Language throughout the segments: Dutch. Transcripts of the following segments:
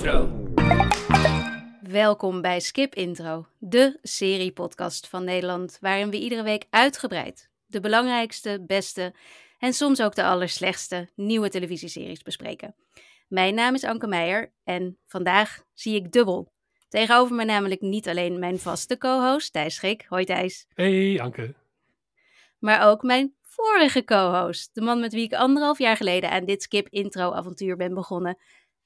Intro. Welkom bij Skip Intro, de seriepodcast van Nederland, waarin we iedere week uitgebreid de belangrijkste, beste en soms ook de allerslechtste nieuwe televisieseries bespreken. Mijn naam is Anke Meijer en vandaag zie ik dubbel. Tegenover me namelijk niet alleen mijn vaste co-host Thijs Schik. Hoi Thijs. Hey Anke. Maar ook mijn vorige co-host, de man met wie ik anderhalf jaar geleden aan dit Skip Intro avontuur ben begonnen,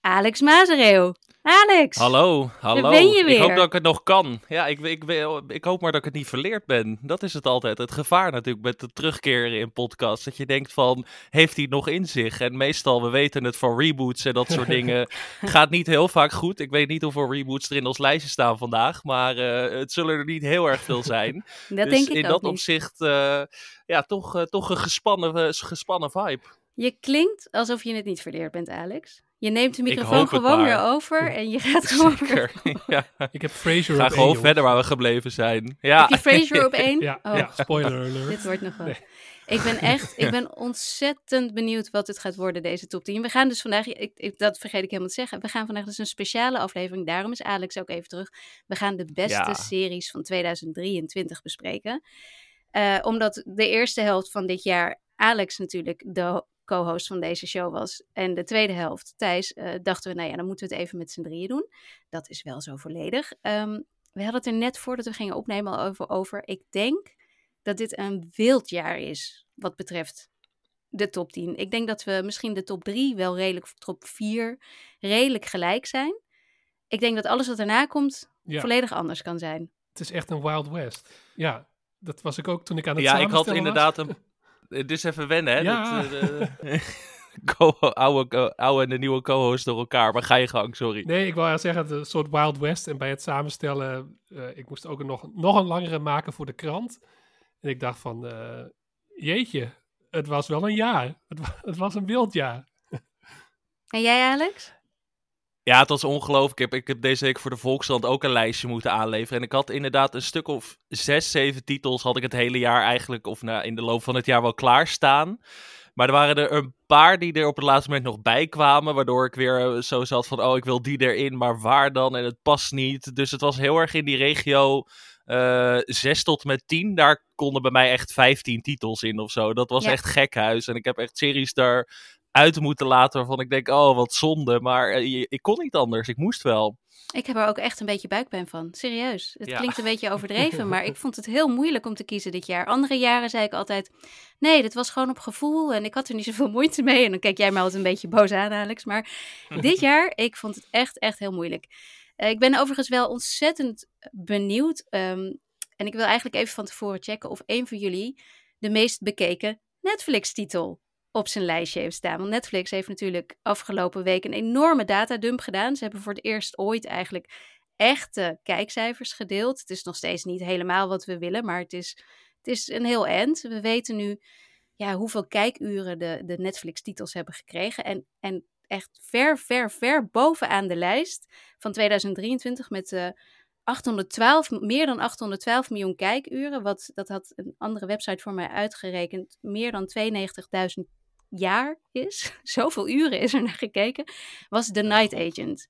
Alex Mazereeuw. Alex! Hallo, hallo. ben je weer. Ik hoop dat ik het nog kan. Ja, ik, ik, ik hoop maar dat ik het niet verleerd ben. Dat is het altijd. Het gevaar natuurlijk met het terugkeren in podcasts. Dat je denkt van, heeft hij het nog in zich? En meestal, we weten het van reboots en dat soort dingen. Gaat niet heel vaak goed. Ik weet niet hoeveel reboots er in ons lijstje staan vandaag. Maar eh, het zullen er niet heel erg veel zijn. dat dus denk ik in dat niet. opzicht, eh, ja, toch, eh, toch een gespannen, gespannen vibe. Je klinkt alsof je het niet verleerd bent, Alex. Je neemt de microfoon gewoon maar. weer over en je gaat gewoon Zeker. ja. Ik heb Fraser Ga op gewoon één, verder waar we gebleven zijn. Ja. Heb je Frasier op één? Ja, Oh, ja, spoiler alert. Dit wordt nog wel. Nee. Ik ben echt, ik ben ontzettend benieuwd wat het gaat worden, deze top 10. We gaan dus vandaag, ik, ik, dat vergeet ik helemaal te zeggen, we gaan vandaag dus een speciale aflevering, daarom is Alex ook even terug. We gaan de beste Ja. series van 2023 bespreken. Eh, omdat de eerste helft van dit jaar Alex natuurlijk de co-host van deze show was. En de tweede helft, Thijs, eh, dachten we, nou ja, dan moeten we het even met z'n drieën doen. Dat is wel zo volledig. Ehm, we hadden het er net voordat we gingen opnemen al over, over. Ik denk dat dit een wild jaar is wat betreft de top 10. Ik denk dat we misschien de top 3 wel redelijk, top 4 redelijk gelijk zijn. Ik denk dat alles wat erna komt Ja, volledig anders kan zijn. het is echt een Wild West. Ja, dat was ik ook toen ik aan het Ja, ik had inderdaad een. Het is even wennen, hè? Ja. Dat, eh, oude, en de nieuwe co-host door elkaar. Maar ga je gang, sorry. Nee, ik wou ja zeggen, het is een soort Wild West. En bij het samenstellen, eh, ik moest ook nog, nog een langere maken voor de krant. En ik dacht van, eh, jeetje, het was wel een jaar. Het, het was een wild jaar. En jij, Alex? Ja, het was ongelooflijk. Ik heb, ik heb deze week voor de Volkskrant ook een lijstje moeten aanleveren. En ik had inderdaad een stuk of zes, zeven titels had ik het hele jaar eigenlijk, of nou, in de loop van het jaar wel klaarstaan. Maar er waren er een paar die er op het laatste moment nog bij kwamen. Waardoor ik weer eh, zo zat van, oh, ik wil die erin, maar waar dan? En het past niet. Dus het was heel erg in die regio eh 6 tot met 10. Daar konden bij mij echt 15 titels in of zo. Dat was Ja. echt gekhuis. En ik heb echt series daar uit moeten laten waarvan ik denk, oh, wat zonde. Maar eh, ik kon niet anders. Ik moest wel. Ik heb er ook echt een beetje buikpijn van. Serieus. Het Ja. klinkt een beetje overdreven, maar ik vond het heel moeilijk om te kiezen dit jaar. Andere jaren zei ik altijd: nee, dit was gewoon op gevoel en ik had er niet zoveel moeite mee. En dan kijk jij mij altijd een beetje boos aan, Alex. Maar dit jaar, ik vond het echt, echt heel moeilijk. Eh, ik ben overigens wel ontzettend benieuwd. ehm, en ik wil eigenlijk even van tevoren checken of een van jullie de meest bekeken Netflix-titel op zijn lijstje heeft staan. Want Netflix heeft natuurlijk afgelopen week een enorme datadump gedaan. Ze hebben voor het eerst ooit eigenlijk echte kijkcijfers gedeeld. Het is nog steeds niet helemaal wat we willen, maar het is, het is een heel end. We weten nu ja, hoeveel kijkuren de, de Netflix-titels hebben gekregen. En, en echt ver, ver, ver bovenaan de lijst van 2023 met eh 812, meer dan 812 miljoen kijkuren. Wat, dat had een andere website voor mij uitgerekend. Meer dan 92.000 jaar is. Zoveel uren is er naar gekeken. Was The Night Agent.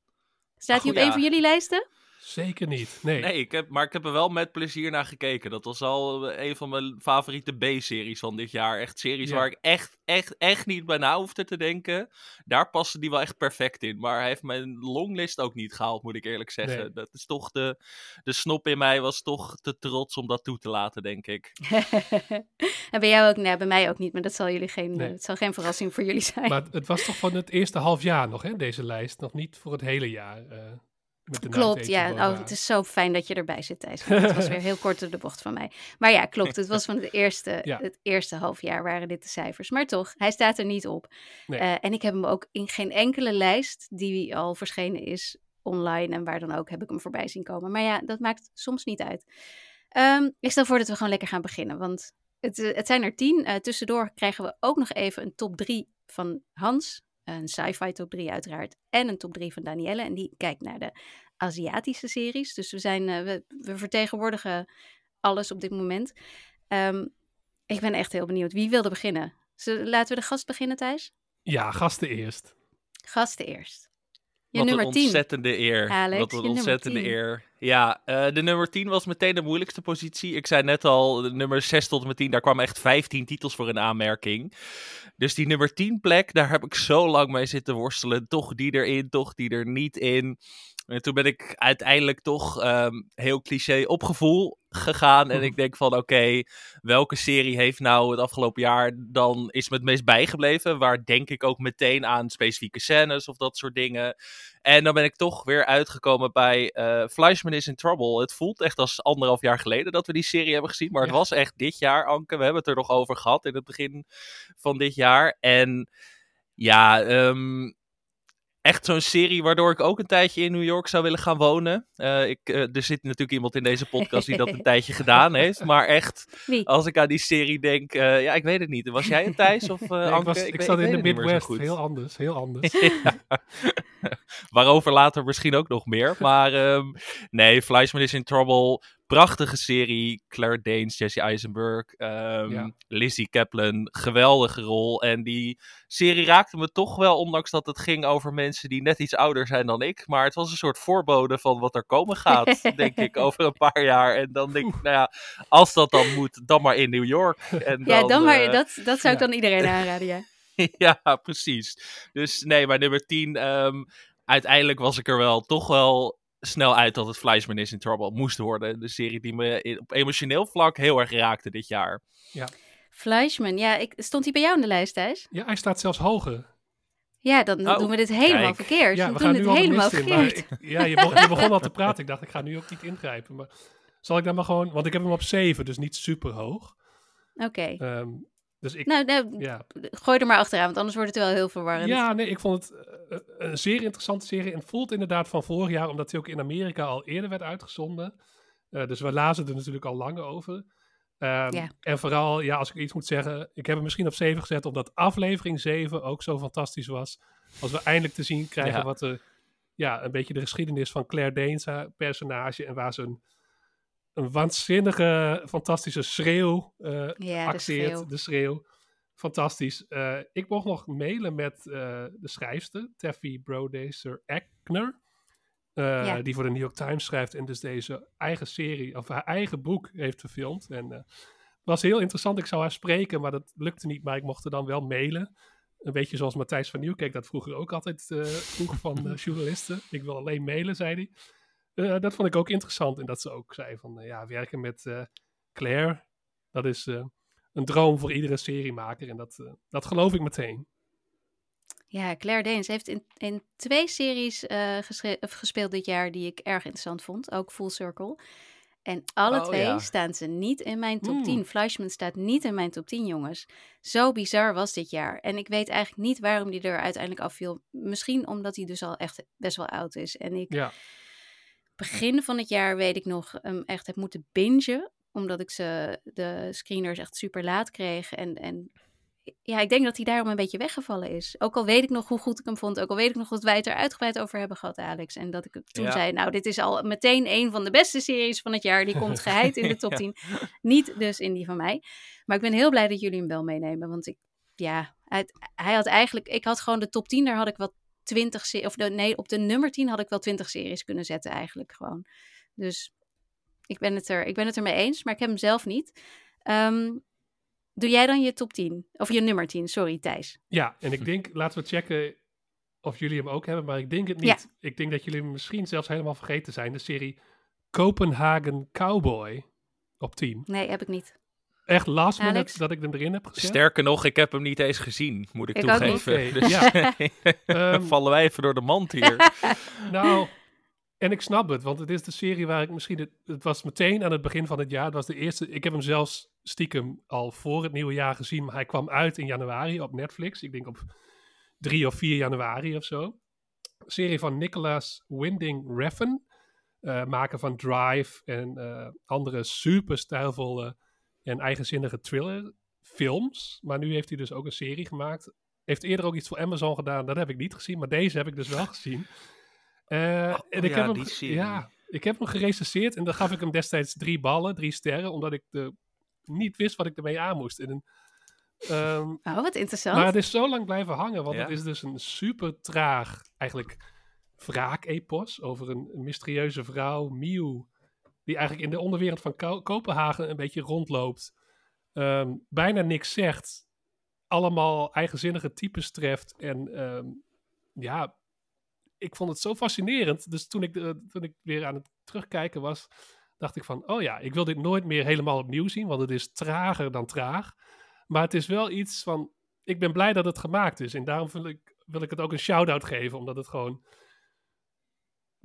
Staat hij op een van jullie lijsten? Zeker niet. Nee. Nee, ik heb, maar ik heb er wel met plezier naar gekeken. Dat was al eh, een van mijn favoriete B-series van dit jaar. Echt series Ja. waar ik echt, echt, echt niet bij na hoefde te denken. Daar paste die wel echt perfect in. Maar hij heeft mijn longlist ook niet gehaald, moet ik eerlijk zeggen. Nee. Dat is toch de, de snop in mij was toch te trots om dat toe te laten, denk ik. en bij jou ook? Nee, bij mij ook niet. Maar dat zal, jullie geen, Nee. eh, het zal geen verrassing voor jullie zijn. Maar het was toch van het eerste half jaar nog, hè, deze lijst. Nog niet voor het hele jaar. eh, de Klopt, ja. Oh, het is zo fijn dat je erbij zit, Thijs. Het was weer heel kort op de bocht van mij. Maar ja, klopt. Het was van het eerste, Ja. het eerste half jaar waren dit de cijfers. Maar toch, hij staat er niet op. Nee. Eh, en ik heb hem ook in geen enkele lijst die al verschenen is online en waar dan ook heb ik hem voorbij zien komen. Maar ja, dat maakt soms niet uit. Ehm, ik stel voor dat we gewoon lekker gaan beginnen, want het, eh, het zijn er tien. Eh, tussendoor krijgen we ook nog even een top drie van Hans. Een sci-fi top 3 uiteraard. En een top 3 van Danielle. En die kijkt naar de Aziatische series. Dus we, zijn, eh, we, we vertegenwoordigen alles op dit moment. Ehm, ik ben echt heel benieuwd. Wie wilde beginnen? Zullen- laten we de gast beginnen, Thijs? Ja, gasten eerst. Gasten eerst. Wat nummer een 10. ontzettende eer. Alex, Wat een ontzettende 10. eer. Ja, eh, de nummer 10 was meteen de moeilijkste positie. Ik zei net al, de nummer 6 tot en met 10, daar kwamen echt 15 titels voor in aanmerking. Dus die nummer 10 plek, daar heb ik zo lang mee zitten worstelen. Toch die erin, toch die er niet in. En toen ben ik uiteindelijk toch ehm, heel cliché op gevoel gegaan. En ik denk van oké, welke serie heeft nou het afgelopen jaar dan is me het meest bijgebleven? Waar denk ik ook meteen aan specifieke scènes of dat soort dingen. En dan ben ik toch weer uitgekomen bij eh Fleischman is in Trouble. Het voelt echt als anderhalf jaar geleden dat we die serie hebben gezien. Maar het Ja. was echt dit jaar, Anke. We hebben het er nog over gehad in het begin van dit jaar. En ja, ehm, echt zo'n serie waardoor ik ook een tijdje in New York zou willen gaan wonen. Eh, ik, eh, er zit natuurlijk iemand in deze podcast die dat een tijdje gedaan heeft. Maar echt, Wie? als ik aan die serie denk, eh, ja, ik weet het niet. Was jij het Thijs of Nee, Anke? ik, was, ik, weet- zat weet in de Midwest. Heel anders, heel anders. Ja. Waarover later misschien ook nog meer. Maar ehm, nee, Fleischman is in Trouble. Prachtige serie. Claire Danes, Jesse Eisenberg, ehm, Ja. Lizzie Kaplan. Geweldige rol. En die serie raakte me toch wel, ondanks dat het ging over mensen die net iets ouder zijn dan ik. Maar het was een soort voorbode van wat er komen gaat, denk ik, over een paar jaar. En dan denk ik, nou ja, als dat dan moet, dan maar in New York. En Ja, dan maar, eh, dat, dat zou ik ja. dan iedereen aanraden, ja. ja, precies. Dus nee, maar nummer 10, ehm, uiteindelijk was ik er wel toch wel snel uit dat het Fleischman is in Trouble moest worden. De serie die me op emotioneel vlak heel erg raakte dit jaar. Fleischman, ja, ik, stond hij bij jou in de lijst, Thijs? Ja, hij staat zelfs hoger. Ja, dan, Oh, doen we dit helemaal kijk. verkeerd. Ja, we we doen dit helemaal in. Verkeerd. ik, ja, je, begon, je begon al te praten. Ik dacht, ik ga nu ook niet ingrijpen. Maar zal ik dan maar gewoon... Want ik heb hem op 7, dus niet super hoog. Oké. Ehm, dus ik... Nou, nou, ja. gooi er maar achteraan, want anders wordt het wel heel verwarrend. ja, nee, ik vond het eh, een zeer interessante serie. En het voelt inderdaad van vorig jaar, omdat hij ook in Amerika al eerder werd uitgezonden. Eh, dus we lazen er natuurlijk al lang over. Ehm, Ja. En vooral, ja, als ik iets moet zeggen, ik heb hem misschien op 7 gezet, omdat aflevering 7 ook zo fantastisch was. Als we eindelijk te zien krijgen Ja. wat er, ja, een beetje de geschiedenis van Claire Danes haar personage en waar ze een, een waanzinnige, fantastische schreeuw eh Ja, de acteert. schreeuw. De schreeuw. Fantastisch. Eh, ik mocht nog mailen met eh, de schrijfster, Taffy Brodacer Eckner. eh. Die voor de New York Times schrijft en dus deze eigen serie, of haar eigen boek heeft verfilmd. En eh, het was heel interessant. Ik zou haar spreken, maar dat lukte niet. Maar ik mocht er dan wel mailen. Een beetje zoals Matthijs van Nieuwkerk dat vroeger ook altijd eh, vroeg van eh, journalisten. Ik wil alleen mailen, zei hij. Eh, dat vond ik ook interessant. En dat ze ook zei van, eh, ja, werken met eh, Claire, dat is een droom voor iedere seriemaker. En dat, dat geloof ik meteen. Ja, Claire Danes heeft in, in twee series gespeeld dit jaar die ik erg interessant vond. Ook Full Circle. En alle Oh, twee ja. staan ze niet in mijn top Hmm. 10. Fleischman staat niet in mijn top 10, jongens. Zo bizar was dit jaar. En ik weet eigenlijk niet waarom die er uiteindelijk afviel. Misschien omdat hij dus al echt best wel oud is. En ik Ja, begin van het jaar weet ik nog hem echt heb moeten bingen. Omdat ik ze de screeners echt super laat kreeg. En, en ja, ik denk dat hij daarom een beetje weggevallen is. Ook al weet ik nog hoe goed ik hem vond. Ook al weet ik nog dat wij het er uitgebreid over hebben gehad, Alex. En dat ik toen Ja. zei, nou, dit is al meteen een van de beste series van het jaar. Die komt geheid in de top Ja. 10. Niet dus in die van mij. Maar ik ben heel blij dat jullie hem wel meenemen. Want ik, ja, hij, hij had eigenlijk... Ik had gewoon de top 10, daar had ik wel 20... se- Of de, nee, op de nummer 10 had ik wel 20 series kunnen zetten eigenlijk gewoon. Dus ik ben het er, ik ben het er mee eens, maar ik heb hem zelf niet. Ehm, doe jij dan je top 10? Of je nummer 10, sorry Thijs. ja, en ik denk, laten we checken of jullie hem ook hebben. Maar ik denk het niet. Ik denk dat jullie hem misschien zelfs helemaal vergeten zijn. De serie Copenhagen Cowboy op 10. Nee, heb ik niet. Echt last minute Alex? dat ik hem erin heb gezet. Sterker nog, ik heb hem niet eens gezien, moet ik, Ik ook toegeven. Dus ja. dan Ehm, vallen wij even door de mand hier. Nou, en ik snap het, want het is de serie waar ik misschien... Het, het was meteen aan het begin van het jaar. Het was de eerste... Ik heb hem zelfs stiekem al voor het nieuwe jaar gezien. Maar hij kwam uit in januari op Netflix. Ik denk op 3 of 4 januari of zo. Serie van Nicholas Winding Refn. eh, maker van Drive en eh, andere super stijlvolle en eigenzinnige thriller films. Maar nu heeft hij dus ook een serie gemaakt. Heeft eerder ook iets voor Amazon gedaan. Dat heb ik niet gezien, maar deze heb ik dus wel gezien. Eh, en ik ja, heb hem, die serie. Ja, ik heb hem gerecenseerd en dan gaf ik hem destijds drie ballen, drie sterren, omdat ik de, niet wist wat ik ermee aan moest. En, ehm, Oh, wat interessant. maar het is zo lang blijven hangen, want Ja. het is dus een super traag, eigenlijk wraakepos over een, een mysterieuze vrouw, Miu, die eigenlijk in de onderwereld van Ko- Kopenhagen een beetje rondloopt. Ehm, bijna niks zegt. Allemaal eigenzinnige types treft. En ehm, ja, ik vond het zo fascinerend. Dus toen ik, toen ik weer aan het terugkijken was, dacht ik van, oh ja, ik wil dit nooit meer helemaal opnieuw zien, want het is trager dan traag. Maar het is wel iets van, ik ben blij dat het gemaakt is. En daarom wil ik, wil ik het ook een shout-out geven, omdat het gewoon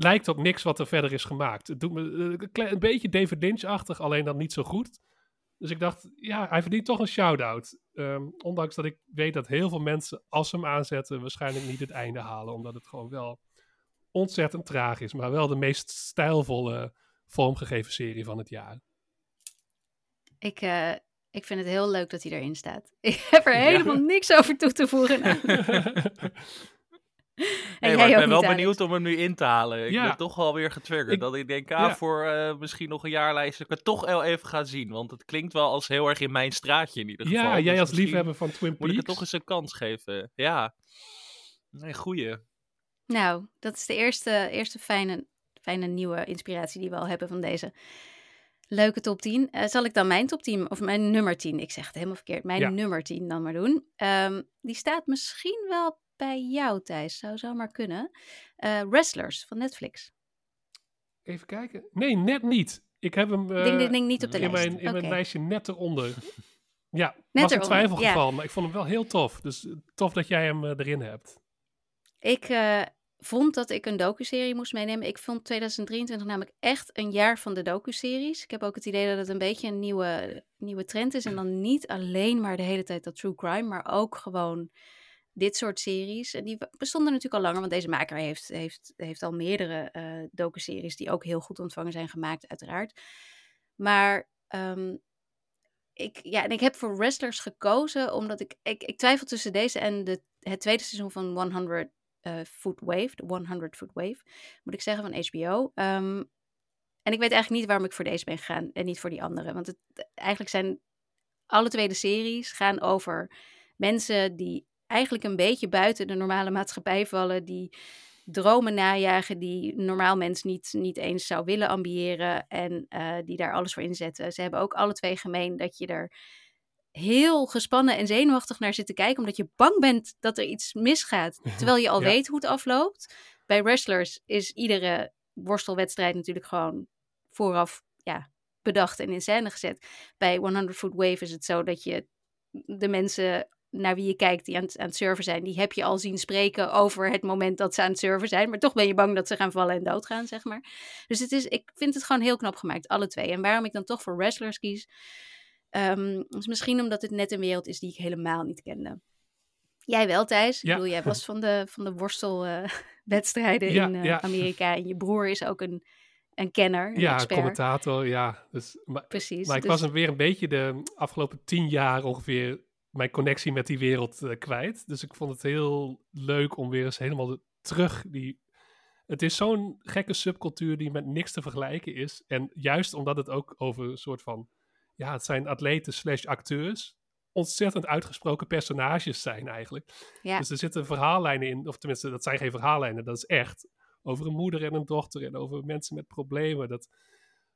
lijkt op niks wat er verder is gemaakt. Het doet me eh, een, beetje David Lynch-achtig, alleen dan niet zo goed. Dus ik dacht, ja, hij verdient toch een shout-out. Ehm, ondanks dat ik weet dat heel veel mensen, als ze hem aanzetten, waarschijnlijk niet het einde halen. Omdat het gewoon wel ontzettend traag is. Maar wel de meest stijlvolle vormgegeven serie van het jaar. Ik, eh, ik vind het heel leuk dat hij erin staat. Ik heb er Ja. helemaal niks over toe te voegen. Nee, maar ik ben wel benieuwd om hem nu in te halen. Ik Ja. ben toch wel weer getriggerd. Ik- dat ik denk, ah, ja. voor eh, misschien nog een jaarlijst, ik het toch wel even ga zien. Want het klinkt wel als heel erg in mijn straatje in ieder geval. ja, jij Dus als liefhebber van Twin Peaks. Moet ik het toch eens een kans geven. Ja. Nee, goeie. Nou, dat is de eerste, eerste fijne, fijne nieuwe inspiratie die we al hebben van deze leuke top 10. Eh, zal ik dan mijn top 10, of mijn nummer 10, ik zeg het helemaal verkeerd, mijn Ja. nummer 10 dan maar doen. Ehm, die staat misschien wel bij jou, Thijs. Zou zo maar kunnen. Eh, Wrestlers van Netflix. Even kijken. Nee, net niet. Ik heb hem eh, ding, ding, ding, niet op de in, lijst. mijn, in mijn lijstje net eronder. Ja, was eronder, een twijfelgeval, ja. maar ik vond hem wel heel tof. Dus eh, tof dat jij hem eh, erin hebt. Ik eh, vond dat ik een docuserie moest meenemen. Ik vond 2023 namelijk echt een jaar van de docuseries. Ik heb ook het idee dat het een beetje een nieuwe, nieuwe trend is. En dan niet alleen maar de hele tijd dat true crime, maar ook gewoon dit soort series. En die bestonden natuurlijk al langer, want deze maker heeft, heeft, heeft al meerdere eh docuseries die ook heel goed ontvangen zijn gemaakt, uiteraard. Maar ehm, ik, ja, en ik heb voor Wrestlers gekozen omdat ik, ik, ik twijfel tussen deze en de, het tweede seizoen van 100 eh, Foot Wave, de 100 Foot Wave, moet ik zeggen, van HBO. Ehm, en ik weet eigenlijk niet waarom ik voor deze ben gegaan en niet voor die andere. Want het, eigenlijk zijn alle twee de series gaan over mensen die eigenlijk een beetje buiten de normale maatschappij vallen, die dromen najagen die normaal mens niet, niet eens zou willen ambiëren en eh, die daar alles voor inzetten. Ze hebben ook alle twee gemeen dat je er heel gespannen en zenuwachtig naar zit te kijken, omdat je bang bent dat er iets misgaat, terwijl je al Ja. weet hoe het afloopt. Bij wrestlers is iedere worstelwedstrijd natuurlijk gewoon vooraf ja, bedacht en in scène gezet. Bij 100 Foot Wave is het zo dat je de mensen naar wie je kijkt die aan het, aan het surfen zijn, die heb je al zien spreken over het moment dat ze aan het surfen zijn. Maar toch ben je bang dat ze gaan vallen en doodgaan, zeg maar. Dus het is, ik vind het gewoon heel knap gemaakt, alle twee. En waarom ik dan toch voor wrestlers kies, ehm, is misschien omdat het net een wereld is die ik helemaal niet kende. Jij wel, Thijs. Ja. Ik bedoel, jij was van de, van de worstelwedstrijden Ja, in eh, ja. Amerika. En je broer is ook een, een kenner, een ja, expert. commentator, ja. Dus, maar Precies. maar ik dus- was een weer een beetje de afgelopen tien jaar ongeveer mijn connectie met die wereld eh, kwijt. Dus ik vond het heel leuk om weer eens helemaal de- terug die... Het is zo'n gekke subcultuur die met niks te vergelijken is. En juist omdat het ook over een soort van... Ja, het zijn atleten slash acteurs. Ontzettend uitgesproken personages zijn eigenlijk. Ja. Dus er zitten verhaallijnen in. Of tenminste, dat zijn geen verhaallijnen. Dat is echt. Over een moeder en een dochter. En over mensen met problemen. Dat,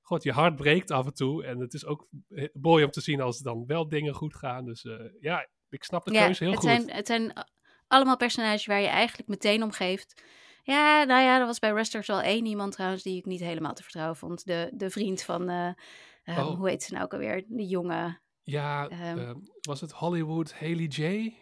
God, je hart breekt af en toe. En het is ook eh, mooi om te zien als dan wel dingen goed gaan. Dus eh, ja, ik snap de keuze heel het goed. Zijn, het zijn allemaal personages waar je eigenlijk meteen om geeft. Ja, nou ja, er was bij Wrestlers wel één iemand trouwens die ik niet helemaal te vertrouwen vond. De, de vriend van, eh, Oh. hoe heet ze nou ook alweer? De jonge, Ja, Ehm. eh, was het Hollywood Haley J?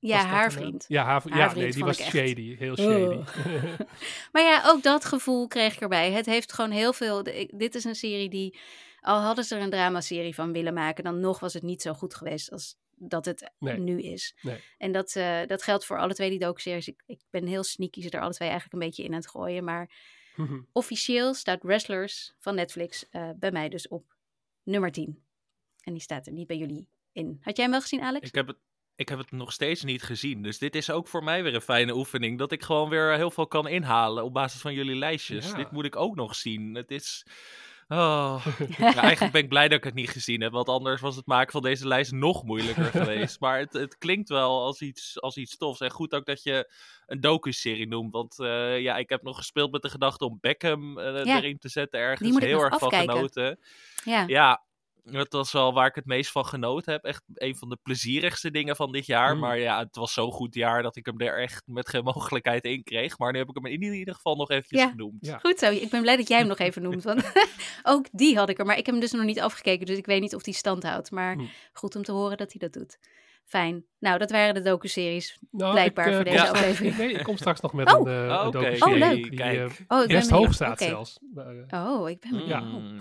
Ja, haar vriend. Ja, haar, Haar ja vriend nee, die vond was ik echt- shady. Heel shady. Maar ja, ook dat gevoel kreeg ik erbij. Het heeft gewoon heel veel. dit is een serie die. Al hadden ze er een dramaserie van willen maken, dan nog was het niet zo goed geweest als dat het Nee. nu is. Nee. En dat, eh, dat geldt voor alle twee die docu-series. Ik, ik ben heel sneaky ze er alle twee eigenlijk een beetje in aan het gooien. Maar officieel staat Wrestlers van Netflix eh, bij mij dus op nummer 10. En die staat er niet bij jullie in. Had jij hem wel gezien, Alex? Ik heb, het, ik heb het nog steeds niet gezien. Dus dit is ook voor mij weer een fijne oefening. Dat ik gewoon weer heel veel kan inhalen op basis van jullie lijstjes. Ja. Dit moet ik ook nog zien. Het is. Oh, ja, eigenlijk ben ik blij dat ik het niet gezien heb, want anders was het maken van deze lijst nog moeilijker geweest. Maar het, het klinkt wel als iets, als iets tofs. En goed ook dat je een docu-serie noemt, want eh, ja, ik heb nog gespeeld met de gedachte om Beckham eh, Ja. erin te zetten ergens. Die moet ik Heel nog erg van genoten. Ja. Ja, dat was wel waar ik het meest van genoten heb. Echt een van de plezierigste dingen van dit jaar. Mm. Maar ja, het was zo'n goed jaar dat ik hem er echt met geen mogelijkheid in kreeg. Maar nu heb ik hem in ieder geval nog eventjes Ja. genoemd. Ja. Goed zo, ik ben blij dat jij hem nog even noemt. Want ook die had ik er, maar ik heb hem dus nog niet afgekeken. Dus ik weet niet of die stand houdt. Maar Hm. goed om te horen dat hij dat doet. Fijn. Nou, dat waren de docu-series. Nou, Blijkbaar ik, eh, voor deze aflevering. Nee, ik kom straks nog met Oh. een, eh Oh, een oké. docu-serie Oh, leuk. die Kijk. eh, Oh, ik ben hoog staat zelfs. Maar, eh, Oh, ik ben benieuwd. Mm,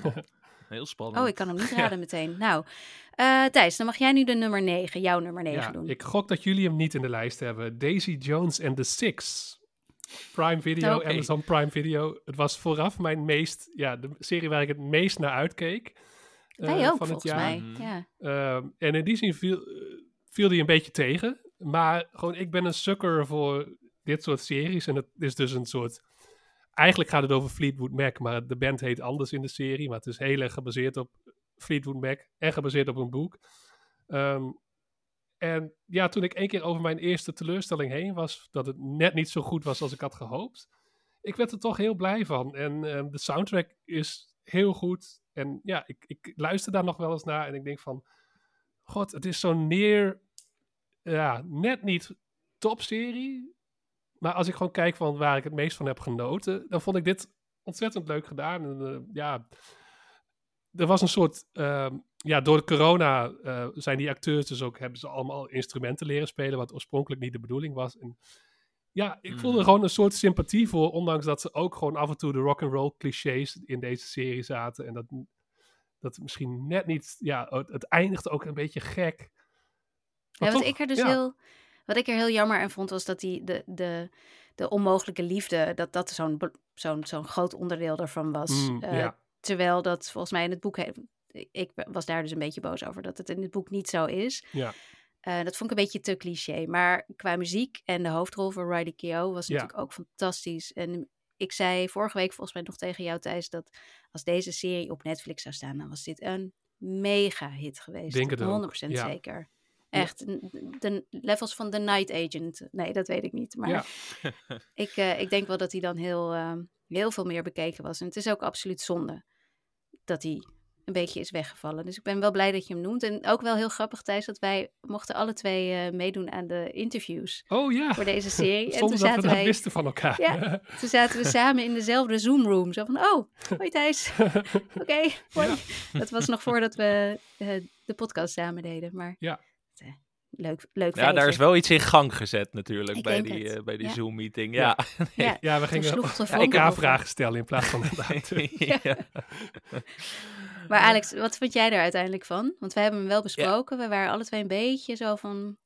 Heel spannend. Oh, ik kan hem niet raden meteen. Nou, eh, Thijs, dan mag jij nu de nummer 9, jouw nummer 9 ja, doen. ik gok dat jullie hem niet in de lijst hebben. Daisy Jones and the Six. Prime Video. Amazon Prime Video. Het was vooraf mijn meest, ja, de serie waar ik het meest naar uitkeek. eh, Wij ook, van het volgens jaar. mij. Mhm. Ja. Ehm, en in die zin viel, eh, viel die een beetje tegen. Maar gewoon, ik ben een sucker voor dit soort series. En het is dus een soort... Eigenlijk gaat het over Fleetwood Mac, maar de band heet anders in de serie. Maar het is heel erg gebaseerd op Fleetwood Mac en gebaseerd op een boek. Ehm, en ja, toen ik één keer over mijn eerste teleurstelling heen was, dat het net niet zo goed was als ik had gehoopt. Ik werd er toch heel blij van. En ehm, de soundtrack is heel goed. En ja, ik, ik luister daar nog wel eens naar en ik denk van... God, het is zo'n neer... Ja, net niet topserie. Maar als ik gewoon kijk van waar ik het meest van heb genoten... dan vond ik dit ontzettend leuk gedaan. En eh, ja, er was een soort... ehm, ja, door de corona eh, zijn die acteurs dus ook... hebben ze allemaal instrumenten leren spelen... wat oorspronkelijk niet de bedoeling was. En ja, ik voelde Mhm. gewoon een soort sympathie voor... ondanks dat ze ook gewoon af en toe de rock'n'roll clichés in deze serie zaten. En dat, dat misschien net niet... Ja, het, het eindigt ook een beetje gek. Ja, Maar wat toch, ik er dus ja. heel, wat ik er heel jammer aan vond, was dat die, de, de, de onmogelijke liefde, dat dat zo'n zo'n zo'n groot onderdeel daarvan was. Mm, Eh, ja. Terwijl dat volgens mij in het boek, ik was daar dus een beetje boos over, dat het in het boek niet zo is. Ja. Eh, dat vond ik een beetje te cliché. Maar qua muziek en de hoofdrol van Riley Keough was Ja. natuurlijk ook fantastisch. En ik zei vorige week volgens mij nog tegen jou, Thijs, dat als deze serie op Netflix zou staan, dan was dit een mega hit geweest. Denk het ook, 100% ja. zeker. Echt, de levels van The Night Agent. Nee, dat weet ik niet. Maar Ja. ik, eh, ik denk wel dat hij dan heel, eh, heel veel meer bekeken was. En het is ook absoluut zonde dat hij een beetje is weggevallen. Dus ik ben wel blij dat je hem noemt. En ook wel heel grappig, Thijs, dat wij mochten alle twee eh, meedoen aan de interviews Oh ja, voor deze serie. en toen zonder dat we zaten, dat wij, wisten van elkaar. Ja. toen zaten we samen in dezelfde Zoom-room. Zo van, oh, hoi Thijs. Oké, hoi. Dat was nog voordat we eh, de podcast samen deden. Maar Ja. Eh, leuk, leuk Ja, daar is wel iets in gang gezet natuurlijk Ik bij die, eh, bij die Ja. Zoom-meeting. Ja. Ja. Ja, Ja, we toen gingen sloeg de elkaar vonk over. vragen stellen in plaats van. Maar Alex, wat vond jij er uiteindelijk van? Want we hebben hem wel besproken. We waren alle twee een beetje zo van...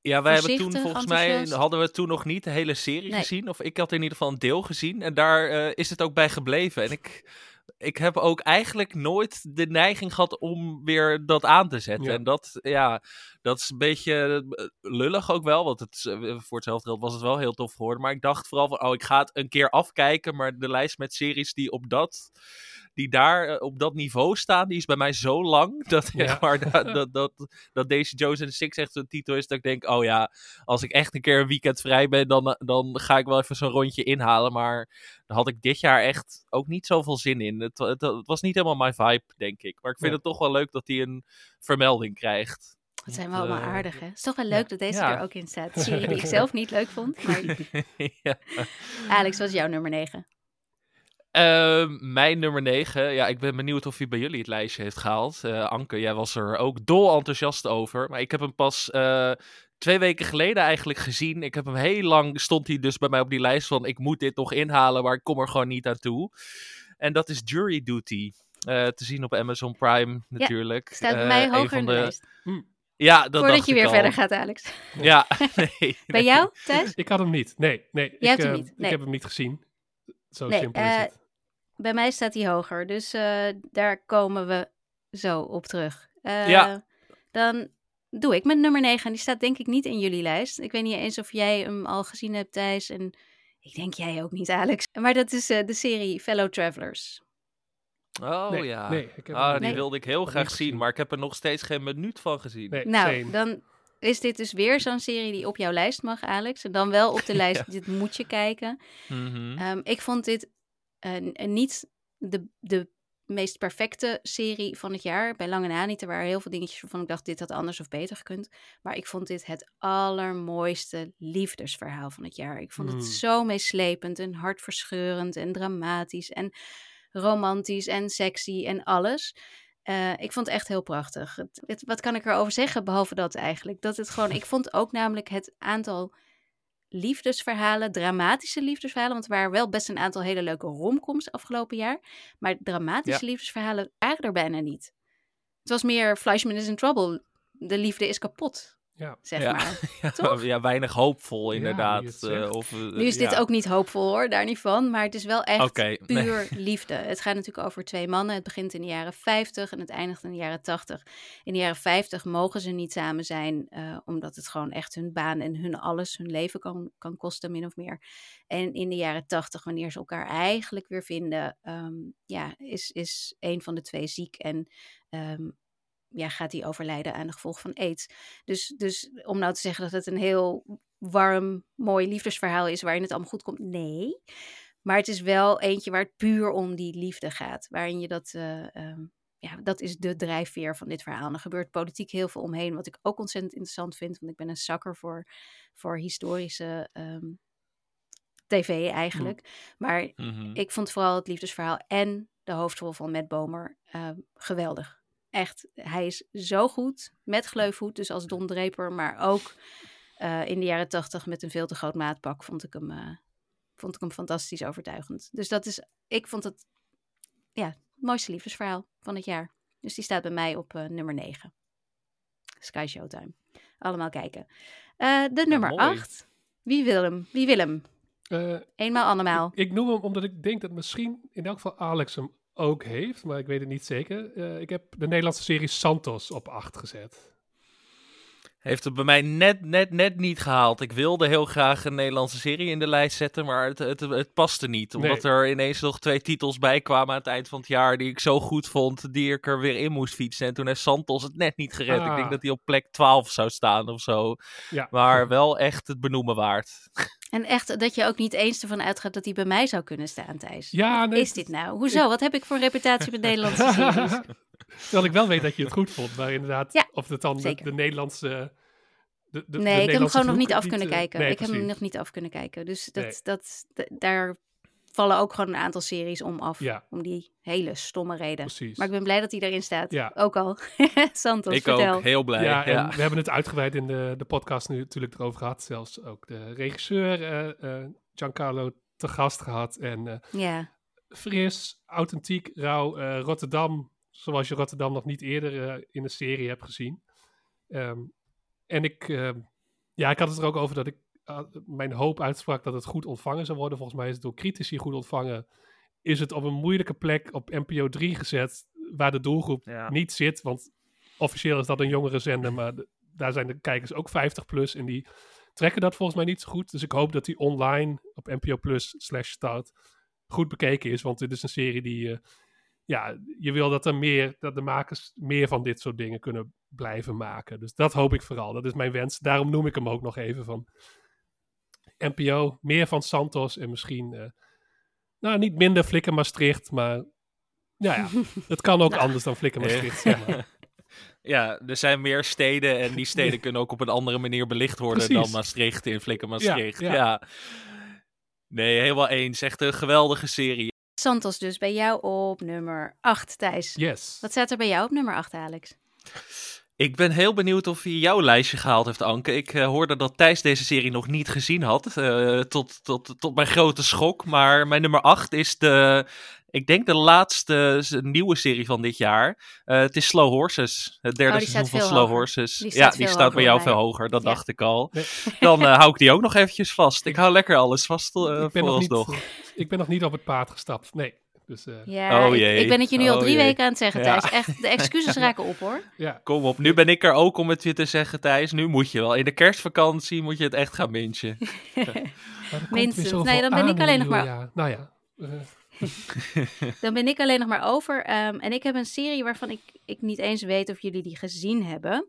Ja, wij hebben toen volgens mij hadden we toen nog niet de hele serie Nee. gezien. Of ik had in ieder geval een deel gezien. En daar eh, is het ook bij gebleven. En ik, ik heb ook eigenlijk nooit de neiging gehad om weer dat aan te zetten. Ja. En dat, ja, dat is een beetje eh, lullig ook wel. Want het, eh, voor hetzelfde geld was het wel heel tof geworden. Maar ik dacht vooral van, oh, ik ga het een keer afkijken. Maar de lijst met series die op dat die daar eh, op dat niveau staan, die is bij mij zo lang dat, Ja. zeg maar, dat, dat, dat, dat deze Jones and the Six echt zo'n titel is dat ik denk, oh ja, als ik echt een keer een weekend vrij ben, dan, eh, dan ga ik wel even zo'n rondje inhalen. Maar daar had ik dit jaar echt ook niet zoveel zin in. Het, het, het was niet helemaal mijn vibe, denk ik. Maar ik vind Ja. het toch wel leuk dat hij een vermelding krijgt. Wat zijn we Want, allemaal eh, aardig, hè? Het is toch wel ja. leuk dat deze Ja. er ook in staat. Serie die ik zelf niet leuk vond. Maar ja. Alex, wat is jouw nummer 9? Ehm, mijn nummer 9. Ja, ik ben benieuwd of hij bij jullie het lijstje heeft gehaald. Eh, Anke, jij was er ook dol enthousiast over. Maar ik heb hem pas eh, twee weken geleden eigenlijk gezien. Ik heb hem heel lang, stond hij dus bij mij op die lijst van... ik moet dit nog inhalen, maar ik kom er gewoon niet aan toe. En dat is Jury Duty. Eh, te zien op Amazon Prime natuurlijk. Staat bij mij hoger in de, lijst. Ja, dat Voordat dacht je ik weer al. verder gaat, Alex. Ja, nee. Bij jou, Thijs? Ik had hem niet. Nee, nee. ik, hebt hem niet, Ik nee. heb hem niet gezien. Zo Nee, simpel is eh, het. Bij mij staat hij hoger. Dus eh, daar komen we zo op terug. Eh, Ja. Dan doe ik met nummer 9. En die staat denk ik niet in jullie lijst. Ik weet niet eens of jij hem al gezien hebt, Thijs. En ik denk jij ook niet, Alex. Maar dat is eh, de serie Fellow Travelers. Oh Nee, ja. nee, ik heb ah, die wilde ik heel graag zien, maar ik heb er nog steeds geen minuut van gezien. Nee, Nou, same. dan is dit dus weer zo'n serie die op jouw lijst mag, Alex. En dan wel op de lijst, dit moet je kijken. Mhm. Ehm, ik vond dit eh, n- niet de, de meest perfecte serie van het jaar. Bij lange na niet. Er waren heel veel dingetjes waarvan ik dacht, dit had anders of beter gekund. Maar ik vond dit het allermooiste liefdesverhaal van het jaar. Ik vond Hmm. het zo meeslepend en hartverscheurend en dramatisch en romantisch en sexy en alles. Eh, ik vond het echt heel prachtig. Het, het- wat kan ik erover zeggen, behalve dat eigenlijk? Dat het gewoon, ik vond ook namelijk het aantal liefdesverhalen, dramatische liefdesverhalen, want er waren wel best een aantal hele leuke romcoms afgelopen jaar, maar dramatische liefdesverhalen waren er bijna niet. Het was meer Fleischman is in trouble. De liefde is kapot, Ja. zeg Ja. maar. Ja, Toch? ja, weinig hoopvol inderdaad. eh, of, eh, Nu is dit ook niet hoopvol hoor, daar niet van. Maar het is wel echt nee. puur liefde. Het gaat natuurlijk over twee mannen. Het begint in de jaren 50 en het eindigt in de jaren 80. In de jaren 50 mogen ze niet samen zijn, eh, omdat het gewoon echt hun baan en hun alles, hun leven kan, kan kosten, min of meer. En in de jaren 80, wanneer ze elkaar eigenlijk weer vinden, ehm, ja, is, is een van de twee ziek en ehm, ja, gaat hij overlijden aan de gevolgen van aids. Dus, dus om nou te zeggen dat het een heel warm, mooi liefdesverhaal is waarin het allemaal goed komt, nee. Maar het is wel eentje waar het puur om die liefde gaat. Waarin je dat, eh, ehm, ja, dat is de drijfveer van dit verhaal. En er gebeurt politiek heel veel omheen, wat ik ook ontzettend interessant vind. Want ik ben een zakker voor, voor historische ehm, tv eigenlijk. Maar Mhm. ik vond vooral het liefdesverhaal en de hoofdrol van Matt Bomer ehm, geweldig. Echt, hij is zo goed met gleufhoed, dus als Don Draper, maar ook eh, in de jaren tachtig met een veel te groot maatpak vond ik hem, eh, vond ik hem fantastisch overtuigend. Dus dat is, ik vond het, ja, het mooiste liefdesverhaal van het jaar. Dus die staat bij mij op eh, nummer 9. Sky Showtime. Allemaal kijken. De nummer Nou, mooi. 8. Wie wil hem? Wie wil hem? Eenmaal allemaal. ik, ik noem hem omdat ik denk dat misschien in elk geval Alex hem ook heeft, maar ik weet het niet zeker. Eh, ik heb de Nederlandse serie Santos op 8 gezet. Heeft het bij mij net, net, net niet gehaald. Ik wilde heel graag een Nederlandse serie in de lijst zetten, maar het, het, het paste niet. Omdat er ineens nog twee titels bij kwamen aan het eind van het jaar die ik zo goed vond, die ik er weer in moest fietsen. En toen heeft Santos het net niet gered. Ik Ah. denk dat hij op plek 12 zou staan of zo. Ja. Maar wel echt het benoemen waard. En echt dat je ook niet eens ervan uitgaat dat hij bij mij zou kunnen staan, Thijs. Ja, nee, is dit nou? Hoezo? Wat heb ik voor een reputatie met Nederlandse series? Terwijl ik wel weet dat je het goed vond, maar inderdaad, Ja, of het dan de, Nederlandse... De, de, de Nee, ik heb hem gewoon nog niet af kunnen eh, kijken. nee, ik heb hem nog niet af kunnen kijken. Dus dat, Nee. dat, daar vallen ook gewoon een aantal series om af. Ja. Om die hele stomme reden. Precies. Maar ik ben blij dat hij erin staat. Ja. ook al. Santos, ik vertel. ook, heel blij. Ja, Ja, en we hebben het uitgebreid in de, de podcast nu natuurlijk erover gehad. Zelfs ook de regisseur eh, eh, Giancarlo te gast gehad. En eh, Ja, fris, authentiek, rauw eh, Rotterdam. Zoals je Rotterdam nog niet eerder eh, in een serie hebt gezien. Ehm, en ik, eh, ja, ik had het er ook over dat ik eh, mijn hoop uitsprak dat het goed ontvangen zou worden. Volgens mij is het door critici goed ontvangen. Is het op een moeilijke plek op NPO 3 gezet, waar de doelgroep Ja. niet zit. Want officieel is dat een jongere zender, maar de- daar zijn de kijkers ook 50 plus. En die trekken dat volgens mij niet zo goed. Dus ik hoop dat die online op NPO Plus slash start goed bekeken is. Want dit is een serie die, eh, ja, je wil dat er meer, dat de makers meer van dit soort dingen kunnen blijven maken. Dus dat hoop ik vooral. Dat is mijn wens. Daarom noem ik hem ook nog even van NPO. Meer van Santos en misschien, eh, nou niet minder Flikker Maastricht, maar ja, ja het kan ook anders dan Flikker Maastricht. Zeg maar. Ja, er zijn meer steden en die steden kunnen ook op een andere manier belicht worden Precies. dan Maastricht in Flikker Maastricht. Ja, Ja, ja. Nee, helemaal eens. Echt een geweldige serie. Santos dus bij jou op nummer 8, Thijs. Yes. Wat staat er bij jou op nummer 8, Alex? Ik ben heel benieuwd of hij jouw lijstje gehaald heeft, Anke. Ik eh, hoorde dat Thijs deze serie nog niet gezien had. eh, tot, tot, tot mijn grote schok. Maar mijn nummer 8 is de. Ik denk de laatste nieuwe serie van dit jaar. Eh, het is Slow Horses. Het derde Oh, seizoen van Slow hoger. Horses. Die ja, staat die staat bij jou bij veel hoger. Dat Ja. dacht ik al. Nee. Dan eh, hou ik die ook nog eventjes vast. Ik hou lekker alles vast eh ik, ben nog niet, vooralsnog. ik ben nog niet op het paard gestapt. Nee. Dus eh, Ja, Oh ik, jee. ik ben het je nu al Oh drie jee. weken aan het zeggen, Ja. Thijs. Echt, de excuses raken op, hoor. ja. Kom op, nu ben ik er ook om het je te zeggen, Thijs. Nu moet je wel. In de kerstvakantie moet je het echt gaan weer Minstens. Nee, dan ben ik alleen nog maar-. Nou ja. eh, Dan ben ik alleen nog maar over. Ehm, en ik heb een serie waarvan ik, ik niet eens weet of jullie die gezien hebben.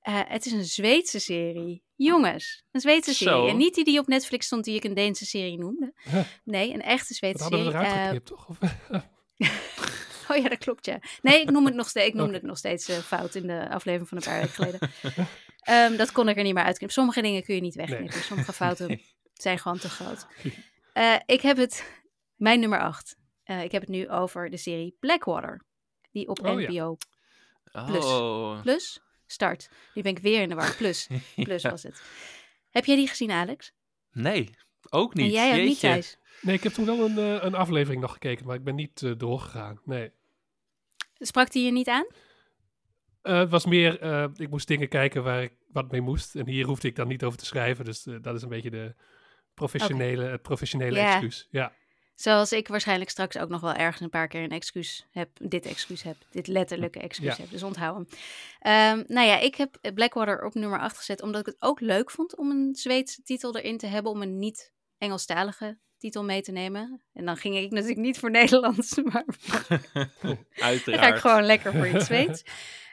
Eh, het is een Zweedse serie. Jongens, een Zweedse Zo. serie. En niet die die op Netflix stond die ik een Deense serie noemde. Huh. Nee, een echte Dat Zweedse hadden we serie. eruit geknipt, toch? Of, Oh ja, dat klopt, ja. Nee, ik, noem het nog steeds, ik noemde het nog steeds eh, fout in de aflevering van een paar weken geleden. Ehm, dat kon ik er niet meer uitknippen. Sommige dingen kun je niet wegknippen. Sommige fouten zijn gewoon te groot. Eh, ik heb het, mijn nummer 8. ik heb het nu over de serie Blackwater. Die op Oh ja. NPO Plus. Oh. Plus start. Nu ben ik weer in de war. Plus, plus Ja. was het. Heb jij die gezien, Alex? Nee, ook niet. En jij ook niet. Thijs? nee, ik heb toen wel een, eh, een aflevering nog gekeken, maar ik ben niet eh, doorgegaan. Nee. Sprak die je niet aan? Eh, het was meer, eh, ik moest dingen kijken waar ik wat mee moest. En hier hoefde ik dan niet over te schrijven. Dus eh, dat is een beetje de professionele, het professionele Ja. excuus. Ja. Zoals ik waarschijnlijk straks ook nog wel ergens een paar keer een excuus heb. Dit excuus heb. Dit letterlijke excuus Ja. heb. Dus onthoud hem. Ehm, nou ja, ik heb Blackwater op nummer 8 gezet. Omdat ik het ook leuk vond om een Zweedse titel erin te hebben. Om een niet-Engelstalige titel mee te nemen. En dan ging ik natuurlijk niet voor Nederlands. Maar Uiteraard. dan ga ik gewoon lekker voor iets Zweeds.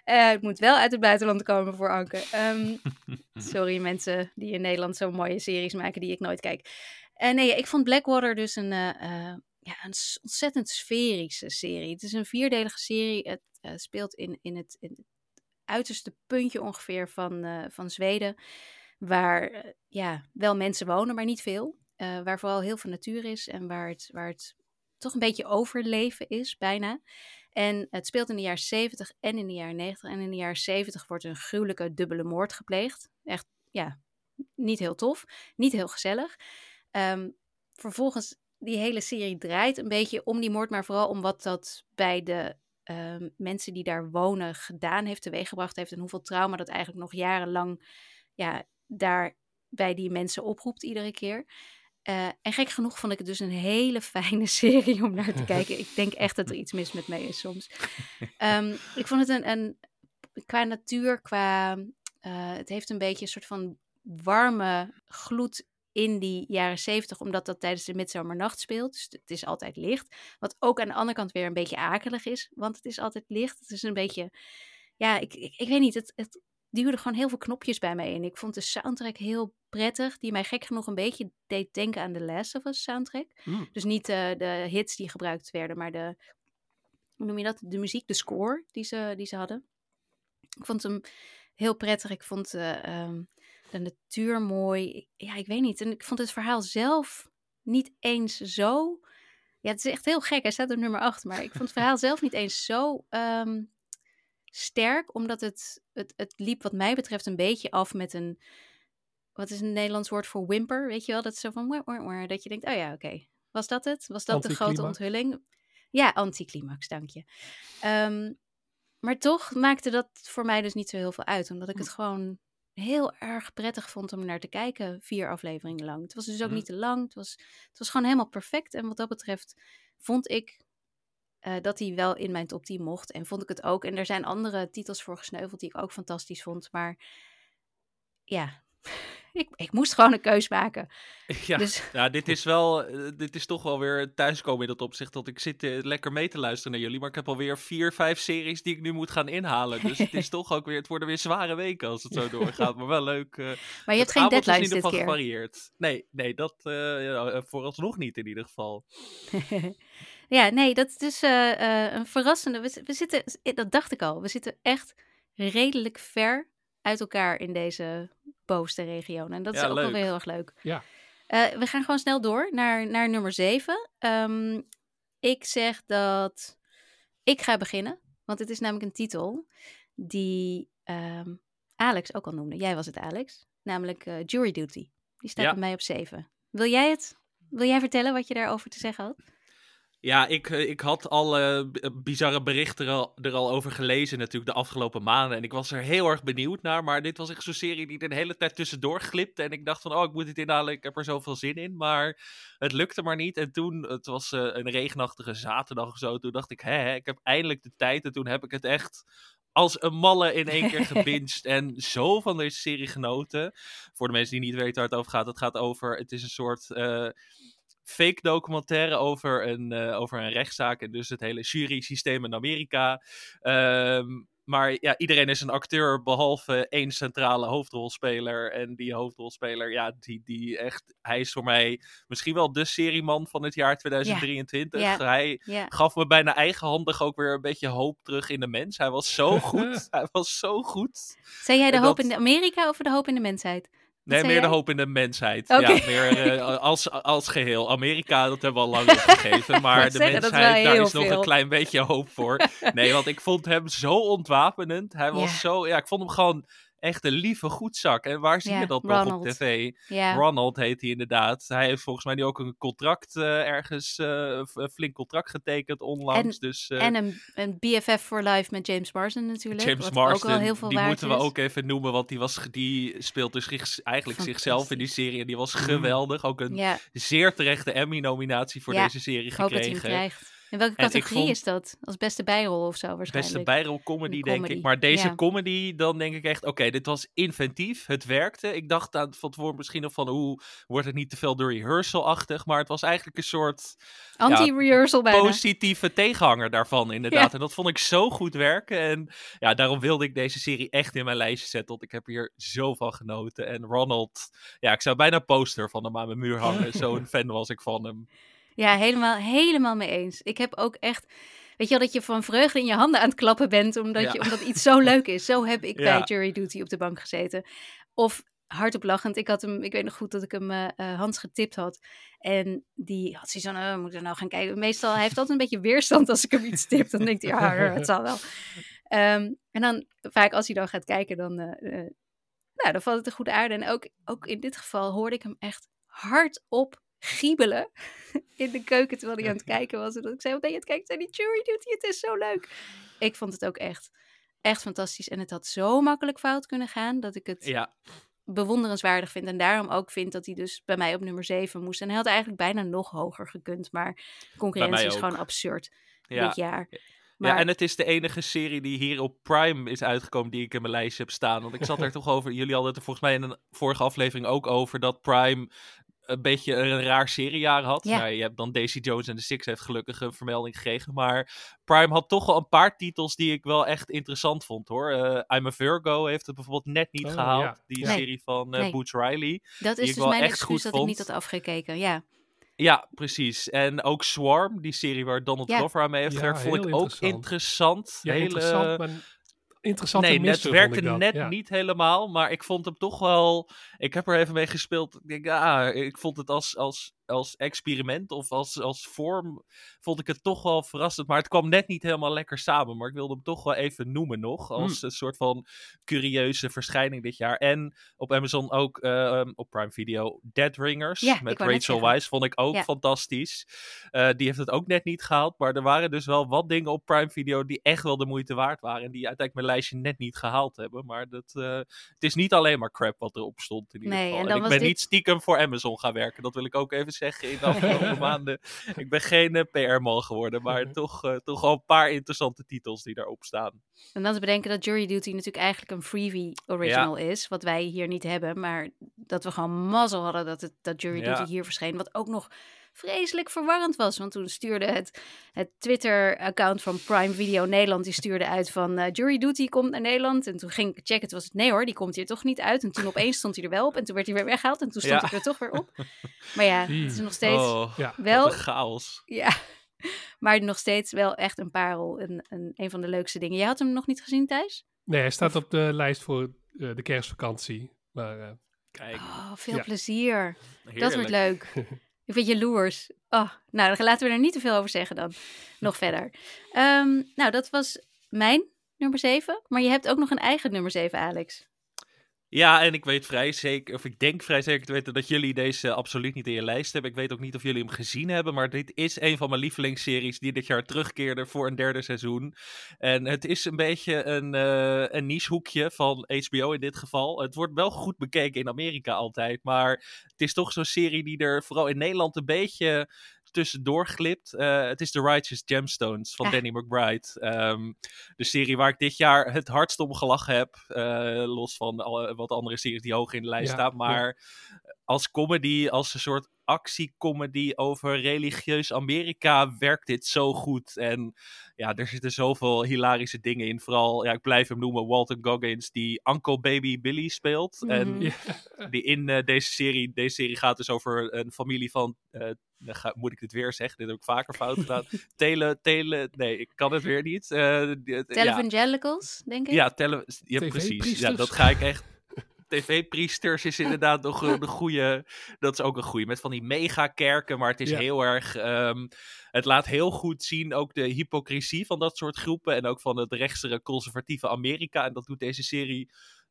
Eh, het moet wel uit het buitenland komen voor Anke. Ehm, sorry mensen die in Nederland zo mooie series maken die ik nooit kijk. Eh, nee, ik vond Blackwater dus een, eh, eh, ja, een ontzettend sferische serie. Het is een vierdelige serie. Het speelt in, in, het, in het uiterste puntje ongeveer van, van Zweden. Waar ja, wel mensen wonen, maar niet veel. Waar vooral heel veel natuur is en waar het, waar het toch een beetje overleven is, bijna. En het speelt in de jaren 70 en in de jaren 90. En in de jaren 70 wordt een gruwelijke dubbele moord gepleegd. Echt, ja, niet heel tof. Niet heel gezellig. Ehm, vervolgens, die hele serie draait een beetje om die moord, maar vooral om wat dat bij de ehm, mensen die daar wonen gedaan heeft, teweeggebracht heeft. En hoeveel trauma dat eigenlijk nog jarenlang ja, daar bij die mensen oproept iedere keer. Eh, en gek genoeg vond ik het dus een hele fijne serie om naar te kijken. Ik denk echt dat er iets mis met me is soms. Ehm, ik vond het een, een qua natuur, qua. eh, het heeft een beetje een soort van warme gloed in die jaren zeventig, omdat dat tijdens de midzomernacht speelt. Dus het is altijd licht. Wat ook aan de andere kant weer een beetje akelig is, want het is altijd licht. Het is een beetje. Ja, ik, ik, ik weet niet. Het, het duwde gewoon heel veel knopjes bij mij in. Ik vond de soundtrack heel prettig, die mij gek genoeg een beetje deed denken aan de Last of Us soundtrack. Mm. Dus niet eh, de hits die gebruikt werden, maar de, hoe noem je dat? De muziek, de score die ze, die ze hadden. Ik vond hem heel prettig. Ik vond ehm, de natuur mooi. Ja, ik weet niet. En ik vond het verhaal zelf niet eens zo. Ja, het is echt heel gek. Hij staat op nummer 8. Maar ik vond het verhaal zelf niet eens zo ehm, sterk. Omdat het, het, het liep, wat mij betreft, een beetje af met een. Wat is een Nederlands woord voor whimper? Weet je wel? Dat is zo van. Dat je denkt: oh ja, oké. Was dat het? Was dat de grote onthulling? Ja, anticlimax, dank je. Ehm, maar toch maakte dat voor mij dus niet zo heel veel uit. Omdat ik het gewoon heel erg prettig vond om naar te kijken. Vier afleveringen lang. Het was dus ook Mhm. niet te lang. Het was, het was gewoon helemaal perfect. En wat dat betreft vond ik eh, dat hij wel in mijn top 10 mocht. En vond ik het ook. En er zijn andere titels voor gesneuveld die ik ook fantastisch vond. Maar ja, ik, ik moest gewoon een keus maken. Ja, Dus ja, dit is wel, eh, dit is toch wel weer thuiskomen in dat opzicht. Dat ik zit eh, lekker mee te luisteren naar jullie. Maar ik heb alweer vier, vijf series die ik nu moet gaan inhalen. Dus het is toch ook weer, het worden weer zware weken als het zo doorgaat. Maar wel leuk. eh, maar je hebt geen is deadlines in ieder dit geval keer. gevarieerd. Nee, nee, dat vooralsnog niet in ieder geval. ja, nee, dat is dus een verrassende. We, we zitten, dat dacht ik al, we zitten echt redelijk ver uit elkaar in deze bovenste regio. En dat is ook wel leuk. weer heel erg leuk. Ja. Eh, we gaan gewoon snel door naar, naar nummer 7. ik zeg dat ik ga beginnen, want het is namelijk een titel die ehm, Alex ook al noemde. Jij was het, Alex. Namelijk eh, Jury Duty. Die staat Ja. bij mij op 7. Wil jij het? Wil jij vertellen wat je daarover te zeggen had? Ja, ik, eh, ik had alle b- bizarre berichten er al, er al over gelezen natuurlijk de afgelopen maanden. En ik was er heel erg benieuwd naar. Maar dit was echt zo'n serie die de hele tijd tussendoor glipte. En ik dacht van, oh, ik moet dit inhalen. Ik heb er zoveel zin in. Maar het lukte maar niet. En toen, het was eh, een regenachtige zaterdag of zo. Toen dacht ik, hè, ik heb eindelijk de tijd. En toen heb ik het echt als een malle in één keer gebinged. en zo van deze serie genoten. Voor de mensen die niet weten waar het over gaat. Het gaat over, het is een soort... eh, fake documentaire over een, uh, over een rechtszaak en dus het hele jury-systeem in Amerika. Um, maar ja, iedereen is een acteur behalve één centrale hoofdrolspeler. En die hoofdrolspeler, ja, die, die echt, hij is voor mij misschien wel de serieman van het jaar 2023. Hij gaf me bijna eigenhandig ook weer een beetje hoop terug in de mens. Hij was zo goed. hij was zo goed. Zijn jij de hoop in Amerika of de hoop in de mensheid? Nee, meer de hoop in de mensheid. Ja, meer uh, als, als geheel. Amerika, dat hebben we al lang opgegeven. Maar de mensheid, daar is nog een klein beetje hoop voor. Nee, want ik vond hem zo ontwapenend. Hij was zo... Ja, ik vond hem gewoon echt een lieve goedzak. En waar zie je dat nog op tv? Ronald heet hij inderdaad. Hij heeft volgens mij nu ook een contract uh, ergens, uh, een flink contract getekend onlangs. En, dus, uh, en een, een BFF for Life met James Marsden natuurlijk. James Marsden, ook heel veel die moeten we ook even noemen, want die, was, die speelt dus eigenlijk zichzelf in die serie. En die was geweldig. Ook een zeer terechte Emmy-nominatie voor deze serie gekregen. In welke categorie is dat? Als beste bijrol of zo waarschijnlijk? Beste bijrol comedy, denk ik. Maar deze comedy, dan denk ik echt, oké, dit was inventief. Het werkte. Ik dacht aan van tevoren misschien nog van, hoe wordt het niet te veel de rehearsal-achtig? Maar het was eigenlijk een soort... Anti-rehearsal ja, Positieve tegenhanger daarvan, inderdaad. En dat vond ik zo goed werken. En ja, daarom wilde ik deze serie echt in mijn lijstje zetten. Want ik heb hier zo van genoten. En Ronald, ja, ik zou bijna een poster van hem aan mijn muur hangen. Zo'n fan was ik van hem. Ja, helemaal, helemaal mee eens. Ik heb ook echt. Weet je wel, dat je van vreugde in je handen aan het klappen bent, omdat, je, omdat iets zo leuk is. Zo heb ik bij Jury Duty op de bank gezeten. Of hardop lachend. Ik had hem, ik weet nog goed dat ik hem uh, Hans getipt had. En die had zoiets van, uh, moet er nou gaan kijken. Meestal hij heeft altijd een beetje weerstand als ik hem iets tip. Dan denkt hij, ja, het zal wel. Um, en dan vaak als hij dan gaat kijken, dan, uh, nou, dan valt het een goede aarde. En ook, ook in dit geval hoorde ik hem echt hardop giebelen in de keuken terwijl hij aan het kijken was. En dat ik zei, wat ben je aan het kijken? Zei die jury hij, het is zo leuk. Ik vond het ook echt, echt fantastisch. En het had zo makkelijk fout kunnen gaan, dat ik het ja. bewonderenswaardig vind. En daarom ook vind dat hij dus bij mij op nummer 7 moest. En hij had eigenlijk bijna nog hoger gekund, maar concurrentie is gewoon absurd dit jaar. Maar... Ja, en het is de enige serie die hier op Prime is uitgekomen die ik in mijn lijstje heb staan. Want ik zat er toch over, jullie hadden het er volgens mij in een vorige aflevering ook over, dat Prime een beetje een raar seriejaar had. Ja. Nou, je hebt dan Daisy Jones en de Six heeft gelukkig een vermelding gekregen. Maar Prime had toch wel een paar titels die ik wel echt interessant vond hoor. Uh, I'm a Virgo heeft het bijvoorbeeld net niet oh, gehaald. Die serie van uh, Boots Riley. Dat is dus mijn excuus dat ik niet had afgekeken, ja. Ja, precies. En ook Swarm, die serie waar Donald Glover aan mee heeft gewerkt, vond ik ook interessant. Ja, Hele... interessant, maar interessante Nee, het werkte net niet helemaal, maar ik vond hem toch wel... Ik heb er even mee gespeeld. Ik denk, ah, ik vond het als, als als experiment of als, als vorm vond ik het toch wel verrassend. Maar het kwam net niet helemaal lekker samen. Maar ik wilde hem toch wel even noemen nog. Als hmm. een soort van curieuze verschijning dit jaar. En op Amazon ook uh, op Prime Video Dead Ringers. Ja, met Rachel Weisz vond ik ook fantastisch. Uh, die heeft het ook net niet gehaald. Maar er waren dus wel wat dingen op Prime Video die echt wel de moeite waard waren. En die uiteindelijk mijn lijstje net niet gehaald hebben. Maar dat, uh, het is niet alleen maar crap wat erop stond in ieder nee, geval. En, en ik ben niet stiekem voor Amazon gaan werken. Dat wil ik ook even zeggen in de afgelopen maanden. Ik ben geen uh, eh, PR-man geworden, maar toch, uh, toch al een paar interessante titels die daarop staan. En dan te bedenken dat Jury Duty natuurlijk eigenlijk een freebie original is, wat wij hier niet hebben, maar dat we gewoon mazzel hadden dat, het, dat Jury Duty hier verscheen, wat ook nog vreselijk verwarrend was. Want toen stuurde het, het Twitter-account van Prime Video Nederland, die stuurde uit van uh, Jury Duty komt naar Nederland. En toen ging ik checken, het was het nee hoor, die komt hier toch niet uit. En toen opeens stond hij er wel op en toen werd hij weer weggehaald en toen stond ja. hij er toch weer op. Maar ja, het is nog steeds oh, wel... chaos. Ja, maar nog steeds wel echt een parel. Een, een, een van de leukste dingen. Je had hem nog niet gezien, Thijs? Nee, hij staat op de lijst voor uh, de kerstvakantie. Maar, uh, Kijk. Oh, veel plezier. Heerlijk. Dat wordt leuk. Ik vind je jaloers. Oh, nou, dan laten we er niet te veel over zeggen dan. Nog verder. Um, nou, dat was mijn nummer 7. Maar je hebt ook nog een eigen nummer 7, Alex. Ja, en ik weet vrij zeker, of ik denk vrij zeker te weten dat jullie deze absoluut niet in je lijst hebben. Ik weet ook niet of jullie hem gezien hebben, maar dit is een van mijn lievelingsseries die dit jaar terugkeerde voor een derde seizoen. En het is een beetje een, uh, een nichehoekje van HBO in dit geval. Het wordt wel goed bekeken in Amerika altijd, maar het is toch zo'n serie die er vooral in Nederland een beetje tussendoor glipt. Uh, het is The Righteous Gemstones van Danny McBride. Um, de serie waar ik dit jaar het hardst om gelachen heb. Uh, los van alle, wat andere series die hoog in de lijst staan. Maar als comedy, als een soort actiecomedy over religieus Amerika werkt dit zo goed. En ja, er zitten zoveel hilarische dingen in. Vooral, ja, ik blijf hem noemen, Walton Goggins, die Uncle Baby Billy speelt. En Mhm. Ja. die in eh, deze serie, deze serie gaat dus over een familie van, eh, dan ga- moet ik dit weer zeggen, dit heb ik vaker fout gedaan. Tele, tele, nee, ik kan het weer niet. Eh, ja. Televangelicals, denk ik. Ja, tele, ja precies. Ja, dat ga ik echt. TV-priesters is inderdaad nog een de goede. Dat is ook een goede. Met van die megakerken, maar het is Ja. heel erg. ehm, het laat heel goed zien ook de hypocrisie van dat soort groepen. En ook van het rechtsere conservatieve Amerika. En dat doet deze serie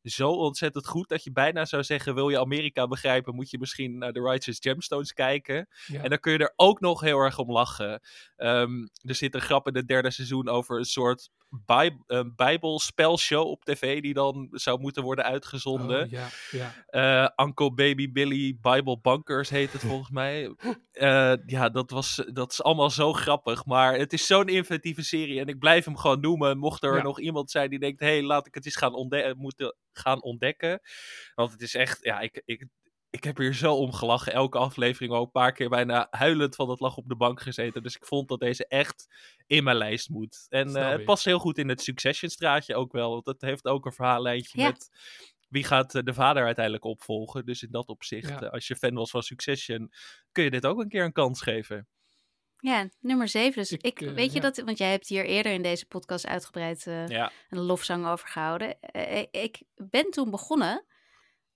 zo ontzettend goed dat je bijna zou zeggen: wil je Amerika begrijpen, moet je misschien naar The Righteous Gemstones kijken. Ja. En dan kun je er ook nog heel erg om lachen. Ehm, er zit een grap in het derde seizoen over een soort bij, bijbelspelshow op tv die dan zou moeten worden uitgezonden. Oh, ja, ja. Eh, Uncle Baby Billy Bible Bunkers heet het volgens mij. Eh, ja, dat, was, dat is allemaal zo grappig. Maar het is zo'n inventieve serie. En ik blijf hem gewoon noemen. Mocht er Ja. nog iemand zijn die denkt... hé, hey, laat ik het eens gaan, ontde moeten gaan ontdekken. Want het is echt... Ja, ik, ik, ik heb hier zo om gelachen. Elke aflevering ook een paar keer bijna huilend van het lach op de bank gezeten. Dus ik vond dat deze echt in mijn lijst moet. En eh, het past heel goed in het Succession straatje ook wel. Want het heeft ook een verhaallijntje Ja. met wie gaat eh, de vader uiteindelijk opvolgen. Dus in dat opzicht, Ja. eh, als je fan was van Succession, kun je dit ook een keer een kans geven. Ja, nummer 7. Dus Ik, ik, eh, weet je ja. dat, want jij hebt hier eerder in deze podcast uitgebreid eh, Ja, een lofzang over gehouden. Eh, ik ben toen begonnen,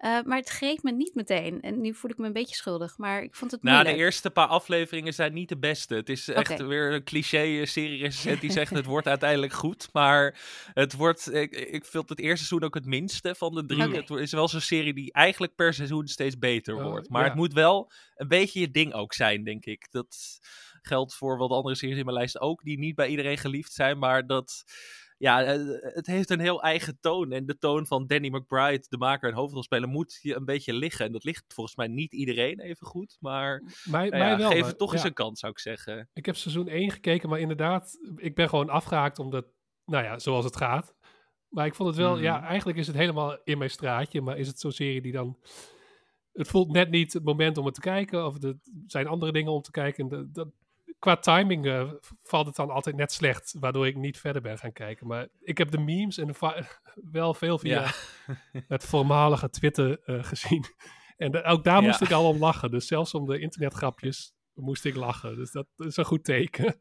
eh, maar het greep me niet meteen. En nu voel ik me een beetje schuldig, maar ik vond het nou, moeilijk. de eerste paar afleveringen zijn niet de beste. Het is echt weer een cliché serie-recensent die zegt het wordt uiteindelijk goed. Maar het wordt, ik, ik vind het eerste seizoen ook het minste van de drie. Het is wel zo'n serie die eigenlijk per seizoen steeds beter Oh, wordt. Maar ja. het moet wel een beetje je ding ook zijn, denk ik. Dat geldt voor wat andere series in mijn lijst ook, die niet bij iedereen geliefd zijn. Maar dat, ja, eh, het heeft een heel eigen toon. En de toon van Danny McBride, de maker en hoofdrolspeler, moet je een beetje liggen. En dat ligt volgens mij niet iedereen even goed. Maar Mij, nou ja, mij wel. geef het toch eens een kans, zou ik zeggen. Ik heb seizoen 1 gekeken, maar inderdaad, ik ben gewoon afgehaakt omdat, nou ja, zoals het gaat. Maar ik vond het wel, Mhm. ja, eigenlijk is het helemaal in mijn straatje, maar is het zo'n serie die dan... Het voelt net niet het moment om het te kijken, of er zijn andere dingen om te kijken. Dat, dat, qua timing eh, valt het dan altijd net slecht, waardoor ik niet verder ben gaan kijken. Maar ik heb de memes en de wel veel via Ja. het voormalige Twitter eh, gezien. En ook daar Ja. moest ik al om lachen. Dus zelfs om de internetgrapjes moest ik lachen. Dus dat is een goed teken.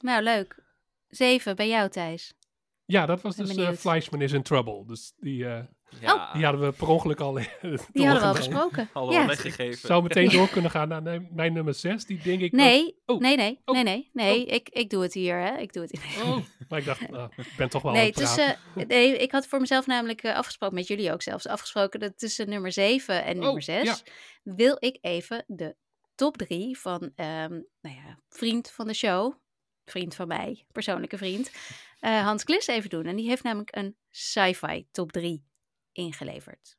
Nou, leuk. 7 bij jou, Thijs. Ja, dat was dus eh benieuwd. Fleischman is in Trouble. Dus die, eh, Ja, die hadden we per ongeluk al Die hadden we al besproken. al ja. weggegeven. Zou meteen door kunnen gaan naar mijn- mijn nummer 6. Die denk ik... Nee, Oh. nee, nee, Oh. nee, nee, nee. Ik, ik doe het hier, hè. Ik doe het hier. Oh, maar ik dacht, nou, ik ben toch wel Nee, aan het praten. tussen, nee, ik had voor mezelf namelijk afgesproken, met jullie ook zelfs, afgesproken dat tussen nummer 7 en nummer Oh, 6 ja. wil ik even de top 3 van, ehm, nou ja, vriend van de show, vriend van mij, persoonlijke vriend, eh, Hans Klis even doen. En die heeft namelijk een sci-fi top 3 ingeleverd.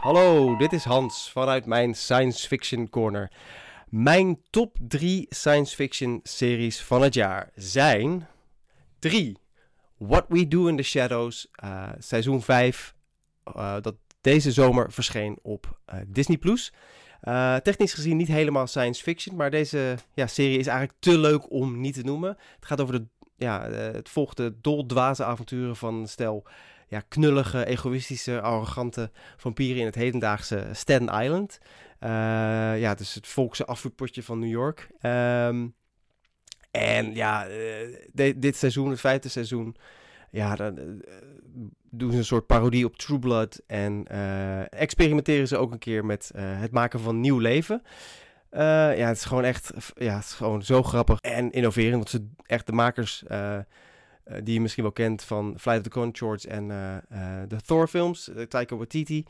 Hallo, dit is Hans vanuit mijn Science Fiction Corner. Mijn top 3 science fiction series van het jaar zijn 3. What We Do in the Shadows, eh, seizoen 5, eh, dat deze zomer verscheen op Disney+. Plus. Eh, technisch gezien niet helemaal science fiction, maar deze ja, serie is eigenlijk te leuk om niet te noemen. Het gaat over de, ja, eh, het volgt de doldwaze avonturen van stel ja, knullige, egoïstische, arrogante vampieren in het hedendaagse Staten Island. Eh, ja, dus het volkse afvoerpotje van New York. Ehm, en ja, dit seizoen, het vijfde seizoen, ja, dan doen ze een soort parodie op True Blood. En eh, experimenteren ze ook een keer met eh, het maken van nieuw leven. Eh, ja, het is gewoon echt, ja, het is gewoon zo grappig en innoverend. Want ze echt de makers die je misschien wel kent van Flight of the Conchords en de Thor films, Taika Waititi.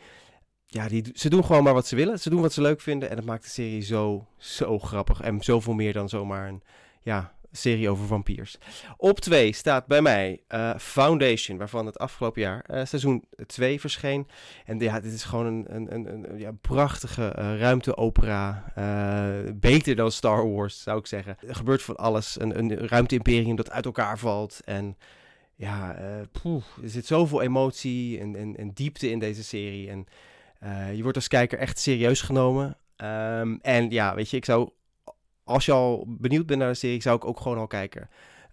Ja, die, ze doen gewoon maar wat ze willen. Ze doen wat ze leuk vinden en dat maakt de serie zo, zo grappig. En zoveel meer dan zomaar een ja, serie over vampiers. Op 2 staat bij mij eh, Foundation, waarvan het afgelopen jaar eh, seizoen 2 verscheen. En ja, dit is gewoon een, een, een, ja, prachtige eh, ruimteopera. beter dan Star Wars, zou ik zeggen. Er gebeurt van alles. Een, een ruimte-imperium dat uit elkaar valt. En ja, eh, poeh, er zit zoveel emotie en, en, en diepte in deze serie. En je wordt als kijker echt serieus genomen. Ehm, en ja, weet je, ik zou, als je al benieuwd bent naar de serie, zou ik ook gewoon al kijken.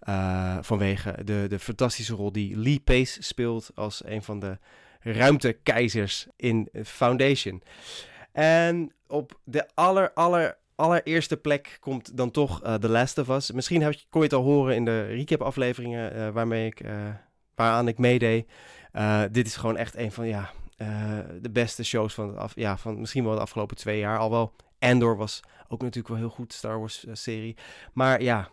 Uh, vanwege de, de fantastische rol die Lee Pace speelt als een van de ruimtekeizers in Foundation. En op de aller, aller, allereerste plek komt dan toch uh, The Last of Us. Misschien heb je, kon je het al horen in de recap-afleveringen uh, waarmee ik, waaraan ik meedeed. dit is gewoon echt een van ja, de beste shows van, af, ja, van misschien wel de afgelopen twee jaar. Al wel Andor was ook natuurlijk wel heel goed, Star Wars-serie. Maar ja,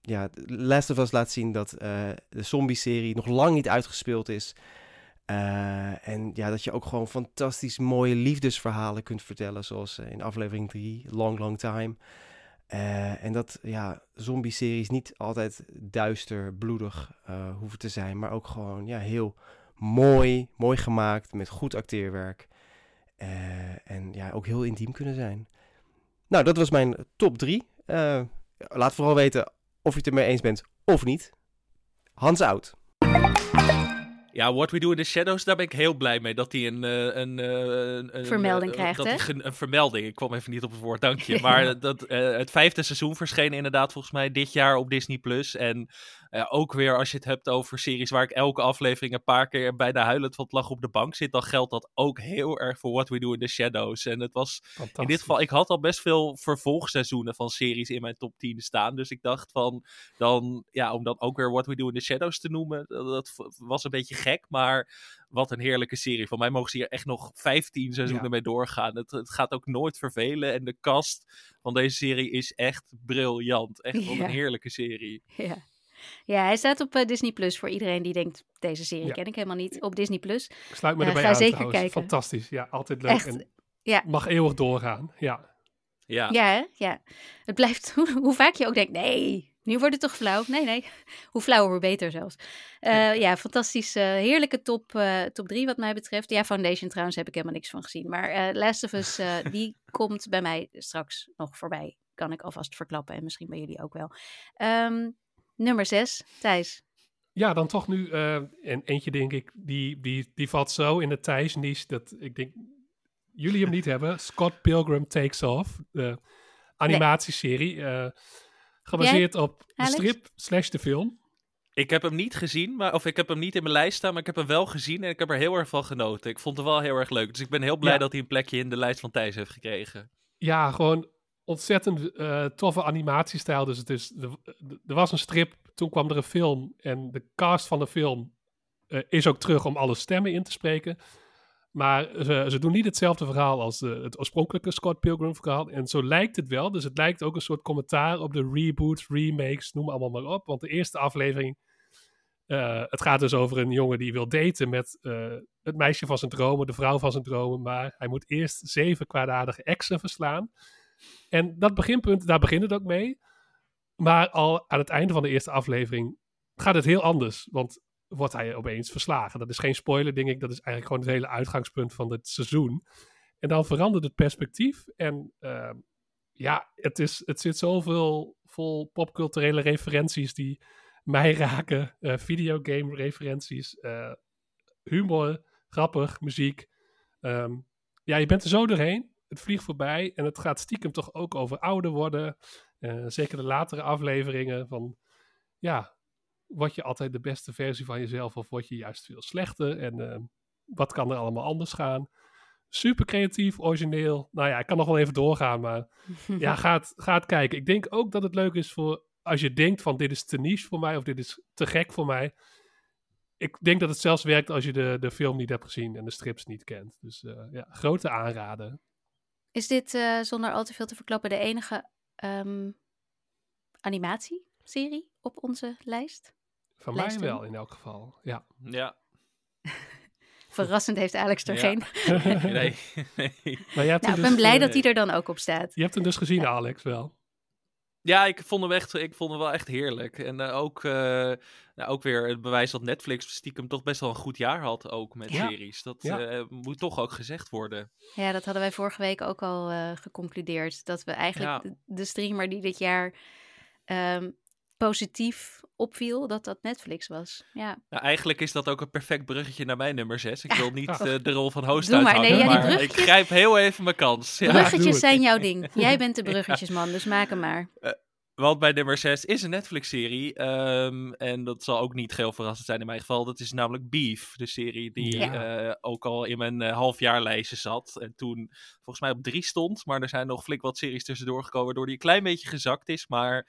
ja, Last of Us laat zien dat de zombie-serie nog lang niet uitgespeeld is. Uh, en ja, dat je ook gewoon fantastisch mooie liefdesverhalen kunt vertellen, zoals in aflevering 3, Long Long Time. Uh, en dat ja, zombie-series niet altijd duister, bloedig uh, hoeven te zijn, maar ook gewoon ja, heel mooi, mooi gemaakt, met goed acteerwerk. en ja, ook heel intiem kunnen zijn. Nou, dat was mijn top 3. laat vooral weten of je het ermee eens bent of niet. Hans out. Ja, What We Do in the Shadows, daar ben ik heel blij mee. Dat hij een, een, een, een vermelding krijgt, dat hè? Een, een vermelding. Ik kwam even niet op het woord, dank je. Maar dat, uh, het vijfde seizoen verscheen inderdaad volgens mij dit jaar op Disney+. Plus. En uh, ook weer als je het hebt over series waar ik elke aflevering een paar keer bijna huilend van het lag op de bank zit, dan geldt dat ook heel erg voor What We Do in the Shadows. En het was in dit geval, ik had al best veel vervolgseizoenen van series in mijn top 10 staan. Dus ik dacht van, dan, ja, om dan ook weer What We Do in the Shadows te noemen, dat, dat was een beetje gek. Maar wat een heerlijke serie. Van mij mogen ze hier echt nog 15 seizoenen ja. mee doorgaan. Het, het, gaat ook nooit vervelen. En de cast van deze serie is echt briljant. Echt ja. een heerlijke serie. Ja. Ja, hij staat op uh, Disney Plus voor iedereen die denkt: deze serie ja. ken ik helemaal niet. Op Disney Plus. Ik sluit me uh, erbij ga aan, zeker trouwens. kijken. Fantastisch. Ja, altijd leuk. Echt, en ja. mag eeuwig doorgaan. Ja. Ja. Ja, hè? ja. Het blijft, hoe vaak je ook denkt: nee, nu wordt het toch flauw? Nee, nee. Hoe flauwer, hoe beter zelfs. Uh, ja. ja, fantastisch. Uh, heerlijke top, uh, top drie wat mij betreft. Ja, Foundation trouwens heb ik helemaal niks van gezien. Maar Last of Us, die komt bij mij straks nog voorbij. Kan ik alvast verklappen. En misschien bij jullie ook wel. Um, nummer zes, Thijs. Ja, dan toch nu en eentje denk ik, die, die, die valt zo in de Thijs-niche dat ik denk, jullie hem niet hebben. Scott Pilgrim Takes Off, de animatieserie. Nee. Gebaseerd Jij, op de strip slash de film. Ik heb hem niet gezien, maar, of ik heb hem niet in mijn lijst staan, maar ik heb hem wel gezien en ik heb er heel erg van genoten. Ik vond het wel heel erg leuk. Dus ik ben heel blij Ja. dat hij een plekje in de lijst van Thijs heeft gekregen. Ja, gewoon ontzettend eh, toffe animatiestijl. Dus het is, er, was een strip, toen kwam er een film. En de cast van de film eh, is ook terug om alle stemmen in te spreken. Maar ze, ze doen niet hetzelfde verhaal als de, het oorspronkelijke Scott Pilgrim verhaal. En zo lijkt het wel. Dus het lijkt ook een soort commentaar op de reboots, remakes, noem allemaal maar op. Want de eerste aflevering, eh, het gaat dus over een jongen die wil daten met eh, het meisje van zijn dromen, de vrouw van zijn dromen. Maar hij moet eerst zeven kwaadaardige exen verslaan. En dat beginpunt, daar begint het ook mee. Maar al aan het einde van de eerste aflevering gaat het heel anders. Want wordt hij opeens verslagen. Dat is geen spoiler, denk ik. Dat is eigenlijk gewoon het hele uitgangspunt van het seizoen. En dan verandert het perspectief. En uh, ja, het, is, het zit zoveel vol popculturele referenties die mij raken. Uh, videogame referenties. Uh, humor, grappig, muziek. Um, ja, je bent er zo doorheen. Het vliegt voorbij. En het gaat stiekem toch ook over ouder worden. Uh, zeker de latere afleveringen van... Ja, word je altijd de beste versie van jezelf of word je juist veel slechter? En uh, wat kan er allemaal anders gaan? Super creatief, origineel. Nou ja, ik kan nog wel even doorgaan, maar ja, ga het, ga het kijken. Ik denk ook dat het leuk is voor als je denkt van dit is te niche voor mij of dit is te gek voor mij. Ik denk dat het zelfs werkt als je de, de film niet hebt gezien en de strips niet kent. Dus uh, ja, grote aanraden. Is dit uh, zonder al te veel te verklappen de enige um, animatieserie op onze lijst? Van mij wel, in elk geval. Ja. Ja. Verrassend heeft Alex er Ja. geen. nee, nee. Maar je hebt Nou, hem ik dus, ben blij eh, dat hij er dan ook op staat. Je hebt hem dus gezien, Ja. Alex, wel. Ja, ik vond hem echt, ik vond hem wel echt heerlijk. En eh, ook, eh, nou, ook weer het bewijs dat Netflix stiekem toch best wel een goed jaar had ook met Ja. series. Dat Ja. eh, moet toch ook gezegd worden. Ja, dat hadden wij vorige week ook al eh, geconcludeerd. Dat we eigenlijk Ja. de, de streamer die dit jaar ehm, positief opviel dat dat Netflix was. Ja. Nou, eigenlijk is dat ook een perfect bruggetje naar mijn nummer 6. Ik wil niet eh, de rol van host Doe maar. uithangen, Nee, ja, die maar ik grijp heel even mijn kans. Ja. doe Bruggetjes zijn jouw ding. Jij bent de bruggetjesman, dus maak hem maar. Want bij nummer 6 is een Netflix-serie. ehm, en dat zal ook niet geheel verrassend zijn in mijn geval. Dat is namelijk Beef, de serie die Ja. eh, ook al in mijn eh, halfjaarlijstje zat. En toen volgens mij op drie stond. Maar er zijn nog flink wat series tussendoor gekomen, waardoor die een klein beetje gezakt is. Maar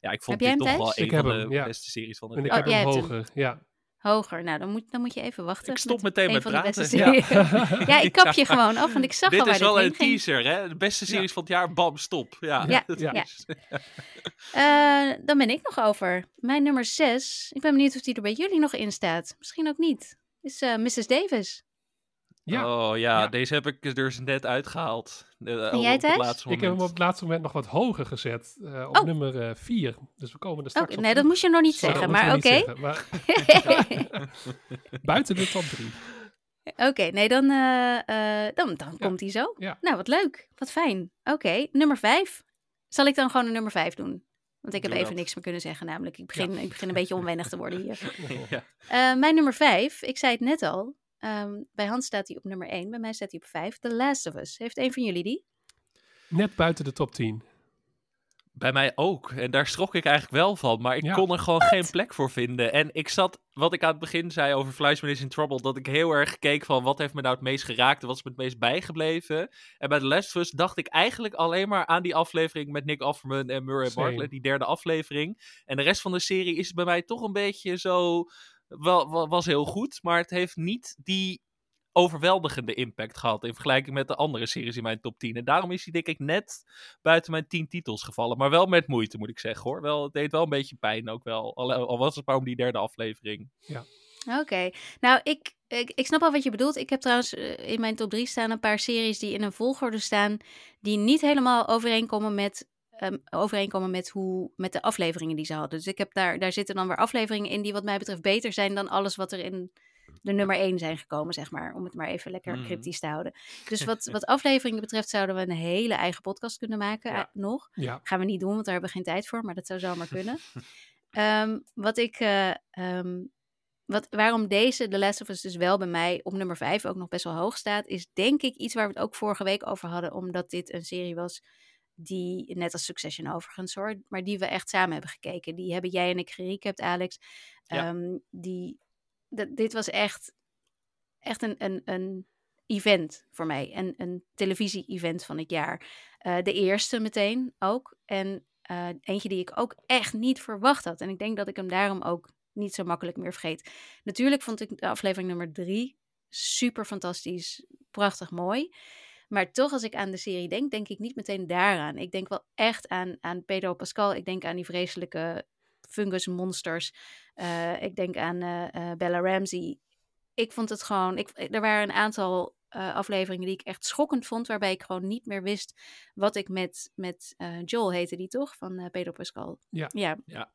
ja, ik vond Heb dit toch wel een Ik van heb de ja. beste series van het En ik Oh, heb jij hem hoger, ja. Hoger. Nou, dan moet, dan moet je even wachten. Ik stop met meteen een met de praten. series. Ja, ik kap je gewoon af, want ik zag al Dit waar is dit wel heen een ging. teaser, hè? De beste series van het jaar, bam, stop. Ja, Ja, dat ja. is- Eh, dan ben ik nog over. Mijn nummer 6. Ik ben benieuwd of die er bij jullie nog in staat. Misschien ook niet. Is eh, Mrs. Davis. Ja. Oh ja, Ja. deze heb ik er dus net uitgehaald. Eh, En jij, Thijs? Ik heb hem op het laatste moment nog wat hoger gezet. eh, op Oh. nummer 4. dus we komen er straks Oké, op nee, dat moest je nog niet Sorry, zeggen, maar oké. maar buiten de top 3. Oké, nee, dan, eh, eh, dan, dan komt die zo. Ja. Nou, wat leuk. Wat fijn. Oké, nummer 5. Zal ik dan gewoon een nummer 5 doen? Want ik heb Doe even dat. niks meer kunnen zeggen, namelijk. Ik begin, ik begin een beetje onwennig te worden hier. Ja. Eh, mijn nummer 5, ik zei het net al. Ehm, bij Hans staat hij op nummer 1, bij mij staat hij op 5. The Last of Us. Heeft een van jullie die? Net buiten de top 10. Bij mij ook. En daar schrok ik eigenlijk wel van. Maar ik Ja. kon er gewoon geen plek voor vinden. En ik zat, wat ik aan het begin zei over Fleischman is in Trouble, dat ik heel erg keek van wat heeft me nou het meest geraakt en wat is me het meest bijgebleven. En bij The Last of Us dacht ik eigenlijk alleen maar aan die aflevering met Nick Offerman en Murray. Bartlett, die derde aflevering. En de rest van de serie is bij mij toch een beetje zo, wel, was heel goed, maar het heeft niet die overweldigende impact gehad in vergelijking met de andere series in mijn top 10. En daarom is hij denk ik net buiten mijn 10 titels gevallen. Maar wel met moeite moet ik zeggen hoor. Wel, het deed wel een beetje pijn ook wel. Al, al was het maar om die derde aflevering. Oké. Nou, ik, ik, ik snap al wat je bedoelt. Ik heb trouwens eh, in mijn top 3 staan een paar series die in een volgorde staan. die niet helemaal overeenkomen met. Ehm, overeenkomen met, hoe, met de afleveringen die ze hadden. Dus ik heb daar, daar zitten dan weer afleveringen in die wat mij betreft beter zijn dan alles wat er in de nummer 1 zijn gekomen, zeg maar. Om het maar even lekker Mhm. cryptisch te houden. Dus wat, wat afleveringen betreft zouden we een hele eigen podcast kunnen maken Ja. eh, nog. Ja. Gaan we niet doen, want daar hebben we geen tijd voor, maar dat zou zomaar kunnen. Ehm, wat ik, eh, ehm, wat, waarom deze The Last of Us dus wel bij mij op nummer 5 ook nog best wel hoog staat, is denk ik iets waar we het ook vorige week over hadden, omdat dit een serie was die, net als Succession overigens hoor, maar die we echt samen hebben gekeken. Die hebben jij en ik gerecapt, Alex. Ja. Ehm, die, dat- dit was echt, echt een, een, een event voor mij. Een, een televisie-event van het jaar. Eh, de eerste meteen ook. En eh, eentje die ik ook echt niet verwacht had. En ik denk dat ik hem daarom ook niet zo makkelijk meer vergeet. Natuurlijk vond ik de aflevering nummer drie super fantastisch, prachtig mooi. Maar toch, als ik aan de serie denk, denk ik niet meteen daaraan. Ik denk wel echt aan, aan Pedro Pascal. Ik denk aan die vreselijke fungusmonsters. Eh, ik denk aan eh, eh, Bella Ramsey. Ik vond het gewoon. Ik, er waren een aantal afleveringen die ik echt schokkend vond. Waarbij ik gewoon niet meer wist wat ik met, met Joel heette die toch? Van Pedro Pascal. Ja. ja. Ja.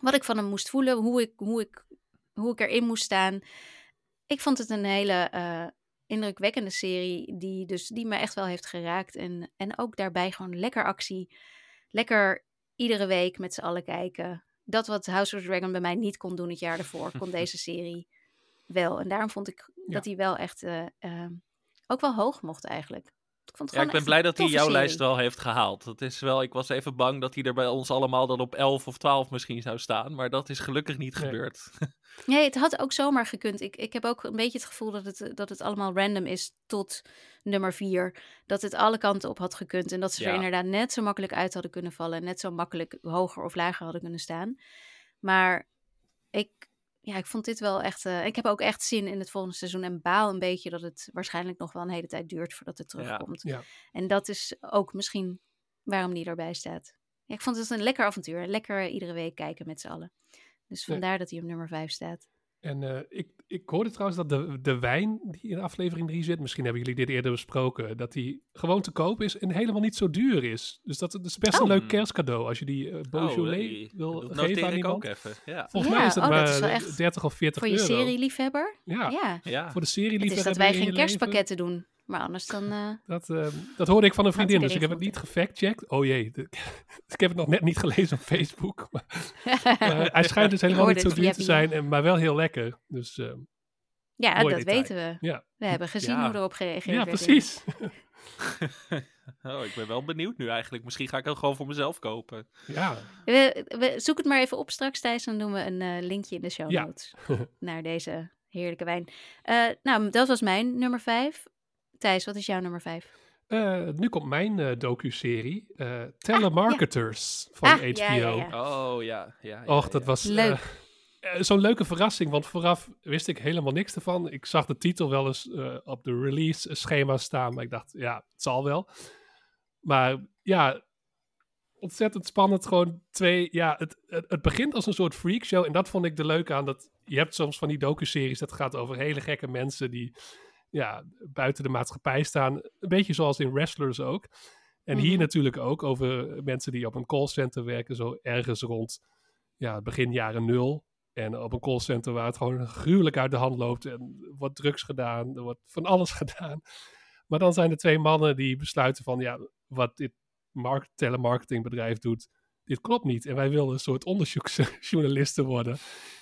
Wat ik van hem moest voelen, hoe ik, hoe ik, hoe ik erin moest staan. Ik vond het een hele indrukwekkende serie. Die, dus, die me echt wel heeft geraakt. En, en ook daarbij gewoon lekker actie. Lekker iedere week met z'n allen kijken. Dat wat House of the Dragon bij mij niet kon doen het jaar ervoor, kon deze serie wel. En daarom vond ik dat hij wel echt eh, eh, ook wel hoog mocht eigenlijk. Ik, vond het Ja, ik ben blij dat hij jouw serie. lijst wel heeft gehaald. Dat is wel, ik was even bang dat hij er bij ons allemaal dan op 11 of 12 misschien zou staan. Maar dat is gelukkig niet Nee. gebeurd. Nee, het had ook zomaar gekund. Ik, ik heb ook een beetje het gevoel dat het, dat het allemaal random is tot nummer vier. Dat het alle kanten op had gekund. En dat ze er inderdaad net zo makkelijk uit hadden kunnen vallen. En net zo makkelijk hoger of lager hadden kunnen staan. Maar ik, ja, ik vond dit wel echt... eh, ik heb ook echt zin in het volgende seizoen. En baal een beetje dat het waarschijnlijk nog wel een hele tijd duurt voordat het terugkomt. Ja. En dat is ook misschien waarom die erbij staat. Ja, ik vond het een lekker avontuur. Lekker iedere week kijken met z'n allen. Dus vandaar dat hij op nummer 5 staat. En eh, ik, ik hoorde trouwens dat de, de wijn die in aflevering 3 zit, misschien hebben jullie dit eerder besproken, dat die gewoon te koop is en helemaal niet zo duur is. Dus dat, dat is best een Oh. leuk kerstcadeau als je die uh, Beaujolais hey, wil dat geven aan ik iemand. ook even. Ja. Volgens Ja, mij is dat oh, dat maar is wel echt 30 of 40 Voor je euro. serieliefhebber? Ja, Ja. ja. voor de Het serie is dat wij geen kerstpakketten doen. Maar anders dan... eh, Dat, ehm, dat hoorde ik van een vriendin, dus ik heb het niet gefactcheckt. Oh jee, de- ik heb het nog net niet gelezen op Facebook. Maar, maar hij schijnt dus helemaal niet zo duur te zijn, en, maar wel heel lekker. Dus ja, dat detail. weten we. ja, We hebben gezien Ja. hoe erop gereageerd ja werd. precies. Oh, ik ben wel benieuwd nu eigenlijk. Misschien ga ik hem gewoon voor mezelf kopen. ja, We, we, zoek het maar even op straks, Thijs. Dan doen we een eh, linkje in de show Ja. notes naar deze heerlijke wijn. Eh, nou, dat was mijn nummer vijf. Thijs, wat is jouw nummer vijf? Eh, nu komt mijn eh docu-serie, eh, Telemarketers van Ah, HBO. ja, ja, ja. Oh ja. ja, ja Och, dat ja. was eh, Leuk. zo'n leuke verrassing, want vooraf wist ik helemaal niks ervan. Ik zag de titel wel eens eh, op de release-schema staan, maar ik dacht, ja, het zal wel. Maar ja, ontzettend spannend. Gewoon twee, ja, het, het, het begint als een soort freakshow en dat vond ik de leuke aan. Dat, je hebt soms van die docu-series, dat gaat over hele gekke mensen die ja, buiten de maatschappij staan. Een beetje zoals in Wrestlers ook. En hier Mhm. natuurlijk ook over mensen die op een callcenter werken, zo ergens rond ja, begin jaren nul. En op een callcenter waar het gewoon gruwelijk uit de hand loopt. En er wordt drugs gedaan, er wordt van alles gedaan. Maar dan zijn er twee mannen die besluiten van, ja, wat dit mark telemarketingbedrijf doet, dit klopt niet. En wij willen een soort onderzoeksjournalisten worden.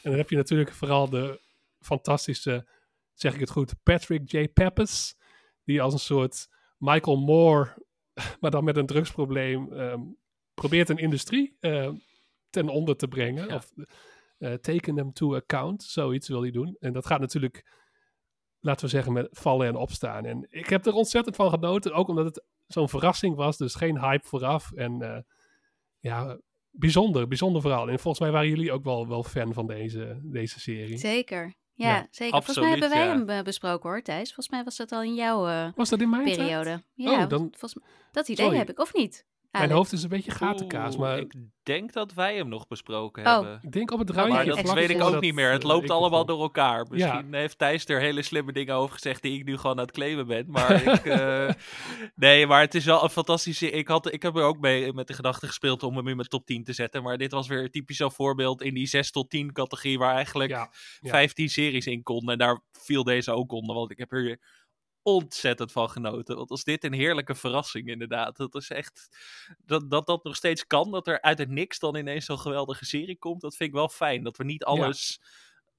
En dan heb je natuurlijk vooral de fantastische, zeg ik het goed, Patrick J. Pappas. Die als een soort Michael Moore, maar dan met een drugsprobleem, ehm, probeert een industrie ehm, ten onder te brengen. Ja. Of eh taken them to account, zoiets wil hij doen. En dat gaat natuurlijk, laten we zeggen, met vallen en opstaan. En ik heb er ontzettend van genoten, ook omdat het zo'n verrassing was. Dus geen hype vooraf. En eh, ja, bijzonder, bijzonder verhaal. En volgens mij waren jullie ook wel, wel fan van deze, deze serie. Zeker. Ja, zeker. Volgens mij hebben wij hem eh, besproken hoor, Thijs. Volgens mij was dat al in jouw eh, Was dat in mijn tijd? periode. Ja, Oh, dan- volgens, dat idee Sorry. heb ik, of niet? Mijn hoofd is een beetje gatenkaas, Oeh, maar Ik denk dat wij hem nog besproken Oh. hebben. ik denk op het randje. Maar dat vlak weet ik ook niet meer. Het loopt allemaal door elkaar. Misschien heeft Thijs er hele slimme dingen over gezegd die ik nu gewoon aan het claimen ben. Maar ik, eh, nee, maar het is wel een fantastische... Ik, had, ik heb er ook mee met de gedachte gespeeld om hem in mijn top 10 te zetten. Maar dit was weer typisch zo'n voorbeeld in die 6 tot 10 categorie waar eigenlijk Ja, ja. 15 series in konden. En daar viel deze ook onder, want ik heb er ontzettend van genoten. Want als dit een heerlijke verrassing inderdaad. Dat is echt... Dat, dat dat nog steeds kan, dat er uit het niks dan ineens zo'n geweldige serie komt. Dat vind ik wel fijn. Dat we niet alles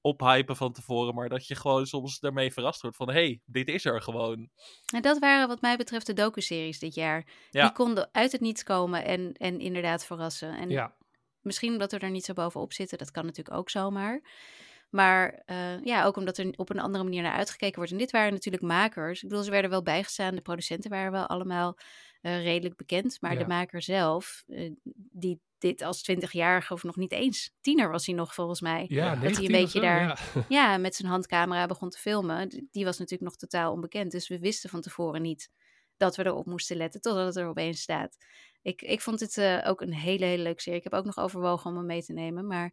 ophypen van tevoren, maar dat je gewoon soms daarmee verrast wordt van... Hé, hey, dit is er gewoon. En dat waren wat mij betreft de docu-series dit jaar. Ja. Die konden uit het niets komen en, en inderdaad verrassen. En ja. misschien omdat we er niet zo bovenop zitten, dat kan natuurlijk ook zomaar. Maar eh, ja, ook omdat er op een andere manier naar uitgekeken wordt. En dit waren natuurlijk makers. Ik bedoel, ze werden wel bijgestaan. De producenten waren wel allemaal eh, redelijk bekend. Maar Ja. de maker zelf, eh, die dit als 20-jarige of nog niet eens tiener was hij nog volgens mij. Ja, Dat hij een 19 of beetje zo, daar- ja. Ja, met zijn handcamera begon te filmen. Die was natuurlijk nog totaal onbekend. Dus we wisten van tevoren niet dat we erop moesten letten. Totdat het er opeens staat. Ik, ik vond het eh, ook een hele, hele leuke serie. Ik heb ook nog overwogen om hem mee te nemen. Maar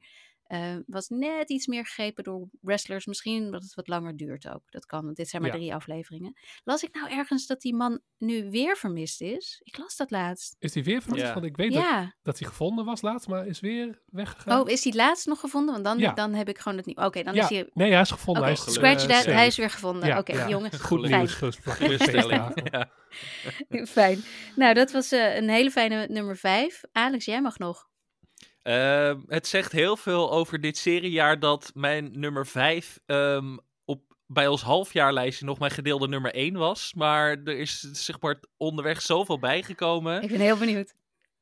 eh, was net iets meer gegrepen door wrestlers. Misschien omdat het wat langer duurt ook. Dat kan, want dit zijn maar Ja. drie afleveringen. Las ik nou ergens dat die man nu weer vermist is? Ik las dat laatst. Is die weer vermist? Ja. Want ik weet dat, Ja. dat hij gevonden was laatst, maar is weer weggegaan. Oh, is die laatst nog gevonden? Want dan, Ja. dan heb ik gewoon het niet. Oké, dan ja. is hij... Nee, hij is gevonden. Oké, hij is, scratch that. Hij is weer gevonden. Ja, Oké, ja. jongens. Goed fijn. nieuws. Fijn. Nou, dat was eh, een hele fijne nummer 5. Alex, jij mag nog. Ehm, het zegt heel veel over dit seriejaar dat mijn nummer 5 op, bij ons halfjaarlijstje nog mijn gedeelde nummer 1 was. Maar er is zeg maar onderweg zoveel bijgekomen. Ik ben heel benieuwd.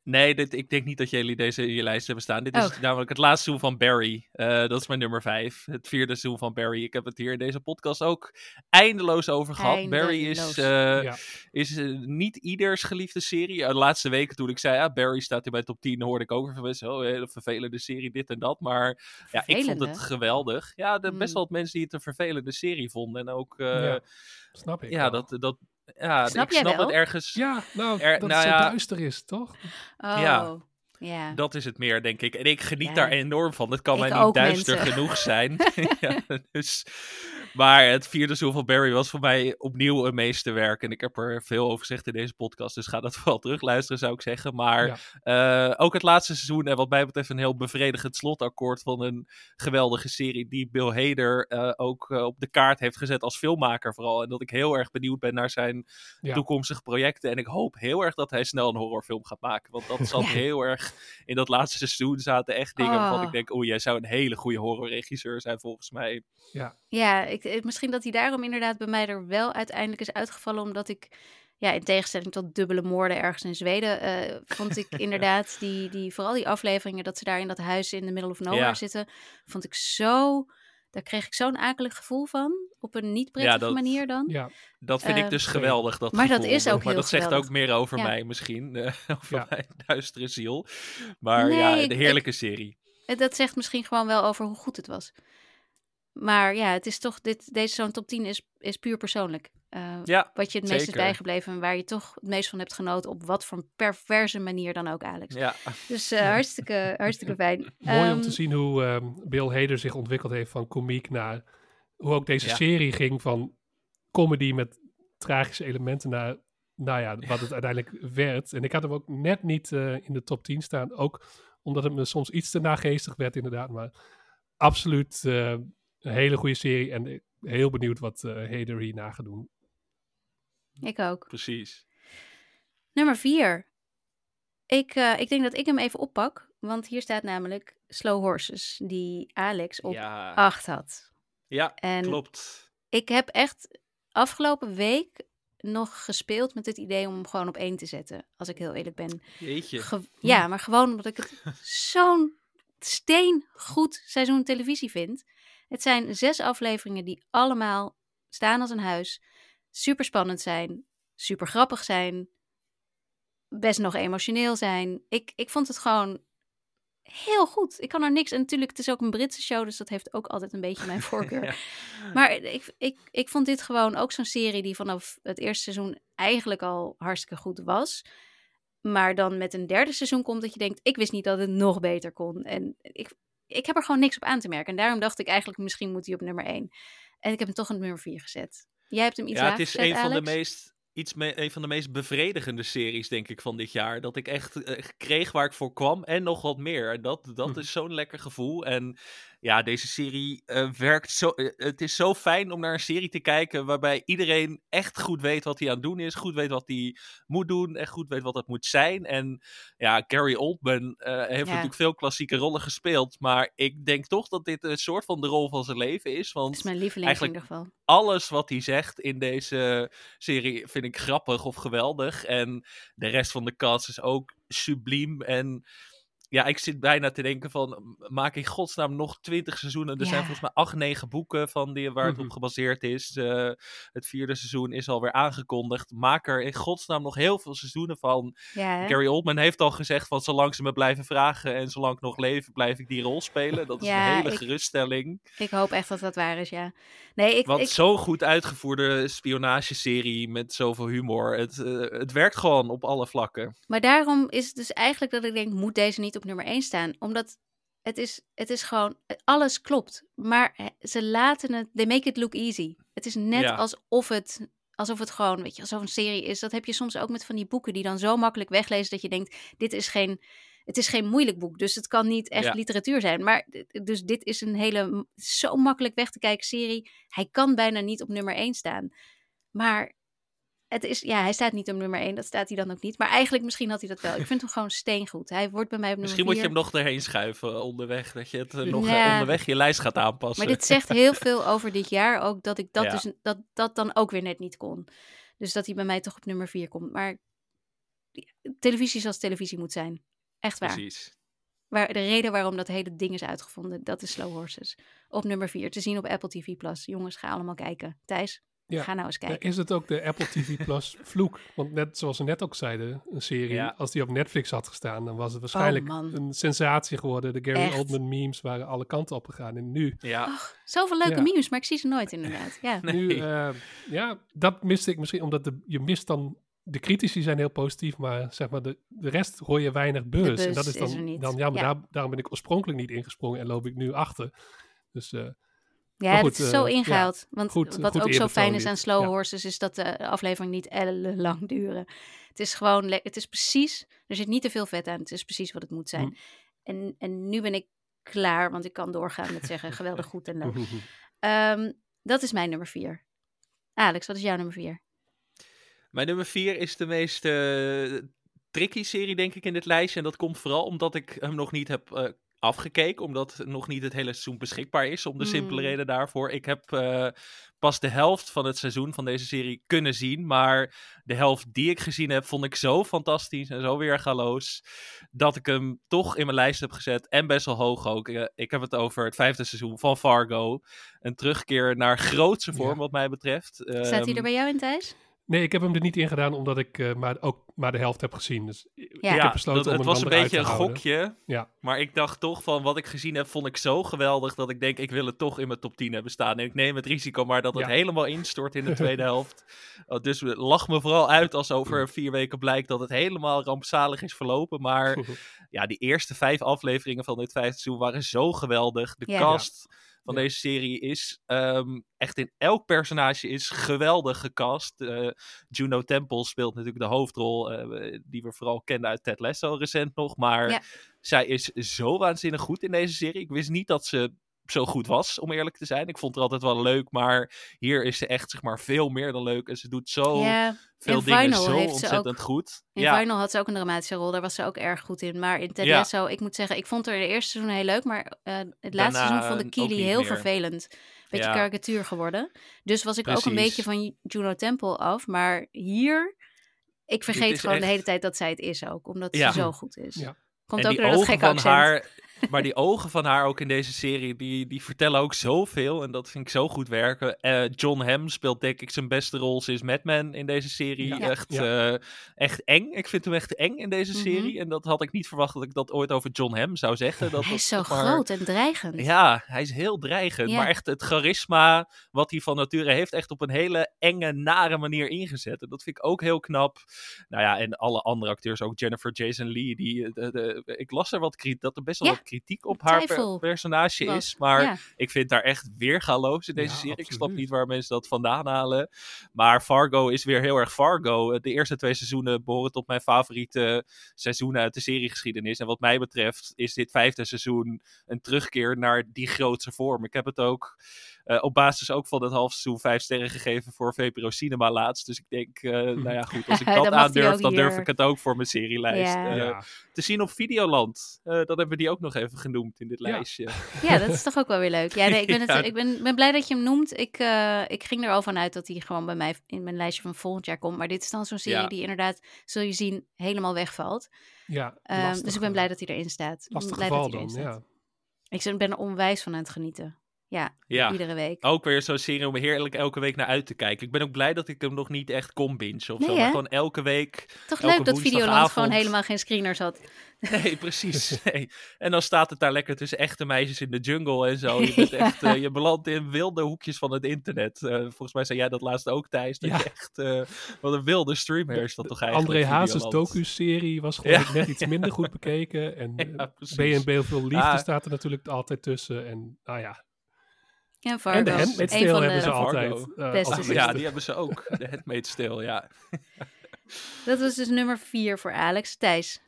Nee, dit, ik denk niet dat jullie deze in je lijst hebben staan. Dit is Oh. namelijk het laatste seizoen van Barry. Eh, dat is mijn nummer 5. Het vierde seizoen van Barry. Ik heb het hier in deze podcast ook eindeloos over gehad. Barry is, eh, Ja. is eh, niet ieders geliefde serie. De laatste weken toen ik zei, ja, Barry staat in mijn top 10, hoorde ik ook van mensen, oh, hele vervelende serie, dit en dat. Maar ja, ik vond het geweldig. Ja, er best Hmm. wel wat mensen die het een vervelende serie vonden. En ook, eh, Ja, ja, Snap ik. wel. dat, dat, ja, Snap ik jij snap wel? het ergens. Ja, nou, Er- dat nou het zo ja. duister is, toch? Oh. Ja. Ja. Dat is het meer, denk ik. En ik geniet Ja. daar enorm van. Het kan Ik mij niet duister mensen. genoeg zijn. ja, dus, maar het vierde seizoen van Barry was voor mij opnieuw een meesterwerk. En ik heb er veel over gezegd in deze podcast. Dus ga dat vooral terugluisteren, zou ik zeggen. Maar Ja. eh, ook het laatste seizoen, en wat mij betreft een heel bevredigend slotakkoord van een geweldige serie. Die Bill Hader eh, ook eh, op de kaart heeft gezet als filmmaker vooral. En dat ik heel erg benieuwd ben naar zijn Ja. toekomstige projecten. En ik hoop heel erg dat hij snel een horrorfilm gaat maken. Want dat zat Ja. heel erg in dat laatste seizoen zaten echt dingen waarvan Oh. ik denk, oeh, jij zou een hele goede horrorregisseur zijn volgens mij. Ja, ik, ik- misschien dat hij daarom inderdaad bij mij er wel uiteindelijk is uitgevallen. Omdat ik, ja, in tegenstelling tot dubbele moorden ergens in Zweden, eh, vond ik inderdaad die, die, vooral die afleveringen dat ze daar in dat huis in the middle of nowhere Ja. zitten, vond ik zo, daar kreeg ik zo'n akelig gevoel van. Op een niet prettige dat- manier dan. Ja, Dat vind ik Ehm, dus geweldig. Dat Maar dat is ook Maar heel dat zegt ook meer over Ja. mij misschien. eh, over Ja. mijn duistere ziel. Maar Nee, ja, de heerlijke serie. Eh, Dat zegt misschien gewoon wel over hoe goed het was. Maar ja, het is toch, dit, deze zo'n top 10 is, is puur persoonlijk. Eh, Ja, wat je het meest is bijgebleven en waar je toch het meest van hebt genoten. Op wat voor een perverse manier dan ook, Alex. ja. Dus eh, hartstikke, hartstikke fijn. mooi om Ehm, te zien hoe ehm, Bill Hader zich ontwikkeld heeft van komiek naar hoe ook deze Ja. serie ging van comedy met tragische elementen naar, nou ja, wat het uiteindelijk werd. En ik had hem ook net niet eh, in de top 10 staan, ook omdat het me soms iets te nageestig werd inderdaad, maar absoluut eh, een hele goede serie en heel benieuwd wat eh Hader hierna gaat doen. Ik ook. Precies. Nummer 4. Ik, eh, ik denk dat ik hem even oppak. Want hier staat namelijk Slow Horses. Die Alex op Ja, 8 had. ja En klopt. ik heb echt afgelopen week nog gespeeld met het idee om hem gewoon op 1 te zetten. Als ik heel eerlijk ben. Jeetje. Ge- ja, maar gewoon omdat ik het zo'n steengoed seizoen televisie vind. Het zijn zes afleveringen die allemaal staan als een huis. Super spannend zijn. Super grappig zijn. Best nog emotioneel zijn. Ik, ik vond het gewoon heel goed. Ik kan er niks. En natuurlijk, het is ook een Britse show, dus dat heeft ook altijd een beetje mijn voorkeur. Ja. Maar ik, ik, ik vond dit gewoon ook zo'n serie die vanaf het eerste seizoen eigenlijk al hartstikke goed was. Maar dan met een derde seizoen komt dat je denkt, ik wist niet dat het nog beter kon. En ik, ik heb er gewoon niks op aan te merken. En daarom dacht ik eigenlijk, misschien moet hij op nummer 1. En ik heb hem toch op nummer 4 gezet. Jij hebt hem iets ja, het is gezet, een van, de meest, iets me, een van de meest bevredigende series, denk ik, van dit jaar. Dat ik echt eh, kreeg waar ik voor kwam en nog wat meer. En Dat, dat Hm. is zo'n lekker gevoel. En ja, deze serie eh, werkt zo. eh, het is zo fijn om naar een serie te kijken waarbij iedereen echt goed weet wat hij aan het doen is. Goed weet wat hij moet doen en goed weet wat het moet zijn. En ja, Gary Oldman eh, heeft natuurlijk veel klassieke rollen gespeeld. Maar ik denk toch dat dit een soort van de rol van zijn leven is. Want is mijn lieveling eigenlijk- in ieder geval. alles wat hij zegt in deze serie vind ik grappig of geweldig. En de rest van de cast is ook subliem. En ja, ik zit bijna te denken van, maak in godsnaam nog twintig seizoenen. Er Ja. zijn volgens mij acht, negen boeken van die, waar het Mhm. op gebaseerd is. Eh, het vierde seizoen is alweer aangekondigd. Maak er in godsnaam nog heel veel seizoenen van. Ja? Gary Oldman heeft al gezegd van, zolang ze me blijven vragen en zolang ik nog leef, blijf ik die rol spelen. Dat is Ja, een hele ik- geruststelling. ik hoop echt dat dat waar is, ja. Nee, ik, Want ik, zo'n goed uitgevoerde spionageserie met zoveel humor. Het, eh, het werkt gewoon op alle vlakken. Maar daarom is het dus eigenlijk dat ik denk, moet deze niet op nummer 1 staan? Omdat het is, het is gewoon, alles klopt. Maar eh, ze laten het, they make it look easy. Het is net Ja. alsof het, alsof het gewoon, weet je, alsof een serie is. Dat heb je soms ook met van die boeken die dan zo makkelijk weglezen dat je denkt, dit is geen, het is geen moeilijk boek. Dus het kan niet echt Ja. literatuur zijn. Maar dus dit is een hele, zo makkelijk weg te kijken serie. Hij kan bijna niet op nummer 1 staan. Maar het is, ja, hij staat niet op nummer 1. Dat staat hij dan ook niet. Maar eigenlijk misschien had hij dat wel. Ik vind hem gewoon steengoed. Hij wordt bij mij op nummer Misschien moet je 4. hem nog erheen schuiven onderweg. Dat je het eh, nog eh, Ja. onderweg je lijst gaat aanpassen. Maar dit zegt heel veel over dit jaar ook. Dat ik dat Ja. dus dat, dat dan ook weer net niet kon. Dus dat hij bij mij toch op nummer 4 komt. Maar televisie zoals televisie moet zijn. Echt waar. Precies. waar. De reden waarom dat hele ding is uitgevonden, dat is Slow Horses. Op nummer 4 te zien op Apple TV+. Plus. Jongens, ga allemaal kijken. Thijs, Ja. ga nou eens kijken. is het ook de Apple TV Plus vloek? Want net zoals we net ook zeiden, een serie, Ja. als die op Netflix had gestaan, dan was het waarschijnlijk Oh, een sensatie geworden. De Gary Echt. Oldman memes waren alle kanten op gegaan. En nu, Ja. Zoveel leuke Ja. memes, maar ik zie ze nooit inderdaad. Ja. Nee. nu eh, ja, dat miste ik misschien, omdat de, je mist dan de critici zijn heel positief, maar zeg maar de, de rest hoor je weinig buzz. buzz en dat is is dan, er niet. dan. Daar, daarom ben ik oorspronkelijk niet ingesprongen en loop ik nu achter. Dus eh, Ja, goed, is zo eh, ingehaald. Want goed- wat goed ook zo fijn is aan. Slow Ja. Horses, is dat de aflevering niet ellenlang duren. Het is gewoon, het is precies, er zit niet te veel vet aan. Het is precies wat het moet zijn. Hm. En, en nu ben ik klaar, want ik kan doorgaan met zeggen geweldig goed en leuk. Ehm, dat is mijn nummer vier. Alex, wat is jouw nummer vier? Mijn nummer 4 is de meest eh, tricky serie, denk ik, in dit lijstje. En dat komt vooral omdat ik hem nog niet heb eh, afgekeken. Omdat nog niet het hele seizoen beschikbaar is. Om de simpele Mm. reden daarvoor. Ik heb eh, pas de helft van het seizoen van deze serie kunnen zien. Maar de helft die ik gezien heb, vond ik zo fantastisch en zo weergaloos. Dat ik hem toch in mijn lijst heb gezet. En best wel hoog ook. Eh, ik heb het over het vijfde seizoen van Fargo. Een terugkeer naar grootse vorm, Ja. wat mij betreft. Staat hij Ehm, er bij jou in, Thijs? Nee, ik heb hem er niet in gedaan omdat ik eh, maar, ook maar de helft heb gezien. Dus ik Ja. heb besloten dat, om het was een beetje een houden. gokje. Ja. Maar ik dacht toch van wat ik gezien heb, vond ik zo geweldig dat ik denk, ik wil het toch in mijn top 10 hebben staan. En ik neem het risico maar dat het Ja. helemaal instort in de tweede helft. Uh, dus lach me vooral uit als over vier weken blijkt dat het helemaal rampzalig is verlopen. Maar ja, die eerste vijf afleveringen van dit vijfde seizoen waren zo geweldig. De Ja. Van Ja. deze serie is ehm, echt in elk personage is geweldig gecast. Eh, Juno Temple speelt natuurlijk de hoofdrol, eh, die we vooral kennen uit Ted Lasso recent nog. Maar Ja. zij is zo waanzinnig goed in deze serie. Ik wist niet dat ze zo goed was, om eerlijk te zijn. Ik vond haar altijd wel leuk, maar hier is ze echt zeg maar veel meer dan leuk. En ze doet zo ja, veel in dingen zo ontzettend ook- goed. in ja, Final had ze ook een dramatische rol. Daar was ze ook erg goed in. Maar in Ted Ja. Lasso, ik moet zeggen, ik vond haar de eerste seizoen heel leuk. Maar eh, het laatste Daarna, seizoen vond ik niet heel meer. vervelend. Beetje Ja. karikatuur geworden. Dus was ik ook een beetje van Juno Temple af. Maar hier, ik vergeet gewoon de hele tijd dat zij het is ook. Omdat Ja. ze zo goed is. Ja. Komt en ook door dat gekke accent. haar, maar die ogen van haar ook in deze serie, die, die vertellen ook zoveel. En dat vind ik zo goed werken. Eh, John Hamm speelt denk ik zijn beste rol sinds Mad Men in deze serie. Ja. Echt, Ja. eh, echt eng. Ik vind hem echt eng in deze Mhm. serie. En dat had ik niet verwacht dat ik dat ooit over John Hamm zou zeggen. Dat Hij is zo maar- groot en dreigend. Ja, hij is heel dreigend. Ja. Maar echt het charisma wat hij van nature heeft, echt op een hele enge, nare manier ingezet. En dat vind ik ook heel knap. Nou ja, en alle andere acteurs, ook Jennifer Jason Lee. Die, eh, de, de- ik las er wat kritiek, dat er best wel Ja, wat kritiek op haar per- personage is. Maar Ja. ik vind daar echt weergaloos in deze Ja, serie. Ik snap niet waar mensen dat vandaan halen. Maar Fargo is weer heel erg Fargo. De eerste twee seizoenen behoren tot mijn favoriete seizoenen uit de seriegeschiedenis. En wat mij betreft is dit vijfde seizoen een terugkeer naar die grootse vorm. Ik heb het ook eh, op basis ook van het half seizoen vijf sterren gegeven voor VPRO Cinema laatst. Dus ik denk, eh, nou ja goed, als ik dat die aandurf, dan durf hier. ik het ook voor mijn serielijst. Ja. eh, Ja. Te zien op Videoland. Eh dan hebben we die ook nog even genoemd in dit Ja. lijstje. Ja, dat is toch ook wel weer leuk. Ja, nee, ik ben, het, ik ben, ben blij dat je hem noemt. Ik, eh, ik ging er al van uit dat hij gewoon bij mij in mijn lijstje van volgend jaar komt. Maar dit is dan zo'n serie Ja. die inderdaad, zul je zien, helemaal wegvalt. Ja, Ehm, dus ik ben blij dat hij erin staat. Lastig blij geval dat hij dan, erin staat. ja. Ik ben er onwijs van aan het genieten. Ja, Ja. iedere week. Ook weer zo'n serie om heerlijk elke week naar uit te kijken. Ik ben ook blij dat ik hem nog niet echt kon bingen of Nee, zo. hè? Maar gewoon elke week. Toch elke leuk dat Videoland gewoon helemaal geen screeners had. Nee, precies. Nee. En dan staat het daar lekker tussen echte meisjes in de jungle en zo. Je, bent Ja. echt, eh, je belandt in wilde hoekjes van het internet. Eh, volgens mij zei jij dat laatst ook, Thijs. Dat Ja. je echt... eh, wat een wilde streamer is dat toch eigenlijk. André Hazes docu-serie was gewoon Ja. net iets minder goed bekeken. En. B&B Veel Liefde Ah. staat er natuurlijk altijd tussen. En nou ja, En Fargo. en de Handmaid's Tale van hebben ze de- altijd. eh, ja, die hebben ze ook. De Handmaid's Tale, ja. Dat was dus nummer vier voor Alex. Thijs.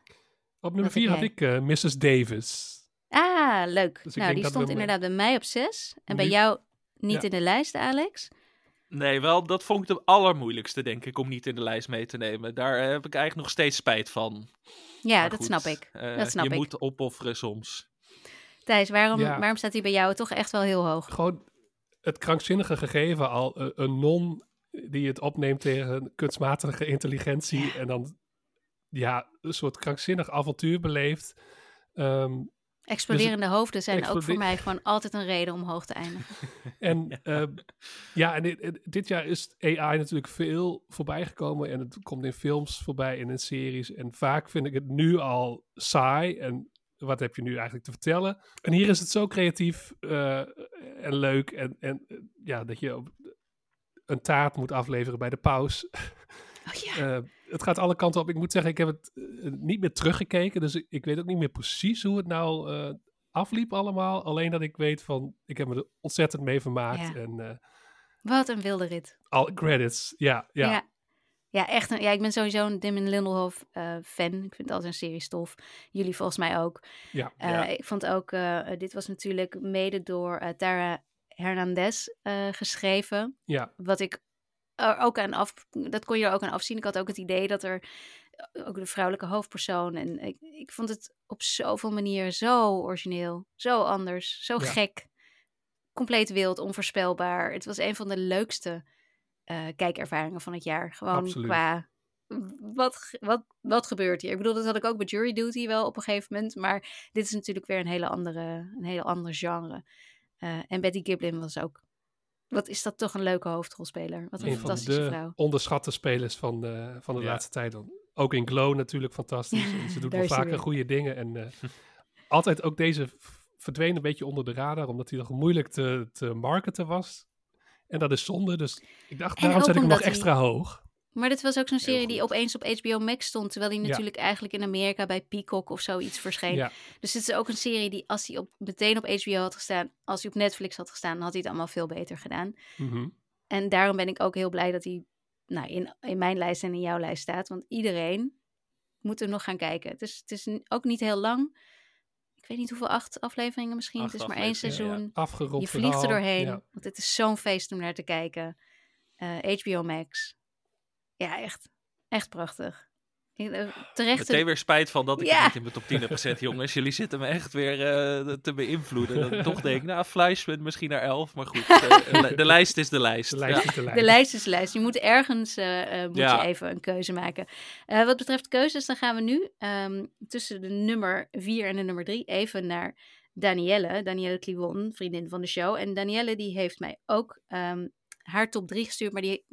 Op nummer 4 had ik eh, Mrs. Davis. Ah, leuk. Dus nou, die stond we- inderdaad bij mij op zes. En bij Nu- jou niet Ja. in de lijst, Alex. Nee, wel, dat vond ik de allermoeilijkste, denk ik, om niet in de lijst mee te nemen. Daar eh, heb ik eigenlijk nog steeds spijt van. Ja, Maar dat goed, snap ik. eh, Dat snap je ik. moet opofferen soms. Thijs, waarom, Ja. waarom staat hij bij jou toch echt wel heel hoog? Gewoon het krankzinnige gegeven al. eh, een non die het opneemt tegen kunstmatige intelligentie. En dan ja, een soort krankzinnig avontuur beleeft. Ehm, Exploderende hoofden zijn ook voor mij gewoon altijd een reden om hoog te eindigen. En ja, ja en dit, dit jaar is AI natuurlijk veel voorbij gekomen. En het komt in films voorbij en in series. En vaak vind ik het nu al saai. En wat heb je nu eigenlijk te vertellen? En hier is het zo creatief eh, en leuk. En, en ja, dat je een taart moet afleveren bij de paus. Oh ja. Eh, het gaat alle kanten op. Ik moet zeggen, ik heb het eh, niet meer teruggekeken. Dus ik, ik weet ook niet meer precies hoe het nou afliep allemaal. Alleen dat ik weet van, ik heb me er ontzettend mee vermaakt. Ja. En Wat een wilde rit. al credits, ja, ja. Ja. Ja, echt. Een, ja, ik ben sowieso een Damon Lindelhoff eh, fan. Ik vind al zijn serie stof. Jullie volgens mij ook. ja. Eh, Ja. Ik vond ook, eh, dit was natuurlijk mede door Tara Hernandez geschreven. ja. Wat ik er ook aan af, dat kon je er ook aan afzien. Ik had ook het idee dat er ook de vrouwelijke hoofdpersoon. En ik, ik vond het op zoveel manieren zo origineel, zo anders, zo Ja. gek. Compleet wild, onvoorspelbaar. Het was een van de leukste eh, kijkervaringen van het jaar. Gewoon Absoluut. qua. Wat, wat, wat gebeurt hier? Ik bedoel, dat had ik ook bij Jury Duty wel op een gegeven moment. Maar dit is natuurlijk weer een hele andere, een hele ander genre. Eh, en Betty Giblin was ook. Wat is dat toch een leuke hoofdrolspeler? Wat een Een van fantastische de vrouw. onderschatte spelers van de, van de Ja. laatste tijd. Ook in Glow natuurlijk fantastisch. En ze doet Daar wel vaker weer. goede dingen. En eh, altijd ook deze verdween een beetje onder de radar, omdat hij nog moeilijk te, te marketen was. En dat is zonde, dus ik dacht, En daarom zet ik hem nog hij- extra hoog. Maar dit was ook zo'n serie die opeens op HBO Max stond. Terwijl die Ja. natuurlijk eigenlijk in Amerika bij Peacock of zoiets verscheen. Ja, Dus dit is ook een serie die als hij op, meteen op HBO had gestaan. Als hij op Netflix had gestaan, dan had hij het allemaal veel beter gedaan. mhm. En daarom ben ik ook heel blij dat hij nou, in, in mijn lijst en in jouw lijst staat. Want iedereen moet er nog gaan kijken. Het is, het is ook niet heel lang. Ik weet niet hoeveel, acht afleveringen misschien. Acht het is maar één seizoen. afgerond Je vliegt er doorheen. Ja. Want het is zo'n feest om naar te kijken. Eh, HBO Max. Ja, echt. Echt prachtig. Ik, eh, terecht. Meteen weer spijt van dat ik Ja. het niet in mijn top 10 heb gezet, jongens. Jullie zitten me echt weer eh, te beïnvloeden. Dat ik toch denk, nou, Fleischman misschien naar 11. Maar goed, eh, de, de lijst is de lijst. De lijst Ja. is de lijst. De lijst is de lijst. Je moet ergens moet Ja. je even een keuze maken. Eh, wat betreft keuzes, dan gaan we nu ehm, tussen de nummer 4 en de nummer 3 even naar Danielle. Danielle Kliwon, vriendin van de show. En Danielle die heeft mij ook ehm, haar top 3 gestuurd. Maar die,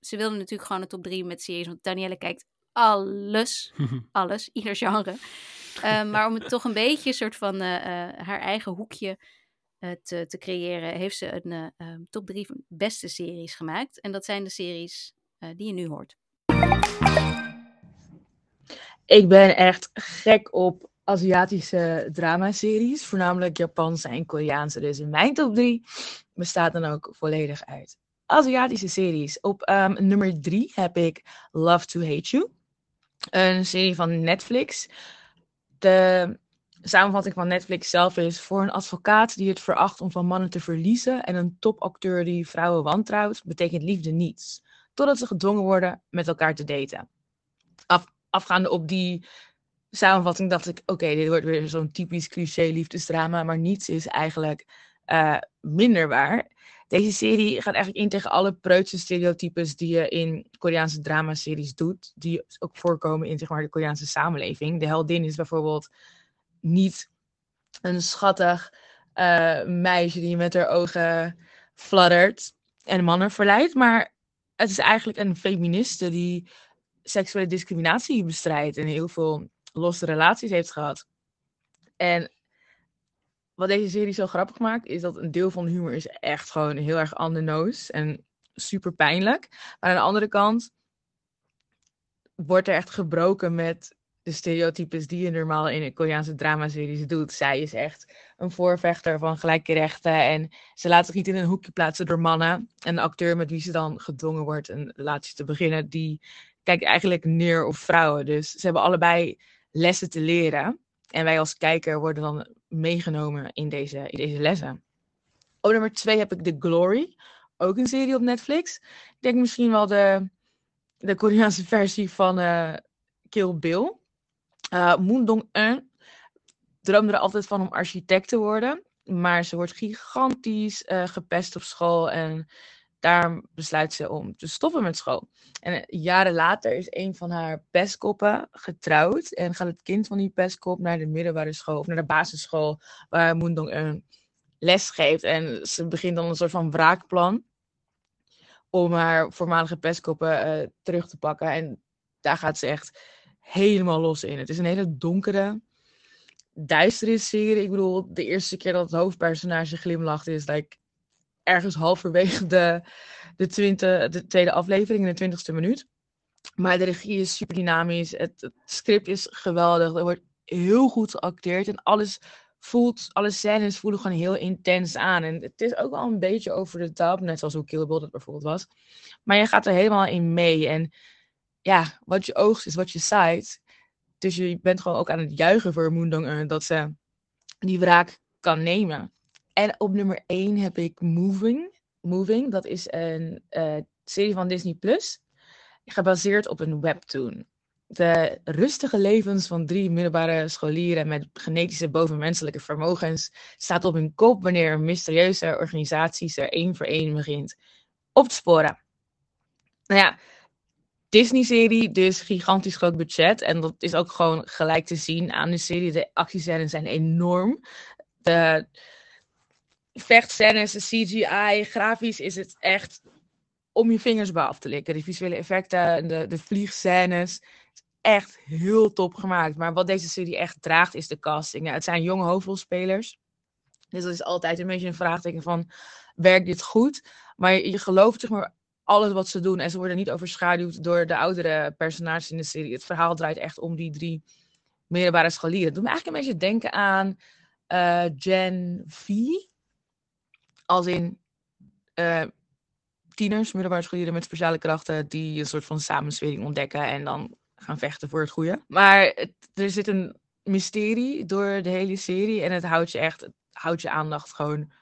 ze wilde natuurlijk gewoon een top 3 met series. Want Danielle kijkt alles. Alles, ieder genre. Eh, maar om het toch een beetje een soort van eh, eh, haar eigen hoekje eh, te, te creëren, heeft ze een eh, ehm, top 3 van beste series gemaakt. En dat zijn de series eh, die je nu hoort. Ik ben echt gek op Aziatische dramaseries, voornamelijk Japanse en Koreaanse. Dus in mijn top 3 bestaat dan ook volledig uit Aziatische series. Op ehm, nummer 3 heb ik Love to Hate You, een serie van Netflix. De samenvatting van Netflix zelf is voor een advocaat die het veracht om van mannen te verliezen en een topacteur die vrouwen wantrouwt, betekent liefde niets. Totdat ze gedwongen worden met elkaar te daten. Af, afgaande op die samenvatting dacht ik, oké, dit wordt weer zo'n typisch cliché liefdesdrama, maar niets is eigenlijk eh, minder waar. Deze serie gaat eigenlijk in tegen alle preutse stereotypes die je in Koreaanse dramaseries doet, die ook voorkomen in zeg maar, de Koreaanse samenleving. De heldin is bijvoorbeeld niet een schattig eh, meisje die met haar ogen fladdert en mannen verleidt, maar het is eigenlijk een feministe die seksuele discriminatie bestrijdt en heel veel losse relaties heeft gehad. En wat deze serie zo grappig maakt, is dat een deel van de humor is echt gewoon heel erg on en super pijnlijk. Maar aan de andere kant wordt er echt gebroken met de stereotypes die je normaal in Koreaanse dramaseries doet. Zij is echt een voorvechter van gelijke rechten en ze laat zich niet in een hoekje plaatsen door mannen. En de acteur met wie ze dan gedwongen wordt een relatie te beginnen, die kijkt eigenlijk neer op vrouwen. Dus ze hebben allebei lessen te leren. En wij als kijker worden dan meegenomen in deze, in deze lessen. Op nummer twee heb ik The Glory. Ook een serie op Netflix. Ik denk misschien wel de, de Koreaanse versie van eh Kill Bill. Uh, Moon Dong-eun droomde er altijd van om architect te worden. Maar ze wordt gigantisch eh, gepest op school. En daarom besluit ze om te stoppen met school. En eh, jaren later is een van haar pestkoppen getrouwd. En gaat het kind van die pestkop naar de middelbare school. Of naar de basisschool. Waar Moon Dong-eun les geeft. En ze begint dan een soort van wraakplan. Om haar voormalige pestkoppen eh, terug te pakken. En daar gaat ze echt helemaal los in. Het is een hele donkere, duistere serie. Ik bedoel, de eerste keer dat het hoofdpersonage glimlacht is like, ergens halverwege de, de, de tweede aflevering, in de twintigste minuut. Maar de regie is super dynamisch. Het, het script is geweldig. Er wordt heel goed geacteerd. En alles voelt, alle scènes voelen gewoon heel intens aan. En het is ook wel een beetje over de top. Net zoals hoe Kill Bill dat bijvoorbeeld was. Maar je gaat er helemaal in mee. En ja, wat je oogst is wat je zaait. Dus je bent gewoon ook aan het juichen voor Moondong dat ze die wraak kan nemen. En op nummer 1 heb ik Moving. Moving, dat is een uh, serie van Disney Plus, gebaseerd op een webtoon. De rustige levens van drie middelbare scholieren met genetische bovenmenselijke vermogens staat op hun kop wanneer mysterieuze organisatie ze één voor één begint op te sporen. Nou ja, Disney-serie, dus gigantisch groot budget. En dat is ook gewoon gelijk te zien aan de serie. De actiescènes zijn enorm. De vechtscènes, de CGI, grafisch is het echt om je vingers bij af te likken. De visuele effecten, de, de vliegscènes. Echt heel top gemaakt. Maar wat deze serie echt draagt is de casting. Het zijn jonge hoofdrolspelers. Dus dat is altijd een beetje een vraagteken van, werkt dit goed? Maar je, je gelooft zeg maar alles wat ze doen. En ze worden niet overschaduwd door de oudere personages in de serie. Het verhaal draait echt om die drie middelbare scholieren. Het doet me eigenlijk een beetje denken aan uh, Gen V. Als in uh, tieners, middelbare scholieren met speciale krachten, die een soort van samenswering ontdekken en dan gaan vechten voor het goede. Maar er zit een mysterie door de hele serie en het houdt je echt, houdt je aandacht gewoon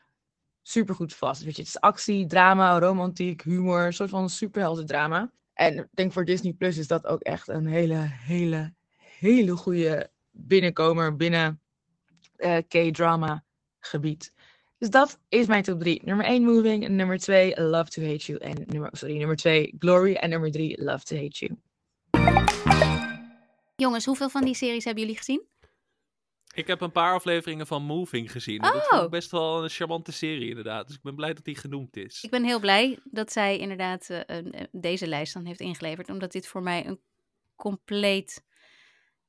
super goed vast. Weet je, het is actie, drama, romantiek, humor, een soort van superhelden drama. En ik denk voor Disney Plus is dat ook echt een hele, hele, hele goede binnenkomer binnen uh, K-drama gebied. Dus dat is mijn top 3. Nummer 1 Moving, nummer 2 Love to Hate You en nummer, sorry, nummer 2 Glory en nummer 3 Love to Hate You. Jongens, hoeveel van die series hebben jullie gezien? Ik heb een paar afleveringen van Moving gezien. Oh. Dat vond ik best wel een charmante serie inderdaad. Dus ik ben blij dat die genoemd is. Ik ben heel blij dat zij inderdaad uh, deze lijst dan heeft ingeleverd. Omdat dit voor mij een compleet...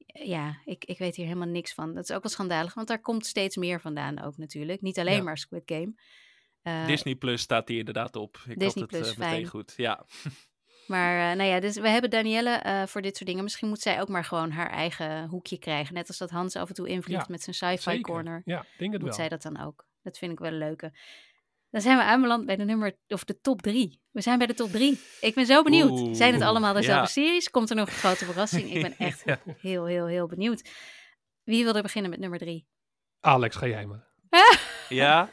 Ja, ik, ik weet hier helemaal niks van. Dat is ook wel schandalig, want daar komt steeds meer vandaan ook natuurlijk. Niet alleen maar Squid Game. Uh, Disney Plus staat die inderdaad op. Ik Disney had het Plus, uh, meteen fijn. goed. Ja. Maar uh, nou ja, dus we hebben Danielle voor dit soort dingen. Misschien moet zij ook maar gewoon haar eigen hoekje krijgen. Net als dat Hans af en toe invliegt ja, met zijn sci-fi corner. Ja, denk het moet wel. zij dat dan ook. Dat vind ik wel een leuke. Dan zijn we aanbeland bij de nummer, of de top drie. We zijn bij de top drie. Ik ben zo benieuwd. Oeh, zijn het allemaal dezelfde ja. series? Komt er nog een grote verrassing? Ik ben echt ja. heel, heel, heel benieuwd. Wie wil er beginnen met nummer drie? Alex, ga jij maar. ja,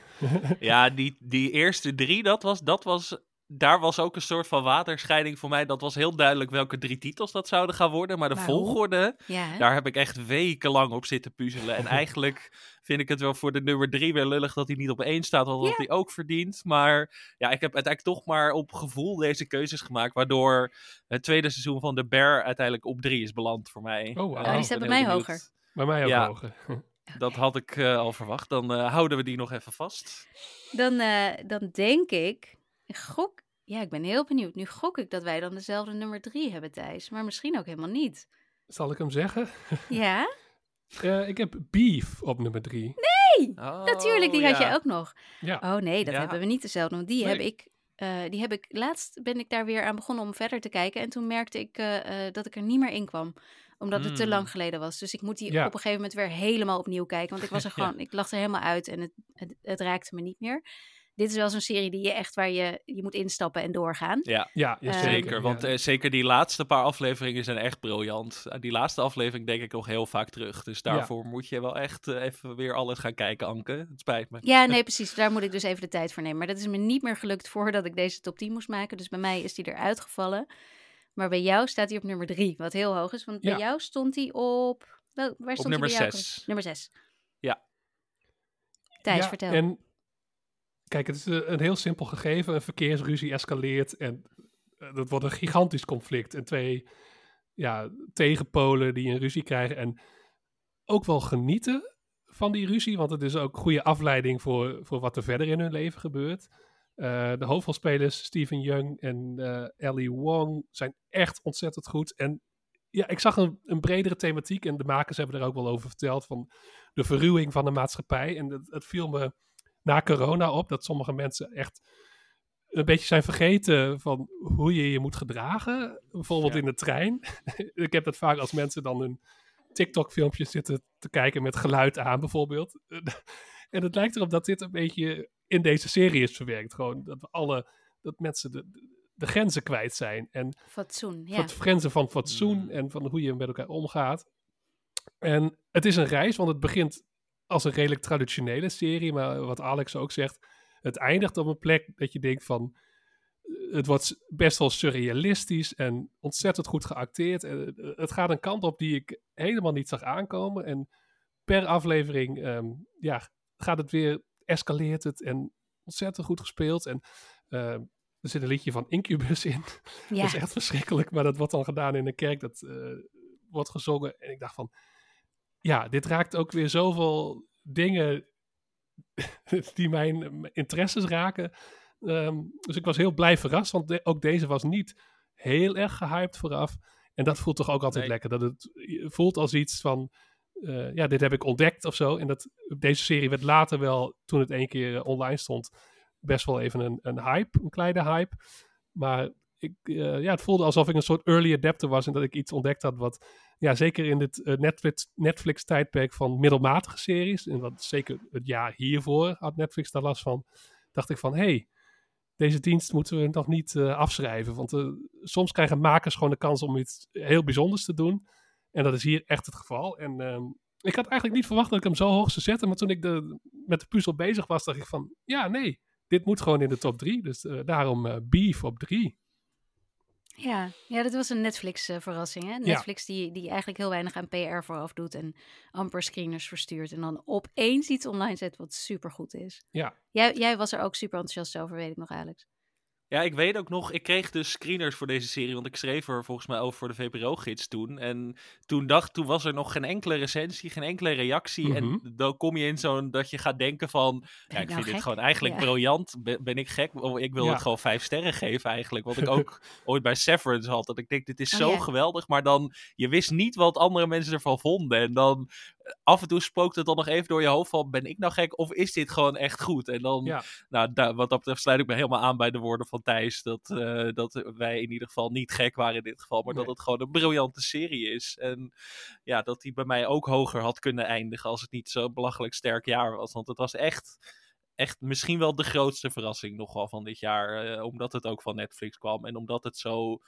ja die, die eerste drie, dat was, dat was daar was ook een soort van waterscheiding voor mij. Dat was heel duidelijk welke drie titels dat zouden gaan worden. Maar de maar volgorde, ja, daar heb ik echt wekenlang op zitten puzzelen. En eigenlijk vind ik het wel voor de nummer drie weer lullig dat hij niet op één staat. Want dat hij ook verdient. Maar ja, ik heb uiteindelijk toch maar op gevoel deze keuzes gemaakt. Waardoor het tweede seizoen van The Bear uiteindelijk op drie is beland voor mij. Oh, wow. oh die staat bij mij benieuwd. hoger. Bij mij ook ja. hoger. Dat had ik uh, al verwacht. Dan uh, houden we die nog even vast. Dan, uh, dan denk ik gok. Ja, ik ben heel benieuwd. Nu gok ik dat wij dan dezelfde nummer drie hebben, Thijs. Maar misschien ook helemaal niet. Zal ik hem zeggen? Ja? uh, ik heb Beef op nummer drie. Nee! Oh, Natuurlijk, die ja. had jij ook nog. Ja. Oh nee, dat ja. hebben we niet dezelfde. Want die nee. heb ik... Uh, die heb ik laatst ben ik daar weer aan begonnen om verder te kijken. En toen merkte ik uh, dat ik er niet meer in kwam omdat mm. het te lang geleden was. Dus ik moet die ja. op een gegeven moment weer helemaal opnieuw kijken. Want ik was er gewoon, ik lag er helemaal uit en het, het, het raakte me niet meer dit is wel zo'n serie die je echt waar je, je moet instappen en doorgaan. Ja, ja, ja zeker. Want uh, zeker die laatste paar afleveringen zijn echt briljant. Uh, die laatste aflevering denk ik nog heel vaak terug. Dus daarvoor ja. moet je wel echt uh, even weer alles gaan kijken, Anke. Het spijt me. Ja, nee, precies. Daar moet ik dus even de tijd voor nemen. Maar dat is me niet meer gelukt voordat ik deze top 10 moest maken. Dus bij mij is die eruit gevallen. Maar bij jou staat hij op nummer 3, wat heel hoog is. Want bij jou stond hij op... Wel, waar stond op nummer 6. Nummer 6. Ja. Thijs, vertel. En Kijk, het is een heel simpel gegeven. Een verkeersruzie escaleert en eh, dat wordt een gigantisch conflict. En twee ja, tegenpolen die een ruzie krijgen. En ook wel genieten van die ruzie, want het is ook goede afleiding voor, voor wat er verder in hun leven gebeurt. Uh, de hoofdrolspelers Steven Young en Ellie Wong zijn echt ontzettend goed. En ja, ik zag een, een, bredere thematiek en de makers hebben er ook wel over verteld van de verruwing van de maatschappij. En het, het viel me na corona op dat sommige mensen echt een beetje zijn vergeten van hoe je je moet gedragen. Bijvoorbeeld Ja. in de trein. ik heb dat vaak als mensen dan hun TikTok-filmpjes zitten te kijken met geluid aan, bijvoorbeeld. en het lijkt erop dat dit een beetje in deze serie is verwerkt. Gewoon dat we alle, dat mensen de, de grenzen kwijt zijn. En Fatsoen, ja. het grenzen van fatsoen Mm. en van hoe je met elkaar omgaat. En het is een reis, want het begint als een redelijk traditionele serie, maar wat Alex ook zegt, het eindigt op een plek dat je denkt van, eh, het wordt best wel surrealistisch en ontzettend goed geacteerd. En eh, het gaat een kant op die ik helemaal niet zag aankomen. En per aflevering ehm, ja, gaat het weer, escaleert het en ontzettend goed gespeeld. En ehm, er zit een liedje van Incubus in. ja. Dat is echt verschrikkelijk, maar dat wordt dan gedaan in een kerk. Dat eh, wordt gezongen. En ik dacht van, ja, dit raakt ook weer zoveel dingen die mijn, interesses raken. Ehm, dus ik was heel blij verrast, want de- ook deze was niet heel erg gehyped vooraf. En dat voelt toch ook altijd Nee. lekker. Dat het voelt als iets van, eh, ja, dit heb ik ontdekt of zo. En dat, deze serie werd later wel, toen het één keer eh, online stond, best wel even een, een hype, een kleine hype. Maar ik, eh, ja, het voelde alsof ik een soort early adapter was en dat ik iets ontdekt had wat, ja, zeker in dit eh, Netflix, tijdperk van middelmatige series, en wat zeker het jaar hiervoor had Netflix daar last van, dacht ik van, hey, deze dienst moeten we nog niet eh, afschrijven. Want eh, soms krijgen makers gewoon de kans om iets heel bijzonders te doen. En dat is hier echt het geval. En ehm, ik had eigenlijk niet verwacht dat ik hem zo hoog zou zetten. Maar toen ik de, met de puzzel bezig was, dacht ik van... Ja, nee, dit moet gewoon in de top 3. Dus daarom Beef op 3. Ja, ja, dat was een Netflix-verrassing. hè? Netflix die, die eigenlijk heel weinig aan PR vooraf doet en amper screeners verstuurt. En dan opeens iets online zet wat supergoed is. Ja. Jij, jij was er ook super enthousiast over, weet ik nog, Alex. Ja, ik weet ook nog, ik kreeg dus screeners voor deze serie, want ik schreef er volgens mij over voor de VPRO-gids toen. En toen dacht, toen was er nog geen enkele recensie, geen enkele reactie. Mhm. En dan kom je in zo'n, dat je gaat denken van, Ben ja, ik nou vind dit gek? gewoon eigenlijk Ja. briljant. Ben, ben ik gek? Oh, ik wil Ja. het gewoon vijf sterren geven eigenlijk. Wat ik ook ooit bij Severance had. Dat ik denk, dit is Oh, zo geweldig. Maar dan, je wist niet wat andere mensen ervan vonden. En dan, eh, af en toe spookt het dan nog even door je hoofd van, ben ik nou gek? Of is dit gewoon echt goed? En dan, Ja. nou, da- wat dat betreft sluit ik me helemaal aan bij de woorden van Thijs. Dat, eh, dat wij in ieder geval niet gek waren in dit geval, maar Nee. dat het gewoon een briljante serie is. En ja, dat die bij mij ook hoger had kunnen eindigen als het niet zo'n belachelijk sterk jaar was. Want het was echt, echt misschien wel de grootste verrassing nogal van dit jaar. eh, omdat het ook van Netflix kwam en omdat het zo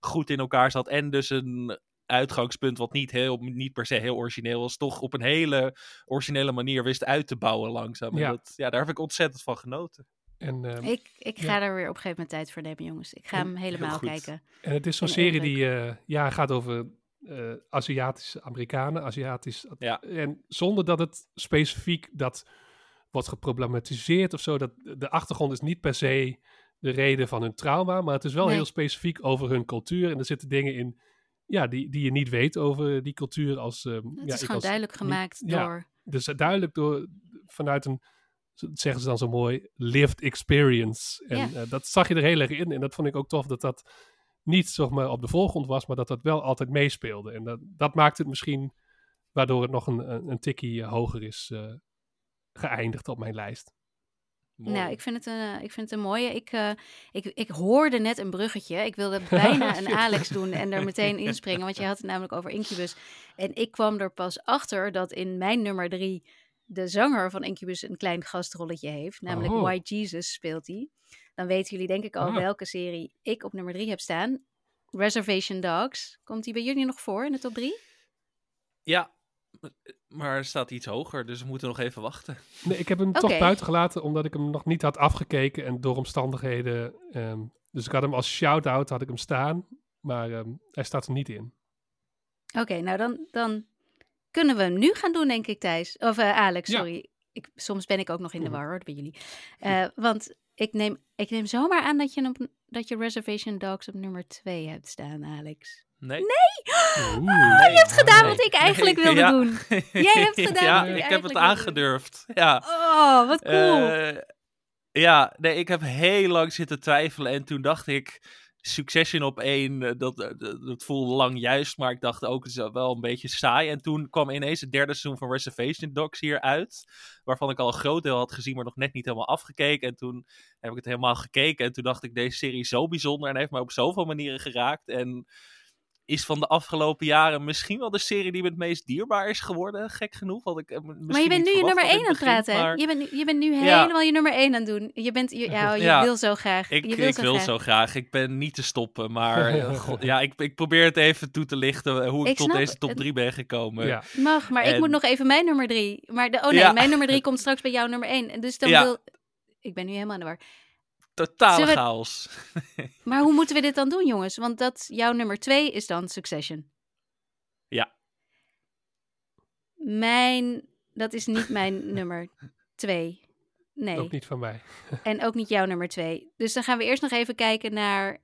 goed in elkaar zat. En dus een uitgangspunt wat niet, heel, niet per se heel origineel was, toch op een hele originele manier wist uit te bouwen langzaam. Ja. Dat, ja, daar heb ik ontzettend van genoten. En, ehm, Ik, ik Ja. ga er weer op een gegeven moment tijd voor nemen, jongens. Ik ga En- hem helemaal kijken. en het is zo'n serie die eh, ja, gaat over eh, Aziatische Amerikanen. Aziatisch, Ja. En zonder dat het specifiek dat wordt geproblematiseerd of zo. Dat, de achtergrond is niet per se de reden van hun trauma, maar het is wel Nee. heel specifiek over hun cultuur. En er zitten dingen in ja, die, die je niet weet over die cultuur. Als, ehm, Het ja, is ik gewoon als- duidelijk niet- gemaakt ja. door... Dus duidelijk door, vanuit een, zeggen ze dan zo mooi, lived experience. En Ja. eh, dat zag je er heel erg in. En dat vond ik ook tof dat dat niet zeg maar, op de voorgrond was, maar dat dat wel altijd meespeelde. En dat, dat maakt het misschien waardoor het nog een, een, een tikkie eh, hoger is eh, geëindigd op mijn lijst. Mooi. Nou, ik vind het een, eh, ik vind het een mooie. Ik, eh, ik, ik hoorde net een bruggetje. Ik wilde bijna een Alex doen en er meteen inspringen. Want je had het namelijk over Incubus. En ik kwam er pas achter dat in mijn nummer drie de zanger van Incubus een klein gastrolletje heeft. Namelijk Oh. White Jesus speelt hij. Dan weten jullie denk ik al Ah. welke serie ik op nummer drie heb staan. Reservation Dogs. Komt die bij jullie nog voor in de top drie? Ja, maar er staat iets hoger, dus we moeten nog even wachten. Nee, ik heb hem toch buiten gelaten omdat ik hem nog niet had afgekeken en door omstandigheden. ehm, dus ik had hem als shout-out had ik hem staan, maar ehm, hij staat er niet in. Oké, nou dan, dan kunnen we nu gaan doen, denk ik, Thijs. Of eh, Alex, Ja. sorry. Ik, soms ben ik ook nog in de war, hoor, bij jullie. Eh, want ik neem, ik neem zomaar aan dat je, op, dat je Reservation Dogs op nummer 2 hebt staan, Alex. Nee? Oeh. Nee. Je hebt gedaan wat ik eigenlijk Nee, wilde ja. doen. Jij hebt gedaan Ja, wat ik ik heb het aangedurfd. Ja. Oh, wat cool. Eh, ja, nee, ik heb heel lang zitten twijfelen en toen dacht ik, Succession op één, eh, dat, eh, dat, dat voelde lang juist, maar ik dacht ook, het is wel een beetje saai. En toen kwam ineens het derde seizoen van Reservation Dogs hier uit, waarvan ik al een groot deel had gezien, maar nog net niet helemaal afgekeken. En toen heb ik het helemaal gekeken en toen dacht ik, deze serie is zo bijzonder en heeft mij op zoveel manieren geraakt. En is van de afgelopen jaren misschien wel de serie die me het meest dierbaar is geworden, gek genoeg. Want ik, eh, Maar je bent nu je nummer had 1 in aan het praten. hè? Je bent, nu- je bent nu Ja. helemaal je nummer 1 aan het doen. Je, bent, je, ja, je Ja. wil zo graag. Ik, je wil ik zo wil graag. zo graag. Ik ben niet te stoppen. Maar eh, god, ja, ik, ik probeer het even toe te lichten eh, hoe ik, Ik tot snap deze top het. 3 ben gekomen. Ja. Mag, maar ik En- moet nog even mijn nummer 3. Maar de, oh nee, Ja. mijn nummer 3 komt straks bij jouw nummer 1. Dus dan Ja. wil... Ik ben nu helemaal in de war. Totale we- chaos. Maar hoe moeten we dit dan doen, jongens? Want dat, jouw nummer 2 is dan Succession. Ja. Mijn... Dat is niet mijn nummer 2. Nee. Ook niet van mij. En ook niet jouw nummer twee. Dus dan gaan we eerst nog even kijken naar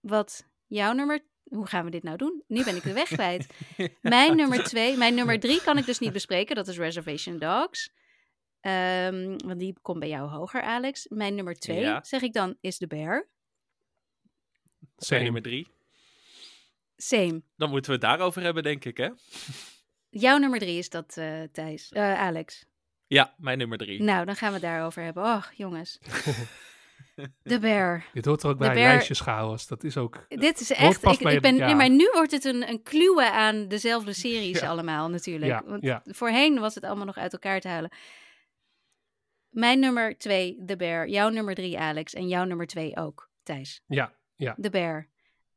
wat jouw nummer. Hoe gaan we dit nou doen? Nu ben ik de weg kwijt. Mijn nummer twee, mijn nummer drie kan ik dus niet bespreken. Dat is Reservation Dogs. Ehm, want die komt bij jou hoger, Alex. Mijn nummer twee, Ja. zeg ik dan, is de Bear. Zijn Same. nummer 3. Same. Dan moeten we het daarover hebben, denk ik, hè? Jouw nummer drie is dat, eh Thijs. Eh, Alex. Ja, mijn nummer 3. Nou, dan gaan we het daarover hebben. Och, jongens. De Bear. Dit hoort er ook bij, lijstjeschaos. Dat is ook... Dit is echt. Ik, ben, ja. nee, maar nu wordt het een, een kluwe aan dezelfde series Ja. allemaal natuurlijk. Ja, Want ja. voorheen was het allemaal nog uit elkaar te halen. Mijn nummer twee, The Bear. Jouw nummer drie, Alex. En jouw nummer twee ook, Thijs. Ja, ja. The Bear.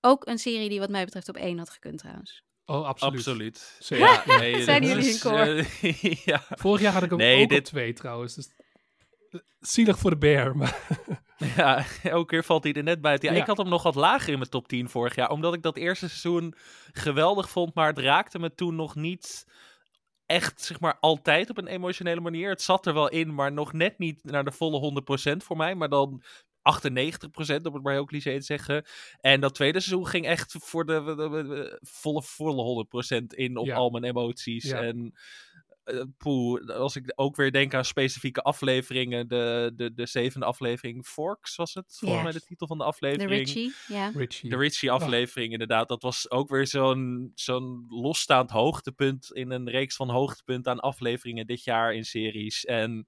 Ook een serie die wat mij betreft op één had gekund trouwens. Oh, absoluut. Absoluut. Zeker. Ja, nee, Zijn jullie is, in koor? eh, ja. Vorig jaar had ik hem Nee, ook dit- op twee trouwens. Dus, zielig voor de bear, maar Ja, elke keer valt hij er net buiten. Ja, Ja. Ik had hem nog wat lager in mijn top 10 vorig jaar. Omdat ik dat eerste seizoen geweldig vond. Maar het raakte me toen nog niet echt, zeg maar, altijd op een emotionele manier. Het zat er wel in, maar nog net niet naar de volle 100% voor mij. Maar dan 98%, om het maar heel cliché te zeggen. En dat tweede seizoen ging echt voor de, de- de- de volle, volle 100% in op Ja. al mijn emoties. Ja. En poeh, als ik ook weer denk aan specifieke afleveringen, de, de, de zevende aflevering, Forks was het, volgens mij de titel van de De aflevering. Richie, ja. Richie. De Richie-aflevering, inderdaad. Dat was ook weer zo'n zo'n losstaand hoogtepunt in een reeks van hoogtepunten aan afleveringen dit jaar in series. En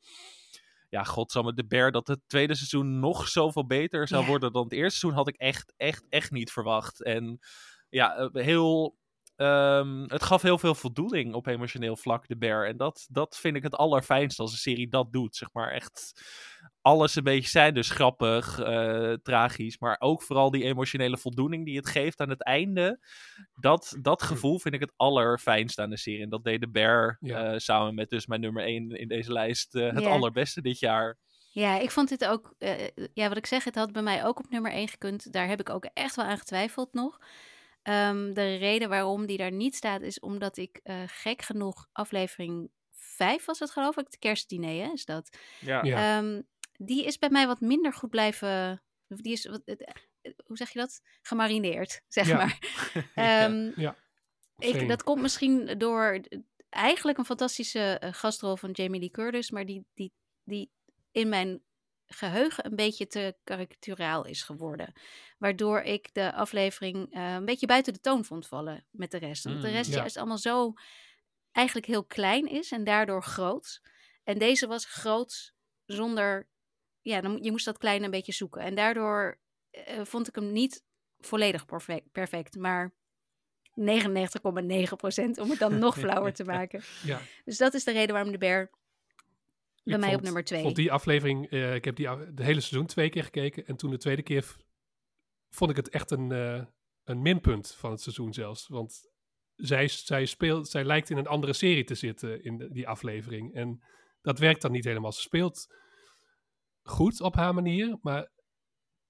ja, godsamme, de Bear, dat het tweede seizoen nog zoveel beter zou worden dan het eerste seizoen, had ik echt, echt, echt niet verwacht. En ja, eh, heel... ehm, het gaf heel veel voldoening op emotioneel vlak, de Bear. En dat, dat vind ik het allerfijnste als een serie dat doet. Zeg maar echt alles een beetje zijn. Dus grappig, eh, tragisch. Maar ook vooral die emotionele voldoening die het geeft aan het einde. Dat, dat gevoel vind ik het allerfijnste aan de serie. En dat deed de Bear Ja. eh, samen met dus mijn nummer 1 in deze lijst eh, het Ja. allerbeste dit jaar. Ja, ik vond dit ook, eh, ja, wat ik zeg, het had bij mij ook op nummer 1 gekund. Daar heb ik ook echt wel aan getwijfeld nog. Ehm, de reden waarom die daar niet staat, is omdat ik eh, gek genoeg aflevering 5 was het geloof ik, het kerstdiner hè, is dat. Ja. Ja. Ehm, die is bij mij wat minder goed blijven, die is, wat, het- eh, hoe zeg je dat? Gemarineerd, zeg Ja. maar. Ehm, Ja. ik, dat komt misschien door eh, eigenlijk een fantastische eh, gastrol van Jamie Lee Curtis, maar die, die, die in mijn geheugen een beetje te karikaturaal is geworden. Waardoor ik de aflevering eh, een beetje buiten de toon vond vallen met de rest. Omdat de Mm, rest ja. juist allemaal zo eigenlijk heel klein is en daardoor groot. En deze was groot zonder, ja, dan, je moest dat kleine een beetje zoeken. En daardoor eh, vond ik hem niet volledig perfect, perfect maar 99,9% om het dan nog flauwer te maken. ja. Dus dat is de reden waarom de bear bij mij op vond- nummer 2. vond die aflevering, eh, ik heb die de hele seizoen twee keer gekeken. En toen de tweede keer vond ik het echt een, eh, een minpunt van het seizoen zelfs. Want zij, zij, speelt, zij lijkt in een andere serie te zitten in die aflevering. En dat werkt dan niet helemaal. Ze speelt goed op haar manier, maar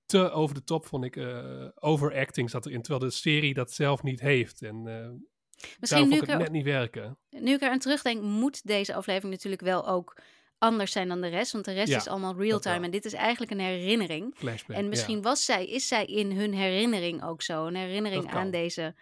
te over de top vond ik eh, overacting zat erin. Terwijl de serie dat zelf niet heeft. En Misschien nu ik, het er, net niet werken. nu ik eraan terugdenk, moet deze aflevering natuurlijk wel ook anders zijn dan de rest. Want de rest Ja, is allemaal real-time en dit is eigenlijk een herinnering. Flashback. En ja. misschien was zij, is zij in hun herinnering ook zo. Een herinnering aan deze,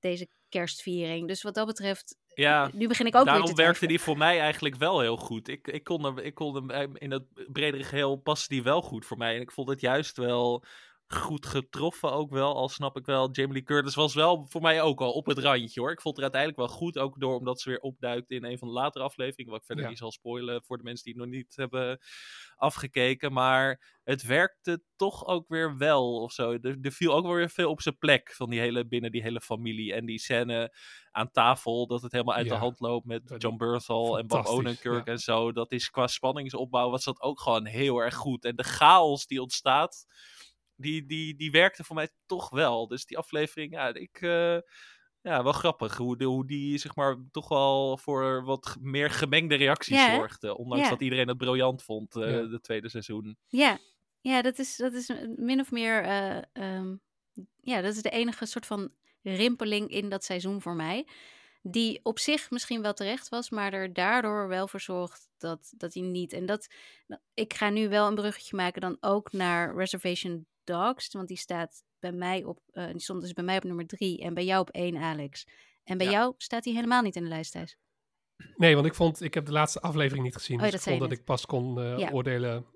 deze kerstviering. Dus wat dat betreft, Ja, nu begin ik ook Daarom weer te werkte die voor mij eigenlijk wel heel goed. Ik, ik, kon hem, ik kon hem eh, in het bredere geheel paste die wel goed voor mij. En ik vond het juist wel goed getroffen ook wel. Al snap ik wel, Jamie Lee Curtis was wel voor mij ook al op het randje hoor. Ik vond het uiteindelijk wel goed, ook door omdat ze weer opduikt in een van de latere afleveringen. Wat ik verder Ja. niet zal spoilen voor de mensen die het nog niet hebben afgekeken. Maar het werkte toch ook weer wel of zo. Er, er viel ook wel weer veel op zijn plek van die hele, binnen die hele familie. En die scène aan tafel, dat het helemaal uit Ja. de hand loopt met John Bernthal en Bob Odenkirk ja. en zo. Dat is qua spanningsopbouw was dat ook gewoon heel erg goed. En de chaos die ontstaat, die, die, die werkte voor mij toch wel. Dus die aflevering, ja, ik... eh, ja, wel grappig hoe, de, hoe die zeg maar toch wel voor wat meer gemengde reacties zorgde. Ondanks Ja. dat iedereen het briljant vond, eh Ja. de tweede seizoen. Ja, ja dat, is, dat is min of meer. eh, ehm, ja, dat is de enige soort van rimpeling in dat seizoen voor mij. Die op zich misschien wel terecht was, maar er daardoor wel voor zorgt dat, dat hij niet. En dat. Ik ga nu wel een bruggetje maken dan ook naar Reservation Dogs. Want die staat bij mij op. eh, die stond dus bij mij op nummer drie en bij jou op één, Alex. En bij Ja. jou staat hij helemaal niet in de lijst thuis. Nee, want ik vond, ik heb de laatste aflevering niet gezien. Oh, dus dat ik vond dat ik pas kon eh, Ja. oordelen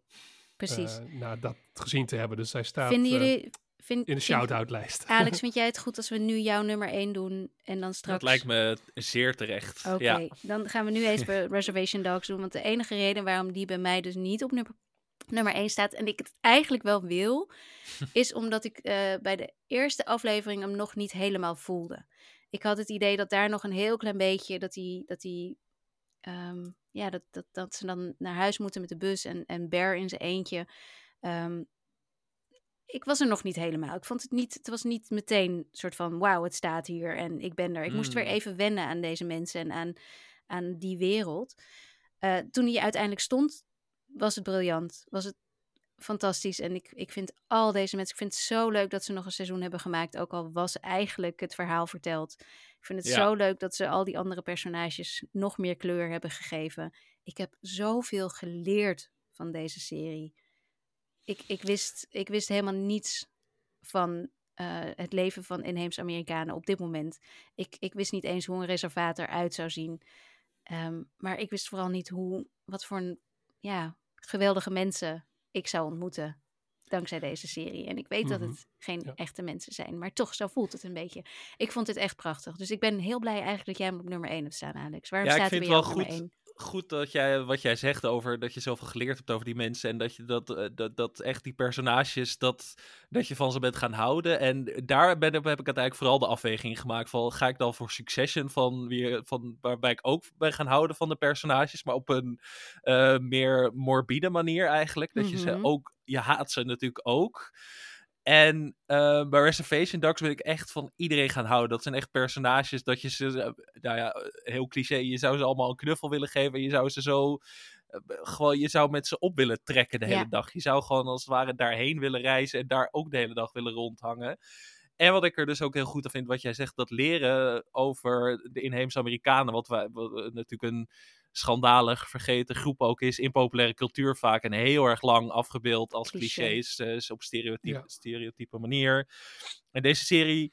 Precies. eh, na dat gezien te hebben. Dus hij staat Vinden jullie. Vind, in de shout-out lijst. Alex, vind jij het goed als we nu jouw nummer 1 doen en dan straks... Dat lijkt me zeer terecht. Oké, Ja. dan gaan we nu eens bij Reservation Dogs doen. Want de enige reden waarom die bij mij dus niet op nummer, nummer 1 staat... en ik het eigenlijk wel wil... is omdat ik eh, bij de eerste aflevering hem nog niet helemaal voelde. Ik had het idee dat daar nog een heel klein beetje... dat hij... Dat hij ehm, ja, dat, dat, dat ze dan naar huis moeten met de bus en, en Bear in zijn eentje. Ehm, ik was er nog niet helemaal. Ik vond het niet, het was niet meteen een soort van, wauw, het staat hier en ik ben er. Ik moest weer Mm. even wennen aan deze mensen en aan, aan die wereld. Eh, toen hij uiteindelijk stond, was het briljant. Was het fantastisch. En ik, ik vind al deze mensen, ik vind het zo leuk dat ze nog een seizoen hebben gemaakt. Ook al was eigenlijk het verhaal verteld. Ik vind het Ja. zo leuk dat ze al die andere personages nog meer kleur hebben gegeven. Ik heb zoveel geleerd van deze serie. Ik, ik, wist, ik wist helemaal niets van eh, het leven van inheemse Amerikanen op dit moment. Ik, ik wist niet eens hoe een reservaat eruit zou zien. Ehm, maar ik wist vooral niet hoe, wat voor een, ja, geweldige mensen ik zou ontmoeten. Dankzij deze serie. En ik weet dat Mhm. het geen Ja. echte mensen zijn. Maar toch, zo voelt het een beetje. Ik vond het echt prachtig. Dus ik ben heel blij eigenlijk dat jij hem op nummer 1 hebt staan, Alex. Waarom Ja, ik staat hij vind het wel op nummer goed 1? Goed dat jij, wat jij zegt over dat je zoveel geleerd hebt over die mensen. En dat je dat, eh, dat, dat echt die personages, dat, dat je van ze bent gaan houden. En daar ben, heb ik uiteindelijk vooral de afweging gemaakt van, ga ik dan voor Succession, van weer, van, waarbij ik ook ben gaan houden van de personages, maar op een eh, meer morbide manier eigenlijk. Dat je ze Mhm. ook, je haat ze natuurlijk ook. En eh, bij Reservation Dogs ben ik echt van iedereen gaan houden. Dat zijn echt personages dat je ze, eh, nou ja, heel cliché, je zou ze allemaal een knuffel willen geven. En je zou ze zo, eh, gewoon, je zou met ze op willen trekken de Ja. hele dag. Je zou gewoon als het ware daarheen willen reizen en daar ook de hele dag willen rondhangen. En wat ik er dus ook heel goed aan vind, wat jij zegt, dat leren over de inheemse Amerikanen, wat, wij, wat eh, natuurlijk een schandalig vergeten groep ook is in populaire cultuur vaak en heel erg lang afgebeeld als Cliché. clichés, eh, op stereotype, Ja. stereotype manier. En deze serie,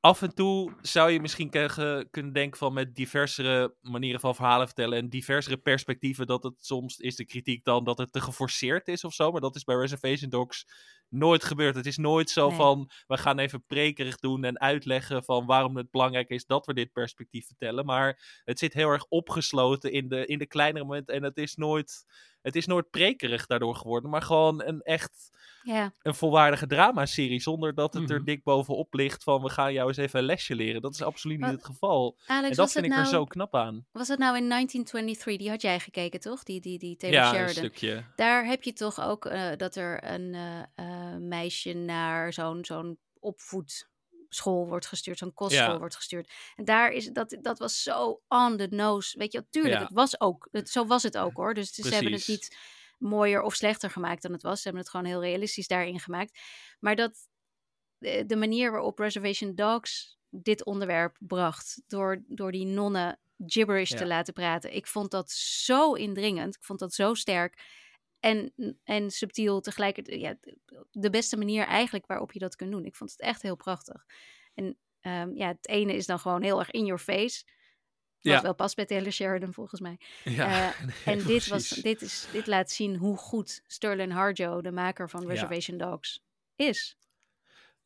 af en toe zou je misschien kunnen denken van met diversere manieren van verhalen vertellen en diversere perspectieven, dat het soms is de kritiek dan dat het te geforceerd is of zo, maar dat is bij Reservation Dogs nooit gebeurd. Het is nooit zo Nee. van, we gaan even prekerig doen en uitleggen van waarom het belangrijk is dat we dit perspectief vertellen, maar het zit heel erg opgesloten in de, in de kleinere momenten en het is nooit, het is nooit prekerig daardoor geworden, maar gewoon een echt Ja, een volwaardige dramaserie zonder dat het er Mhm. dik bovenop ligt van we gaan jou eens even een lesje leren. Dat is absoluut niet het geval. Alex, en dat was, vind het ik nou, er zo knap aan. was het nou in 1923? Die had jij gekeken, toch? Die, die, die Taylor ja, een Sheridan. stukje. Daar heb je toch ook eh, dat er een eh, eh, meisje naar zo'n zo'n opvoedschool wordt gestuurd, zo'n kostschool Ja. wordt gestuurd. En daar is dat, dat was zo on the nose. Weet je, tuurlijk, Ja. het was ook, het, zo was het ook hoor. Dus ze hebben het niet mooier of slechter gemaakt dan het was. Ze hebben het gewoon heel realistisch daarin gemaakt. Maar dat de, de manier waarop Reservation Dogs dit onderwerp bracht, door, door die nonnen gibberish te laten praten, ik vond dat zo indringend. Ik vond dat zo sterk en, en subtiel tegelijkertijd. Ja, de beste manier eigenlijk waarop je dat kunt doen. Ik vond het echt heel prachtig. En ehm, ja, het ene is dan gewoon heel erg in your face. Wat Ja. wel past bij Taylor Sheridan volgens mij. Ja, Eh, nee, En dit, was, dit, is, dit laat zien hoe goed Sterling Harjo, de maker van Ja. Reservation Dogs, is.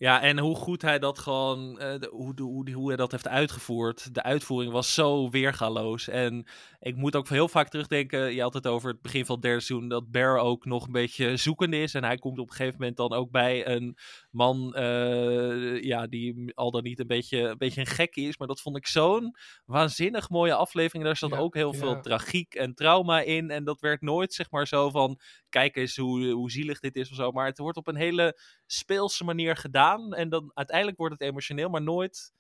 Ja, en hoe goed hij dat gewoon, uh, de, hoe, de, hoe, hoe hij dat heeft uitgevoerd. De uitvoering was zo weergaloos. En ik moet ook heel vaak terugdenken, je had het over het begin van het derde seizoen, dat Bear ook nog een beetje zoekende is. En hij komt op een gegeven moment dan ook bij een man, uh, ja, die al dan niet een beetje, een beetje een gek is. Maar dat vond ik zo'n waanzinnig mooie aflevering. Daar zat Ja, ook heel ja. veel tragiek en trauma in. En dat werd nooit, zeg maar, zo van, kijk eens hoe, hoe zielig dit is of zo. Maar het wordt op een hele speelse manier gedaan. En dan uiteindelijk wordt het emotioneel, maar nooit,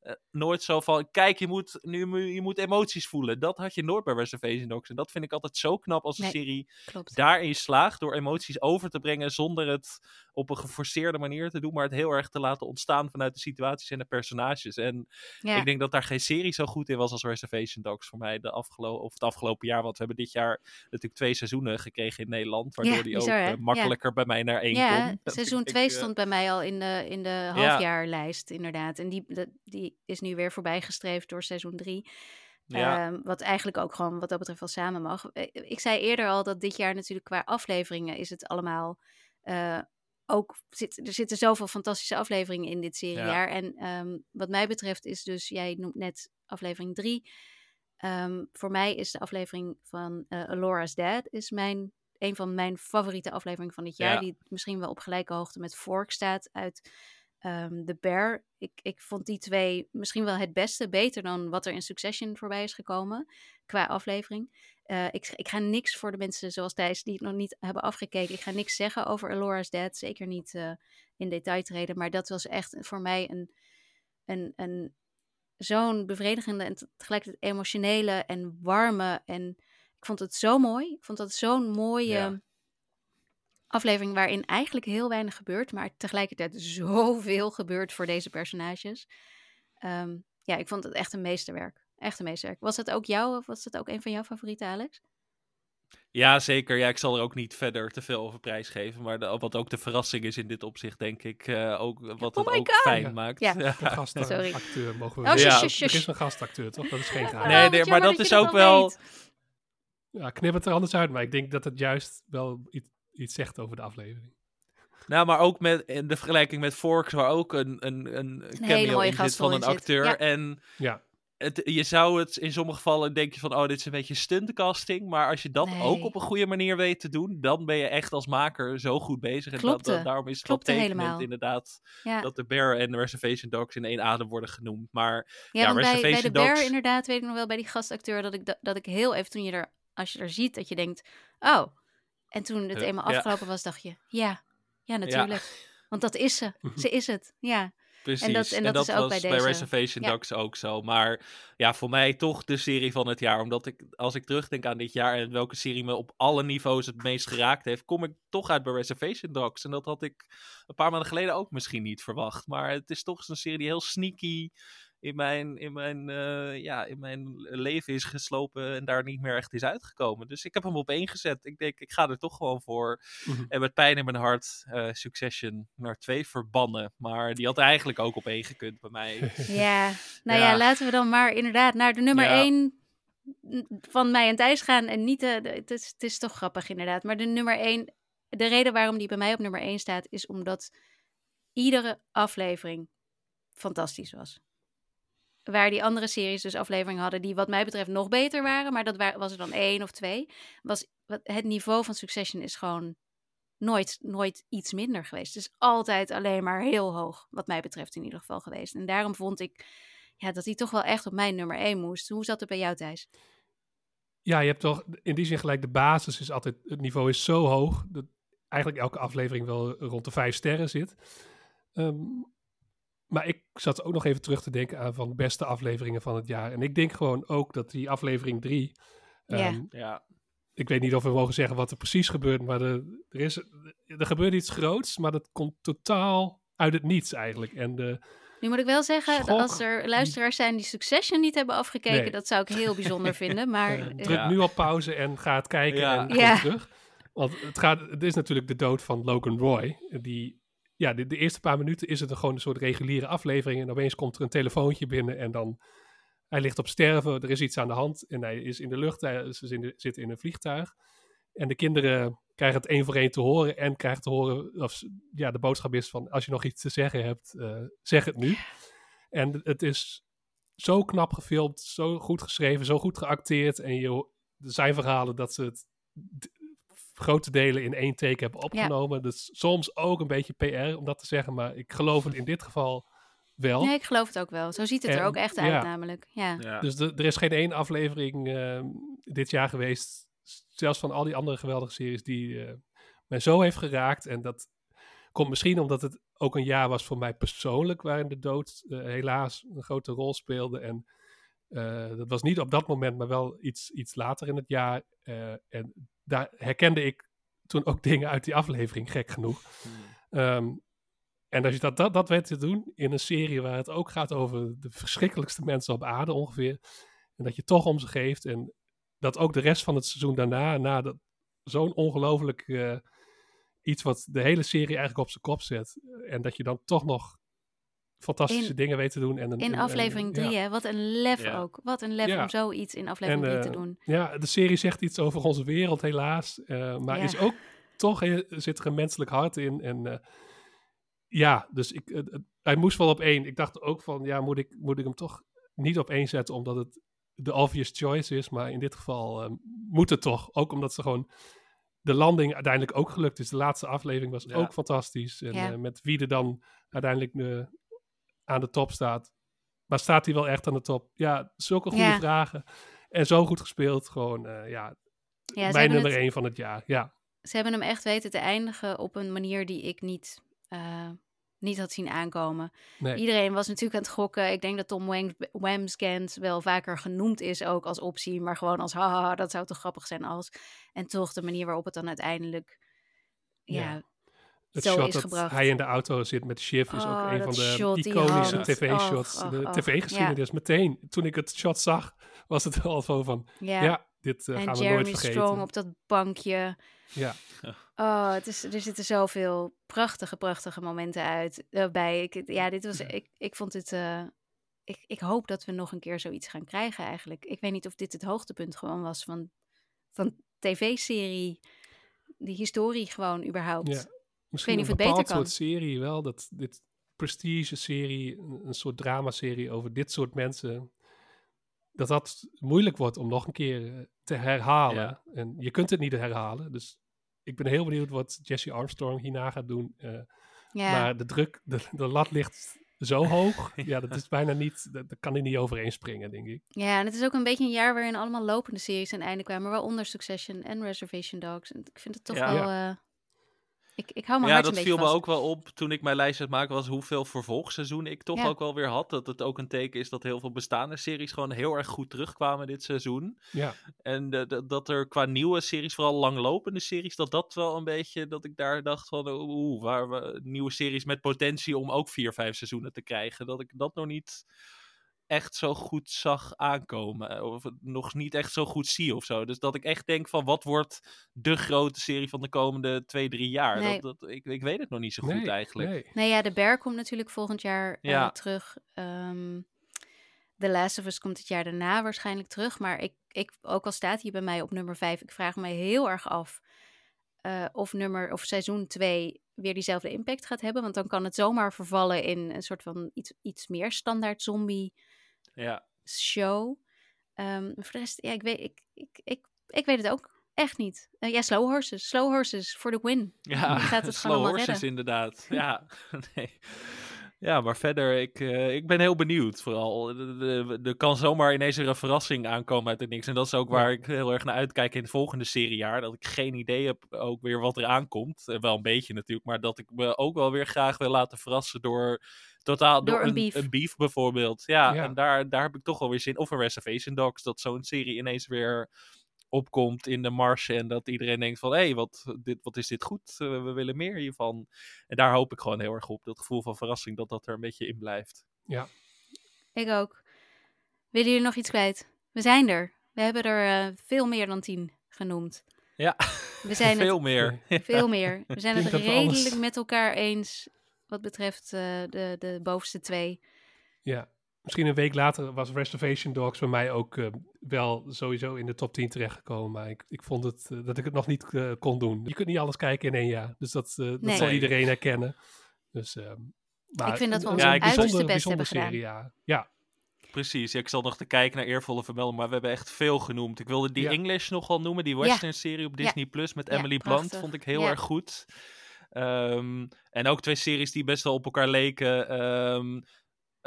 eh, nooit zo van: kijk, je moet, nu, je moet emoties voelen. Dat had je nooit bij Reservation Dogs. En dat vind ik altijd zo knap als een Nee. serie Klopt. daarin slaagt door emoties over te brengen zonder het op een geforceerde manier te doen, maar het heel erg te laten ontstaan vanuit de situaties en de personages. En ja. ik denk dat daar geen serie zo goed in was als Reservation Dogs voor mij de afgelopen, of het afgelopen jaar. Want we hebben dit jaar natuurlijk twee seizoenen gekregen in Nederland, waardoor Ja, die bizar, ook eh, Ja. makkelijker bij mij naar één ja, kon. Dat seizoen ik, 2 eh, stond bij mij al in de, in de halfjaarlijst, inderdaad. En die, de- die is nu weer voorbijgestreefd door seizoen 3. Ja. wat eigenlijk ook gewoon wat dat betreft wel samen mag. Eh, Ik zei eerder al dat dit jaar natuurlijk qua afleveringen is het allemaal ook... Zit, er zitten zoveel fantastische afleveringen in dit seriejaar. En ehm, wat mij betreft is dus, jij noemt net aflevering 3. voor mij is de aflevering van eh Alora's Dad is mijn, een van mijn favoriete afleveringen van dit jaar. Ja. Die misschien wel op gelijke hoogte met Fork staat uit ehm The Bear. Ik, ik vond die twee misschien wel het beste, beter dan wat er in Succession voorbij is gekomen qua aflevering. Eh, ik, ik ga niks voor de mensen zoals Thijs die het nog niet hebben afgekeken. Ik ga niks zeggen over Alora's Dad. Zeker niet eh, in detail treden. Maar dat was echt voor mij een, een, een zo'n bevredigende en te- tegelijkertijd emotionele en warme. En ik vond het zo mooi. Ik vond dat zo'n mooie Ja. aflevering waarin eigenlijk heel weinig gebeurt. Maar tegelijkertijd zoveel gebeurt voor deze personages. Ehm, ja, ik vond het echt een meesterwerk. Echt een meesterwerk. Was dat ook jou of was dat ook een van jouw favorieten, Alex? Ja, zeker. Ja, ik zal er ook niet verder te veel over prijsgeven. Maar de- wat ook de verrassing is in dit opzicht, denk ik. eh, ook, wat Oh het ook God! fijn Ja. maakt. Ja. De Sorry. gastacteur mogen we Oh, wel Ja. Er is een gastacteur, toch? Dat is geen geheim. Nee, Oh, nee, maar dat is ook wel- weet. Ja, knip het er anders uit, maar ik denk dat het juist wel iets, iets zegt over de aflevering. Nou, maar ook met, in de vergelijking met Forks, waar ook een, een, een hele cameo mooie in zit van een acteur. Ja. En Ja, het, je zou het in sommige gevallen denk je van, oh, dit is een beetje stuntcasting. Maar als je dat Nee. ook op een goede manier weet te doen, dan ben je echt als maker zo goed bezig. En dat, dat- daarom is het wel Klopte helemaal. inderdaad Ja, dat de Bear en de Reservation Dogs in één adem worden genoemd. Maar ja, bij, bij de Reservation Bear Dogs- inderdaad weet ik nog wel bij die gastacteur dat ik, da- dat ik heel even toen je er, als je er ziet, dat je denkt, oh. En toen het Eh, eenmaal ja. afgelopen was, dacht je, ja, ja natuurlijk. Want dat is ze. Ze is het. Ja. Precies. En dat- en dat is ook was bij. Reservation Ja. Dogs ook zo. Maar ja, voor mij toch de serie van het jaar. Omdat ik, als ik terugdenk aan dit jaar en welke serie me op alle niveaus het meest geraakt heeft, kom ik toch uit bij Reservation Dogs. En dat had ik een paar maanden geleden ook misschien niet verwacht. Maar het is toch een serie die heel sneaky in mijn, in mijn, eh, ja, in mijn leven is geslopen en daar niet meer echt is uitgekomen. Dus ik heb hem op één gezet. Ik denk, ik ga er toch gewoon voor. Mhm. En met pijn in mijn hart eh, Succession naar twee verbannen. Maar die had eigenlijk ook op één gekund bij mij. Ja, nou ja. Ja. laten we dan maar inderdaad naar de nummer Ja. 1 van mij en Thijs gaan. En niet de, de- het, is, het is toch grappig inderdaad. Maar de nummer 1, de reden waarom die bij mij op nummer 1 staat, is omdat iedere aflevering fantastisch was. Waar die andere series dus afleveringen hadden die wat mij betreft nog beter waren, maar dat wa- was er dan één of twee. Was, het niveau van Succession is gewoon nooit, nooit iets minder geweest. Het is altijd alleen maar heel hoog, wat mij betreft in ieder geval geweest. En daarom vond ik ja, dat hij toch wel echt op mijn nummer 1 moest. Hoe zat het bij jou, Thijs? ja, je hebt toch in die zin gelijk de basis is altijd, het niveau is zo hoog dat eigenlijk elke aflevering wel rond de vijf sterren zit. Ehm, maar ik zat ook nog even terug te denken aan van beste afleveringen van het jaar. En ik denk gewoon ook dat die aflevering drie, Ja. ehm, Ja. ik weet niet of we mogen zeggen wat er precies gebeurt, maar er, er, is, er gebeurt iets groots, maar dat komt totaal uit het niets eigenlijk. En de, Nu moet ik wel zeggen, Schok. als er luisteraars zijn die Succession niet hebben afgekeken, Nee. dat zou ik heel bijzonder vinden. Maar eh, eh, druk Ja. nu op pauze en ga het kijken Ja. en kom Ja. terug. Want het, gaat, het is natuurlijk de dood van Logan Roy. Die, ja, de, eerste paar minuten is het gewoon een soort reguliere aflevering. En opeens komt er een telefoontje binnen en dan... Hij ligt op sterven, er is iets aan de hand en hij is in de lucht, hij is in zit in een vliegtuig. En de kinderen krijgen het één voor één te horen en krijgen te horen, of ja, de boodschap is van als je nog iets te zeggen hebt, eh, zeg het nu. En het is zo knap gefilmd, zo goed geschreven, zo goed geacteerd. En je, er zijn verhalen dat ze het grote delen in één take hebben opgenomen. Dus soms ook een beetje PR om dat te zeggen, maar ik geloof het in dit geval wel. Nee, ik geloof het ook wel. Zo ziet het er ook echt uit ja. namelijk. Ja. Ja. Dus de- er is geen één aflevering eh, dit jaar geweest, zelfs van al die andere geweldige series, die eh, mij zo heeft geraakt. En dat komt misschien omdat het ook een jaar was voor mij persoonlijk, waarin de dood eh, helaas een grote rol speelde. En eh, dat was niet op dat moment, maar wel iets, iets later in het jaar. Eh, en daar herkende ik toen ook dingen uit die aflevering, gek genoeg. Ehm, en als je dat, dat, dat weet te doen in een serie waar het ook gaat over de verschrikkelijkste mensen op aarde ongeveer. En dat je toch om ze geeft. En dat ook de rest van het seizoen daarna, na dat zo'n ongelooflijk eh, iets wat de hele serie eigenlijk op zijn kop zet. En dat je dan toch nog fantastische In- dingen weet te doen. En een, In aflevering en- ja. drie, hè? Wat een lef Ja. ook. Wat een lef Ja. om zoiets in aflevering En, 3 te eh, doen. Ja, de serie zegt iets over onze wereld, helaas. eh, maar Ja. is ook toch eh, zit er een menselijk hart in. En eh, ja, dus ik, hij moest wel op één. Ik dacht ook van, ja, moet ik, moet ik hem toch niet op één zetten, omdat het de obvious choice is. Maar in dit geval moet het toch. Ook omdat ze gewoon de landing uiteindelijk ook gelukt is. De laatste aflevering was Ja. ook fantastisch. En Ja. met wie er dan uiteindelijk eh, aan de top staat. Maar staat hij wel echt aan de top? Ja, zulke goede Ja. vragen. En zo goed gespeeld. Gewoon, eh, ja, mijn nummer het, één van het jaar. Ja, ze hebben hem echt weten te eindigen op een manier die ik niet, eh, niet had zien aankomen. nee. Iedereen was natuurlijk aan het gokken. Ik denk dat Tom Whamsgans wel vaker genoemd is ook als optie. Maar gewoon als haha, dat zou toch grappig zijn als. En toch de manier waarop het dan uiteindelijk ja, Ja. Het zo shot is dat gebracht. hij in de auto zit met Shiv is Oh, ook een dat van de iconische tv-shots. De tv-geschiedenis. Meteen, toen ik het shot zag, was het al zo van, ja. ja, dit eh, en gaan we Jeremy nooit vergeten. Strong op dat bankje. Ja, Oh, het is, er zitten zoveel prachtige, prachtige momenten uit eh, bij. Ik, ja, dit was, ik, ik vond het. eh, ik, ik hoop dat we nog een keer zoiets gaan krijgen eigenlijk. Ik weet niet of dit het hoogtepunt gewoon was van, van tv-serie. Die historie gewoon überhaupt. Misschien niet of een het beter bepaald kan. soort serie wel. Dat dit prestige-serie, een, een soort dramaserie over dit soort mensen. Dat dat moeilijk wordt om nog een keer eh, te herhalen. Ja. En je kunt het niet herhalen. Dus ik ben heel benieuwd wat Jesse Armstrong hierna gaat doen. eh, Ja. Maar de druk, de, de lat ligt zo hoog. ja, dat is bijna niet, dat, daar kan hij niet overheen springen, denk ik. Ja, en het is ook een beetje een jaar waarin allemaal lopende series aan einde kwamen. Waaronder Succession en Reservation Dogs. En ik vind het toch Ja. wel... eh, ik, ik hou mijn Ja, hart dat een viel me ook wel op toen ik mijn lijst aan het maken was hoeveel vervolgseizoenen ik toch Ja. ook wel weer had. Dat het ook een teken is dat heel veel bestaande series gewoon heel erg goed terugkwamen dit seizoen. Ja, En de- de- dat er qua nieuwe series, vooral langlopende series, dat dat wel een beetje, dat ik daar dacht van, oeh, waar we nieuwe series met potentie om ook vier, vijf seizoenen te krijgen. Dat ik dat nog niet echt zo goed zag aankomen. eh, Of het nog niet echt zo goed zie of zo. Dus dat ik echt denk van, wat wordt de grote serie van de komende twee, drie jaar? Nee. Dat, dat, ik, ik weet het nog niet zo goed nee, eigenlijk. nee. Nee, ja, de Bear komt natuurlijk volgend jaar eh, terug. Ehm The Last of Us komt het jaar daarna waarschijnlijk terug. Maar ik, ik, ook al staat hij bij mij op nummer 5, ik vraag me heel erg af eh, of, nummer, of seizoen 2 weer diezelfde impact gaat hebben. Want dan kan het zomaar vervallen in een soort van iets, iets meer standaard zombie Ja. show. Maar voor de rest, ja, ik weet, ik, ik, ik, ik weet het ook echt niet. Eh, ja, Slow Horses. Slow Horses for the win. Ja, gaat het slow horses redden. inderdaad. Ja, nee. Ja, maar verder, ik, eh, ik ben heel benieuwd vooral. Er- kan zomaar ineens een verrassing aankomen uit het niks. En dat is ook waar ik heel erg naar uitkijk in het volgende seriejaar. Dat ik geen idee heb ook weer wat er aankomt. Eh, Wel een beetje natuurlijk, maar dat ik me ook wel weer graag wil laten verrassen door... Totaal, Door door, een een, beef. een beef bijvoorbeeld. Ja, Ja. en daar, daar heb ik toch wel weer zin. Of een Reservation Dogs, dat zo'n serie ineens weer opkomt in de marge en dat iedereen denkt van, hé, hey, wat, dit, wat is dit goed, Eh, we willen meer hiervan. En daar hoop ik gewoon heel erg op, dat gevoel van verrassing, dat dat er een beetje in blijft. Ik ook. Willen jullie nog iets kwijt? We zijn er. We hebben er eh, veel meer dan tien genoemd. Ja, We zijn veel het meer. veel meer. We zijn het redelijk met elkaar eens wat betreft eh, de, de bovenste twee. Ja, Misschien een week later was Reservation Dogs bij mij ook eh, wel sowieso in de top 10 terechtgekomen. Maar ik, ik vond het, eh, dat ik het nog niet eh, kon doen. Je kunt niet alles kijken in één jaar. Dus dat, eh, dat Nee. zal iedereen herkennen. Dus, ehm, maar Ik vind dat we ons een uiterste bijzonder- best bijzonder hebben serie, ja. ja. Precies, ja, ik zal nog te kijken naar eervolle vermelding, maar we hebben echt veel genoemd. Ik wilde die Ja. English nog wel noemen, die Ja. western serie op Ja. Disney Plus met Ja, Emily Blunt, vond ik heel Ja. erg goed. Ehm, en ook twee series die best wel op elkaar leken. ehm, eh,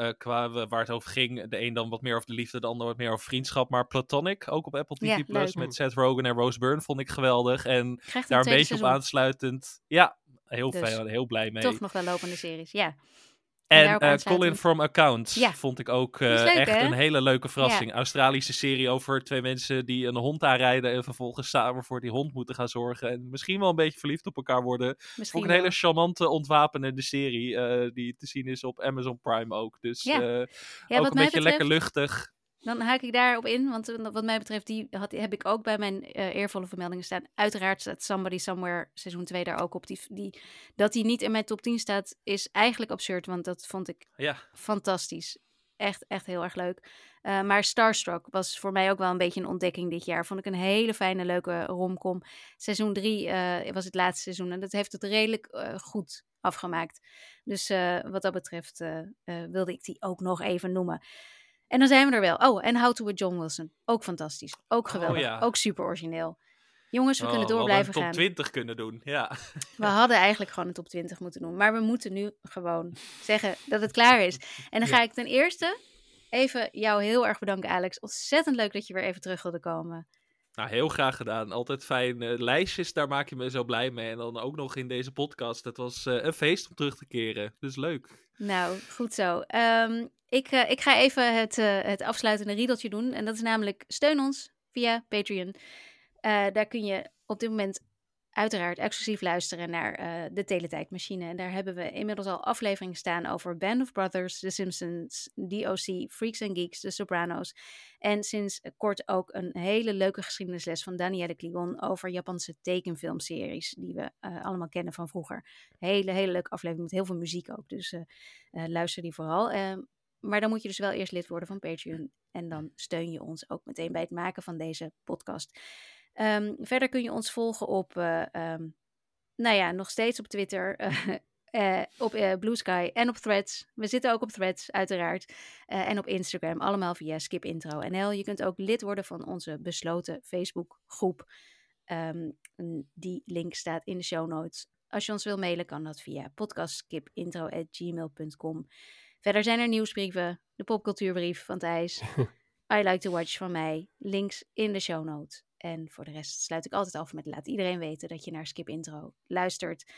qua w- waar het over ging. De een dan wat meer over de liefde, de ander wat meer over vriendschap. Maar Platonic, ook op Apple TV Ja, Plus, met Seth Rogen en Rose Byrne, vond ik geweldig. En een daar een beetje op aansluitend. Ja, heel Dus fijn, heel blij mee. Toch nog wel lopende series, ja. En aansluitend. Colin from Accounts Ja. vond ik ook eh, leuk, echt hè? een hele leuke verrassing. Australische serie over twee mensen die een hond aanrijden en vervolgens samen voor die hond moeten gaan zorgen. En misschien wel een beetje verliefd op elkaar worden. Misschien Vond ik een wel. hele charmante, ontwapenende serie eh, die te zien is op Amazon Prime ook. Dus Ja. Ja, ook wat een mij beetje lekker betreft- luchtig. Dan haak ik daarop in, want eh, wat mij betreft, die had, heb ik ook bij mijn eh, eervolle vermeldingen staan. Uiteraard staat Somebody Somewhere seizoen 2 daar ook op. Die, die, dat die niet in mijn top 10 staat, is eigenlijk absurd, want dat vond ik Ja, fantastisch. Echt, echt heel erg leuk. Eh, maar Starstruck was voor mij ook wel een beetje een ontdekking dit jaar. Vond ik een hele fijne, leuke romcom. Seizoen 3 was het laatste seizoen en dat heeft het redelijk goed afgemaakt. Dus wat dat betreft wilde ik die ook nog even noemen. En dan zijn we er wel. Oh, en How to with John Wilson. Ook fantastisch. Ook geweldig. Oh, ja. Ook super origineel. Jongens, we kunnen Oh, door hadden blijven een gaan. top 20 kunnen doen. Ja. We hadden eigenlijk gewoon een top 20 moeten doen. Maar we moeten nu gewoon zeggen dat het klaar is. En dan ga ik ten eerste even jou heel erg bedanken, Alex. Ontzettend leuk dat je weer even terug wilde komen. Nou, heel graag gedaan. Altijd fijn. eh, lijstjes, daar maak je me zo blij mee. En dan ook nog in deze podcast. Het was eh, een feest om terug te keren. Dus leuk. Nou, goed zo. Ehm, ik, eh, ik ga even het, het afsluitende riedeltje doen. En dat is namelijk steun ons via Patreon. Daar kun je op dit moment uiteraard exclusief luisteren naar eh, de Teletijdmachine. Daar hebben we inmiddels al afleveringen staan over Band of Brothers, The Simpsons, DOC, Freaks and Geeks, The Sopranos. En sinds kort ook een hele leuke geschiedenisles van Danielle Kligon over Japanse tekenfilmseries die we eh, allemaal kennen van vroeger. Hele, hele leuke aflevering met heel veel muziek ook. Dus eh, luister die vooral. Ehm, maar dan moet je dus wel eerst lid worden van Patreon. En dan steun je ons ook meteen bij het maken van deze podcast. Ehm, verder kun je ons volgen op, eh, ehm, nou ja, nog steeds op Twitter, eh, eh, op eh, Blue Sky en op Threads. We zitten ook op Threads, uiteraard. En op Instagram, allemaal via skipintro.nl. Je kunt ook lid worden van onze besloten Facebookgroep. Ehm, die link staat in de show notes. Als je ons wil mailen, kan dat via podcastskipintro.gmail.com. Verder zijn er nieuwsbrieven, de popcultuurbrief van Thijs, I Like to Watch van mij, links in de show notes. En voor de rest sluit ik altijd af met laat iedereen weten dat je naar Skip Intro luistert.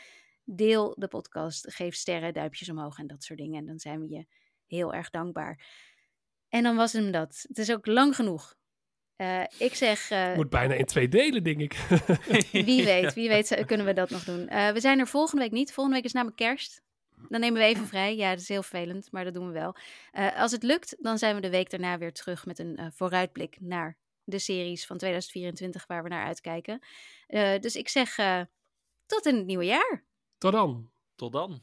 Deel de podcast, geef sterren, duimpjes omhoog en dat soort dingen. En dan zijn we je heel erg dankbaar. En dan was hem dat. Het is ook lang genoeg. Eh, ik zeg, eh, Moet bijna in twee delen, denk ik. wie weet, wie weet eh, kunnen we dat nog doen. We zijn er volgende week niet. Volgende week is namelijk kerst. Dan nemen we even vrij. Ja, dat is heel vervelend, maar dat doen we wel. Als het lukt, dan zijn we de week daarna weer terug met een vooruitblik naar de series van 2024 waar we naar uitkijken. Eh, dus ik zeg eh, tot in het nieuwe jaar. Tot dan. Tot dan.